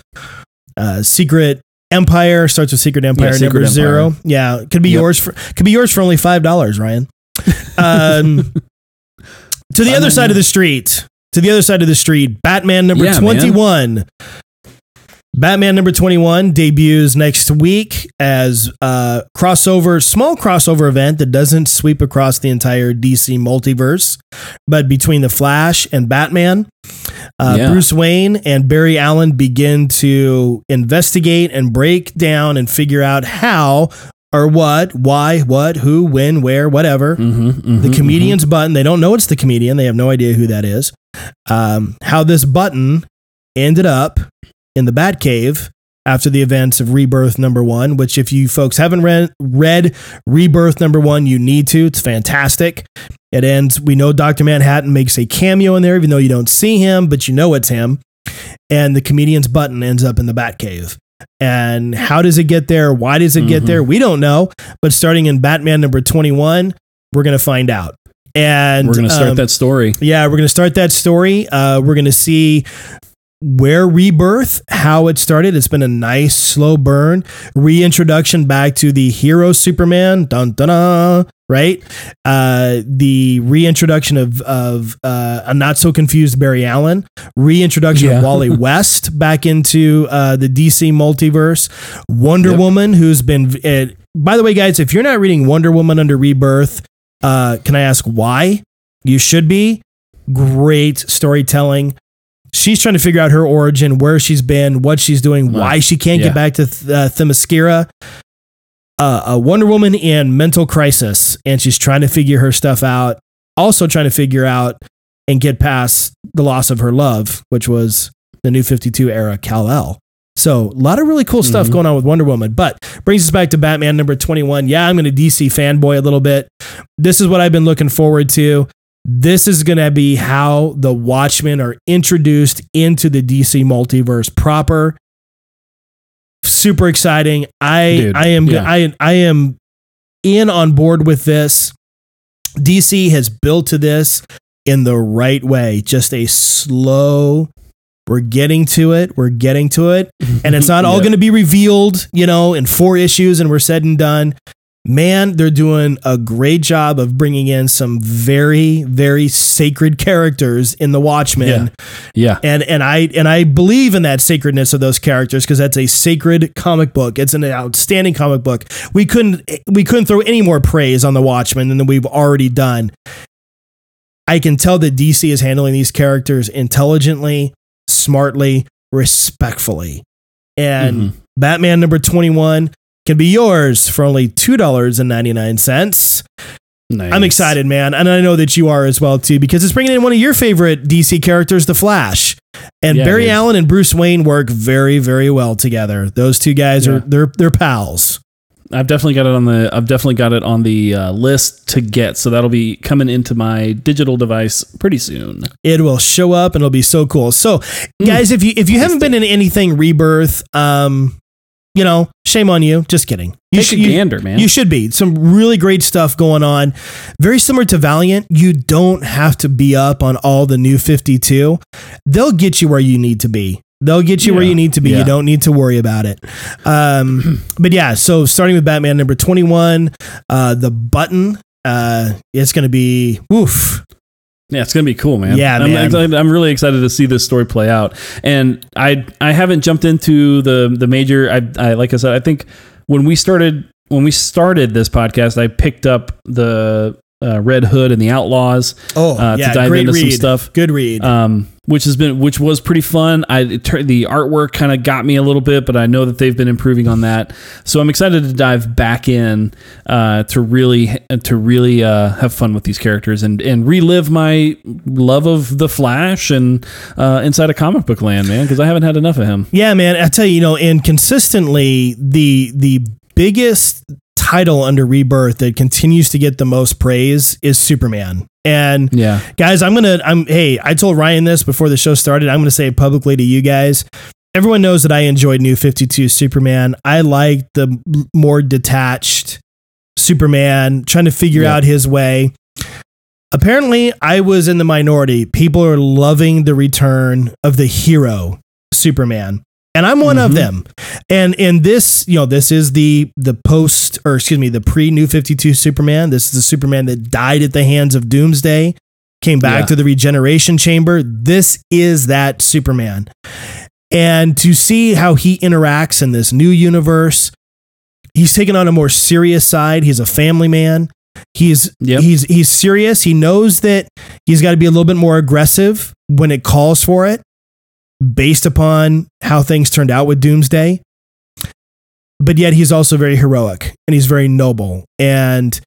uh, Secret Empire starts with Secret Empire Secret number Empire. zero. Yeah, could be Yep. yours for could be yours for only five dollars, Ryan. [laughs] Um, to the other side of the street. To the other side of the street, Batman number Yeah, man. 21. Batman number 21 debuts next week as a crossover, small crossover event that doesn't sweep across the entire DC multiverse, but between the Flash and Batman, uh, Yeah. Bruce Wayne and Barry Allen begin to investigate and break down and figure out how or what, why, what, who, when, where, whatever Mhm, mhm, the mhm. comedian's button. They don't know it's the comedian. They have no idea who that is. Um, how this button ended up in the Batcave after the events of Rebirth number one, which, if you folks haven't read, read Rebirth number one, you need to. It's fantastic. It ends, we know Dr. Manhattan makes a cameo in there, even though you don't see him, but you know it's him. And the comedian's button ends up in the Batcave. And how does it get there? Why does it get Mhm. there? We don't know. But starting in Batman number 21, we're going to find out. And We're gonna start um, that story. yeah, we're going to start that story. Uh, we're going to see where rebirth, how it started. It's been a nice slow burn, reintroduction back to the hero Superman, dun dun dun, right? Uh, the reintroduction of of uh, a not so confused Barry Allen, reintroduction Yeah. of Wally [laughs] West back into uh, the DC multiverse, Wonder Yep. Woman, who's been. Uh, by the way, guys, if you're not reading Wonder Woman under Rebirth, uh, can I ask why? You should be. Great storytelling. She's trying to figure out her origin, where she's been, what she's doing, why she can't Yeah. get back to Th- uh, Themyscira. Uh, a Wonder Woman in mental crisis, and she's trying to figure her stuff out. Also, trying to figure out and get past the loss of her love, which was the New Fifty Two era Kal El. So, a lot of really cool stuff Mhm. going on with Wonder Woman. But brings us back to Batman number 21. Yeah, I'm going to DC fanboy a little bit. This is what I've been looking forward to. This is going to be how the Watchmen are introduced into the DC multiverse proper. Super exciting. I Dude, I am yeah. I I am in on board with this. DC has built to this in the right way. Just a slow we're getting to it. We're getting to it. [laughs] And it's not all Yeah. going to be revealed, you know, in four issues and we're said and done. Man, they're doing a great job of bringing in some very, very sacred characters in the Watchmen. Yeah. And and I and I believe in that sacredness of those characters because that's a sacred comic book. It's an outstanding comic book. We couldn't we couldn't throw any more praise on the Watchmen than we've already done. I can tell that DC is handling these characters intelligently, smartly, respectfully. And Mhm. Batman number 21 can be yours for only $2.99. Nice. I'm excited, man. And I know that you are as well, too, because it's bringing in one of your favorite DC characters, The Flash. And Yeah, Barry. Allen and Bruce Wayne work very, very well together. Those two guys Yeah. are they're they're pals. I've definitely got it on the. I've definitely got it on the uh, list to get. So that'll be coming into my digital device pretty soon. It will show up and it'll be so cool. So, guys, if you if you haven't been in anything rebirth, um, you know, shame on you. Just kidding. You Take should- a you- man. You should be. Some really great stuff going on. Very similar to Valiant. You don't have to be up on all the new 52. They'll get you where you need to be. They'll get you where you need to be. Yeah. You don't need to worry about it. Um, but yeah, so starting with Batman number 21, uh, the button, uh, it's going to be woof. Yeah, it's gonna be cool, man. Yeah, I'm, man. excited- I'm really excited to see this story play out. And I I haven't jumped into the the major. I, I like I said, I think when we started when we started this podcast, I picked up the uh, Red Hood and the Outlaws Oh, uh, yeah, to dive great into some read. stuff. Good read. um, which has been which was pretty fun. I the artwork kind of got me a little bit, but I know that they've been improving on that. So I'm excited to dive back in uh, to really to really uh, have fun with these characters and and relive my love of the Flash and uh, inside of comic book land, man, because I haven't had enough of him. Yeah, man. I tell you, you know, and consistently the the biggest title under Rebirth that continues to get the most praise is Superman. And Yeah, guys, I'm gonna I'm hey, I told Ryan this before the show started. I'm gonna say it publicly to you guys. Everyone knows that I enjoyed New 52 Superman. I like the more detached Superman, trying to figure Yeah. out his way. Apparently, I was in the minority. People are loving the return of the hero Superman. And I'm one of Mhm. them. And in this, you know, this is the the post or excuse me, the pre New 52 Superman. This is the Superman that died at the hands of Doomsday, came back Yeah. to the regeneration chamber. This is that Superman. And to see how he interacts in this new universe, he's taken on a more serious side. He's a family man. He's Yep. he's he's serious. He knows that he's got to be a little bit more aggressive when it calls for it, based upon how things turned out with Doomsday. But yet he's also very heroic and he's very noble. And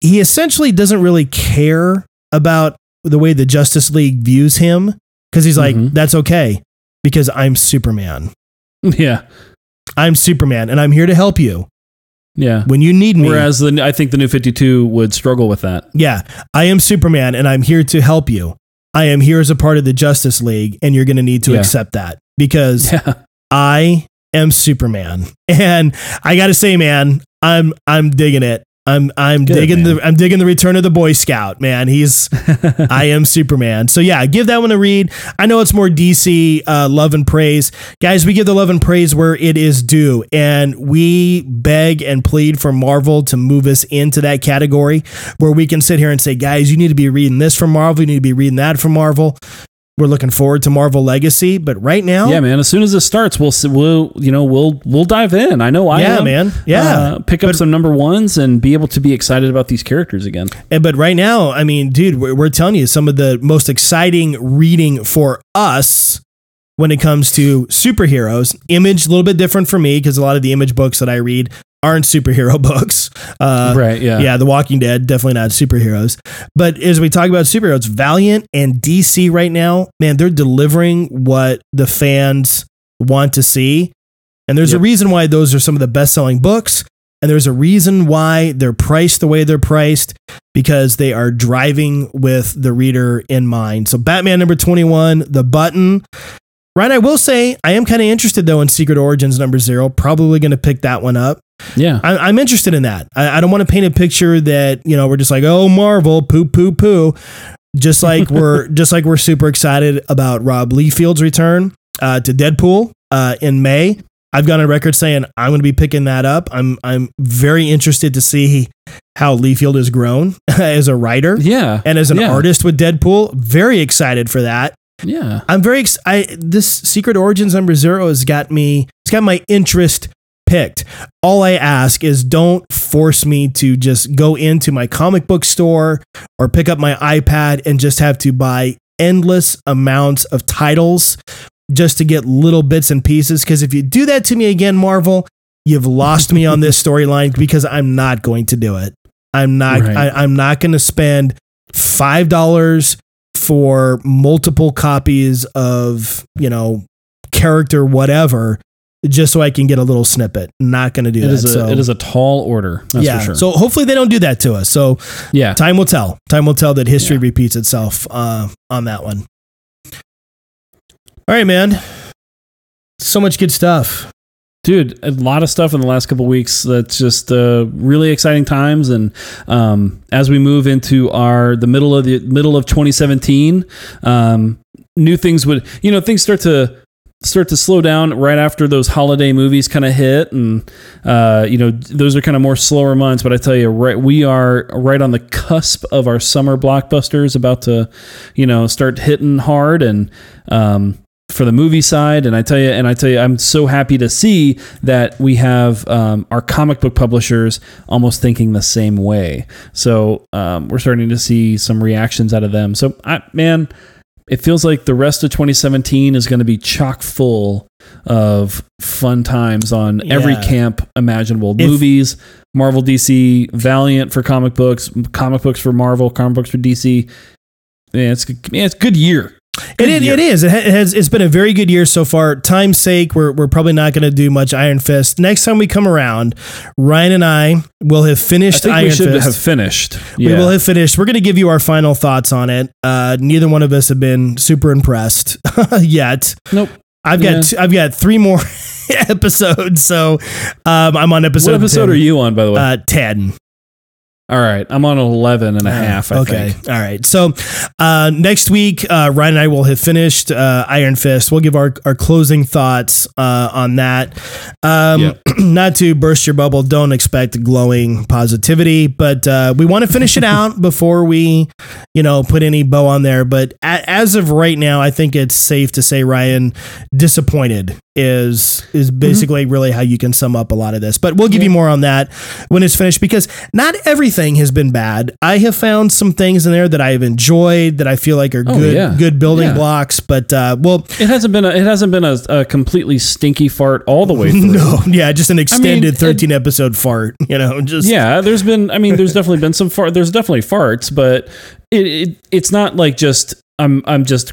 he essentially doesn't really care about the way the Justice League views him because he's like, Mhm. that's okay because I'm Superman. [laughs] yeah, I'm Superman and I'm here to help you yeah. when you need me. Whereas the I think the new Fifty Two would struggle with that. Yeah, I am Superman and I'm here to help you. I am here as a part of the Justice League and you're going to need to Yeah. accept that because [laughs] Yeah, I am Superman. [laughs] And I got to say man, I'm I'm digging it. I'm I'm Good, digging man. the I'm digging the return of the Boy Scout, man. He's [laughs] I am Superman. So yeah, give that one a read. I know it's more DC uh, love and praise, guys. We give the love and praise where it is due, and we beg and plead for Marvel to move us into that category where we can sit here and say, guys, you need to be reading this from Marvel. You need to be reading that from Marvel. We're looking forward to Marvel Legacy, but right now, yeah, man. As soon as it starts, we'll we'll you know we'll we'll dive in. I know I Yeah, am. man. Yeah. Uh, pick up But- some number ones and be able to be excited about these characters again. And- But right now, I mean, dude, we're, we're telling you some of the most exciting reading for us when it comes to superheroes. Image, a little bit different for me because a lot of the image books that I read aren't superhero [laughs] books. Uh, right. Yeah. yeah, The Walking Dead, definitely not superheroes. But as we talk about superheroes, Valiant and DC right now, man, they're delivering what the fans want to see. And there's a reason why those are some of the best selling books. And there's a reason why they're priced the way they're priced because they are driving with the reader in mind. So, Batman number 21, The Button. Ryan, I will say I am kind of interested though in Secret Origins number zero. Probably going to pick that one up. Yeah. I, I'm interested in that. I, I don't want to paint a picture that you know we're just like, oh, Marvel, poo, poo, poo. Just like [laughs] we're just like we're super excited about Rob Liefeld's return uh, to Deadpool uh, in May. I've got a record saying I'm going to be picking that up. I'm I'm very interested to see how Liefeld has grown [laughs] as a writer Yeah. and as an Yeah. artist with Deadpool. Very excited for that. Yeah. I'm very ex- I this Secret Origins number 0 has got me it's got my interest picked. All I ask is don't force me to just go into my comic book store or pick up my iPad and just have to buy endless amounts of titles just to get little bits and pieces. Because if you do that to me again, Marvel, you've lost me on this storyline because I'm not going to do it. I'm not. Right. I, I'm not going to spend five dollars for multiple copies of you know character whatever just so I can get a little snippet. Not going to do It that. is a so, it is a tall order. That's yeah. for sure. So hopefully they don't do that to us. So yeah, time will tell. Time will tell that history Yeah. repeats itself uh, on that one. All right, man. So much good stuff. dude, a lot of stuff in the last couple weeks. That's just uh, really exciting times, and um, as we move into our the middle of the middle of 2017, um, new things would you know things start to start to slow down right after those holiday movies kind of hit and uh, you know those are kind of more slower months but i tell you right we are right on the cusp of our summer blockbusters about to you know start hitting hard and um, for the movie side and i tell you and i tell you i'm so happy to see that we have um, our comic book publishers almost thinking the same way. So um, we're starting to see some reactions out of them. So I, man it feels like the rest of 2017 is going to be chock full of fun times on every camp imaginable. If- movies marvel dc valiant for comic books comic books for marvel comic books for dc yeah it's yeah, it's a good year It, it, it is. It's been a very good year so far. Time's sake, we're we're probably not going to do much Iron Fist. Next time we come around, Ryan and I will have finished think Iron we should Fist. have finished We will have finished. We're going to give you our final thoughts on it. Uh, neither one of us have been super impressed [laughs] yet. nope I've got Yeah. I've got three more [laughs] episodes, so um, I'm on episode. what episode 10. are you on by the way Uh, ten. All right i'm on 11 and a half I okay. think. All right. So uh, next week, uh, Ryan and I will have finished uh, Iron Fist. We'll give our, our closing thoughts uh, on that. Um, Yep. [clears throat] Not to burst your bubble, don't expect glowing positivity, but uh, we want to finish it [laughs] out before we, you know, put any bow on there. But a- as of right now, I think it's safe to say, Ryan, disappointed is is basically really how you can sum up a lot of this. But we'll give you more on that when it's finished because not everything has been bad. I have found some things in there that I have enjoyed that I feel like are Oh, good yeah. good building Yeah. blocks. But uh, well, it hasn't been a, it hasn't been a, a completely stinky fart all the way [laughs] through no, yeah, just an extended it- thirteen episode fart. You know, just yeah there's been i mean there's definitely been some fart there's definitely farts but it, it it's not like just i'm i'm just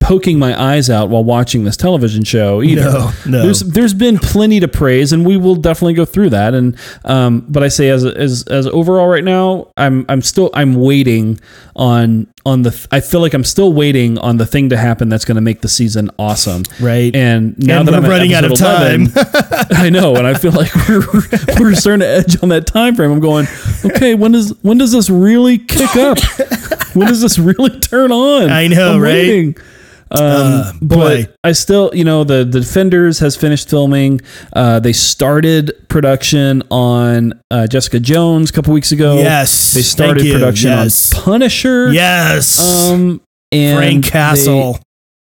poking my eyes out while watching this television show either No, no. there's there's been plenty to praise and we will definitely go through that and um but i say as as as overall right now i'm i'm still i'm waiting on on the i feel like i'm still waiting on the thing to happen that's going to make the season awesome right. and now And that we're I'm running out of time. 11, [laughs] I know, and I feel like we're we're starting to edge on that time frame. I'm going, okay, when does when does this really kick up? [laughs] When does this really [laughs] turn on? I know, I'm right? waiting. Um, Uh, boy. but I still, you know, the, the Defenders has finished filming. Uh, they started production on uh, Jessica Jones a couple weeks ago. yes, they started production Yes, on Punisher. yes. Um, and Frank they- Castle,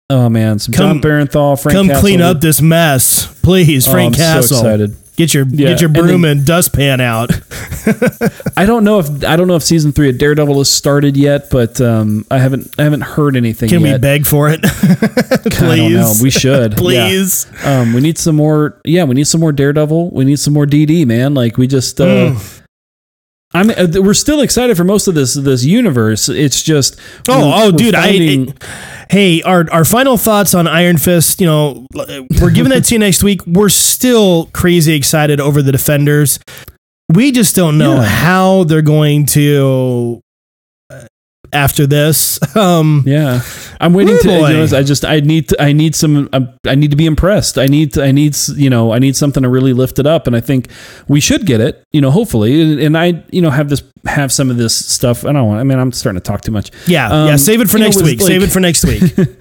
oh man, some Come- Jon Bernthal. Frank come Castle. clean up this mess, please, Oh, Frank I'm so Castle. excited. Get your Yeah, get your and broom then- and dustpan out. [laughs] I don't know if I don't know if season three of Daredevil has started yet, but um, I haven't I haven't heard anything Can we beg for it, [laughs] I don't know. please? We should. [laughs] please. Yeah. Um, we need some more. Yeah, we need some more Daredevil. We need some more DD, man. Like we just. Uh, Mm. I'm. Uh, we're still excited for most of this this universe. It's just. Oh, we're- oh, we're dude! I, finding- it- hey, our our final thoughts on Iron Fist. You know, we're giving that to you next week. We're still crazy excited over the Defenders. We just don't know Yeah. how they're going to after this. Um, Yeah, I'm waiting to. You know, I just I need to, I need some um, I need to be impressed. I need to, I need s- you know I need something to really lift it up, and I think we should get it. You know, hopefully, and, and I you know have this have some of this stuff. I don't want. I mean, I'm starting to talk too much. yeah, Um, yeah. Save it for know, next with, week. Save it for next week. [laughs]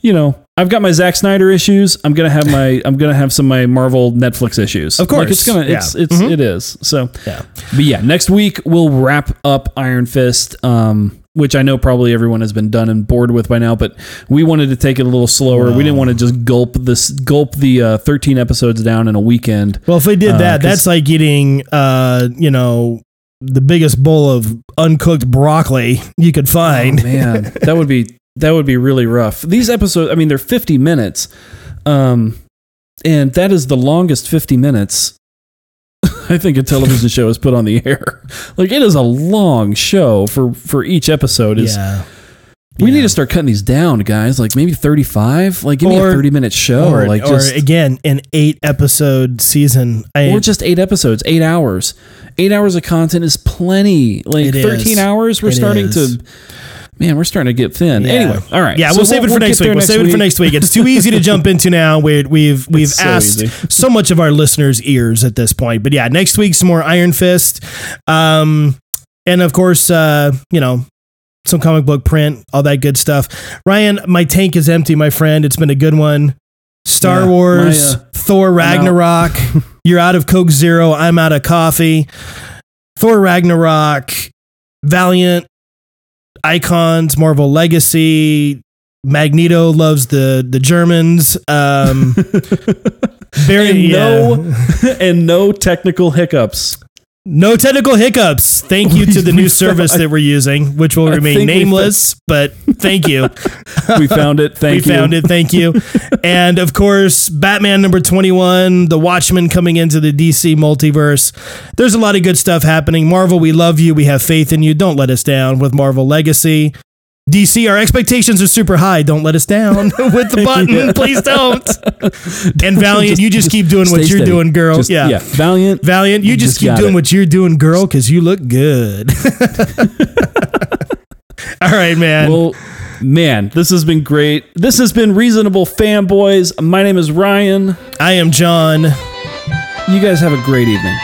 You know, I've got my Zack Snyder issues. I'm gonna have my I'm gonna have some of my Marvel Netflix issues. Of Like, it's gonna it's Yeah. it's Mhm. it is. So Yeah. but yeah, next week we'll wrap up Iron Fist. Um, which I know probably everyone has been done and bored with by now, but we wanted to take it a little slower. We didn't want to just gulp this gulp the uh, 13 episodes down in a weekend. Well, if we did Uh, that's like eating, uh, you know, the biggest bowl of uncooked broccoli you could find. Oh, man, [laughs] that would be that would be really rough. These episodes, I mean, they're 50 minutes, um, and that is the longest 50 minutes [laughs] I think a television show is put on the air. [laughs] Like it is a long show for for each episode. Is yeah. we Yeah. need to start cutting these down, guys? Like maybe 35. Like give me a 30 minute show. or, like or just again, an eight episode season. I, or just eight episodes, eight hours. Eight hours of content is plenty. Like 13 is. hours, we're It starting is. to. Man, we're starting to get thin. Yeah. Anyway, all right. Yeah, So we'll save it for next week. We'll save it for next week. It's too easy to [laughs] jump into now. We, we've we've so asked easy. so much of our listeners' ears at this point. But yeah, next week some more Iron Fist, um, and of course, uh, you know, some comic book print, all that good stuff. Ryan, my tank is empty, my friend. It's been a good one. Star Yeah, Wars, my, uh, Thor Ragnarok. [laughs] You're out of Coke Zero. I'm out of coffee. Thor Ragnarok, Valiant, Icons, Marvel Legacy. Magneto loves the the Germans. Um, [laughs] very and no yeah. [laughs] and no technical hiccups. No technical hiccups. Thank you to the new service that we're using, which will remain nameless. But thank you. [laughs] We found it. Thank we you. found it. Thank you. and of course, Batman number 21, The Watchmen coming into the DC multiverse. There's a lot of good stuff happening. Marvel, we love you. We have faith in you. Don't let us down with Marvel Legacy. DC, our expectations are super high. Don't let us down [laughs] with the button. Yeah. [laughs] Please don't. And Valiant, you just keep doing what you're steady. doing, girl. Just- yeah. yeah. Valiant. Valiant, you just, Just keep doing it. what you're doing, girl, because you look good. [laughs] All right, man. Well, man, this has been great. This has been Reasonable Fanboys. My name is Ryan. I am John. You guys have a great evening.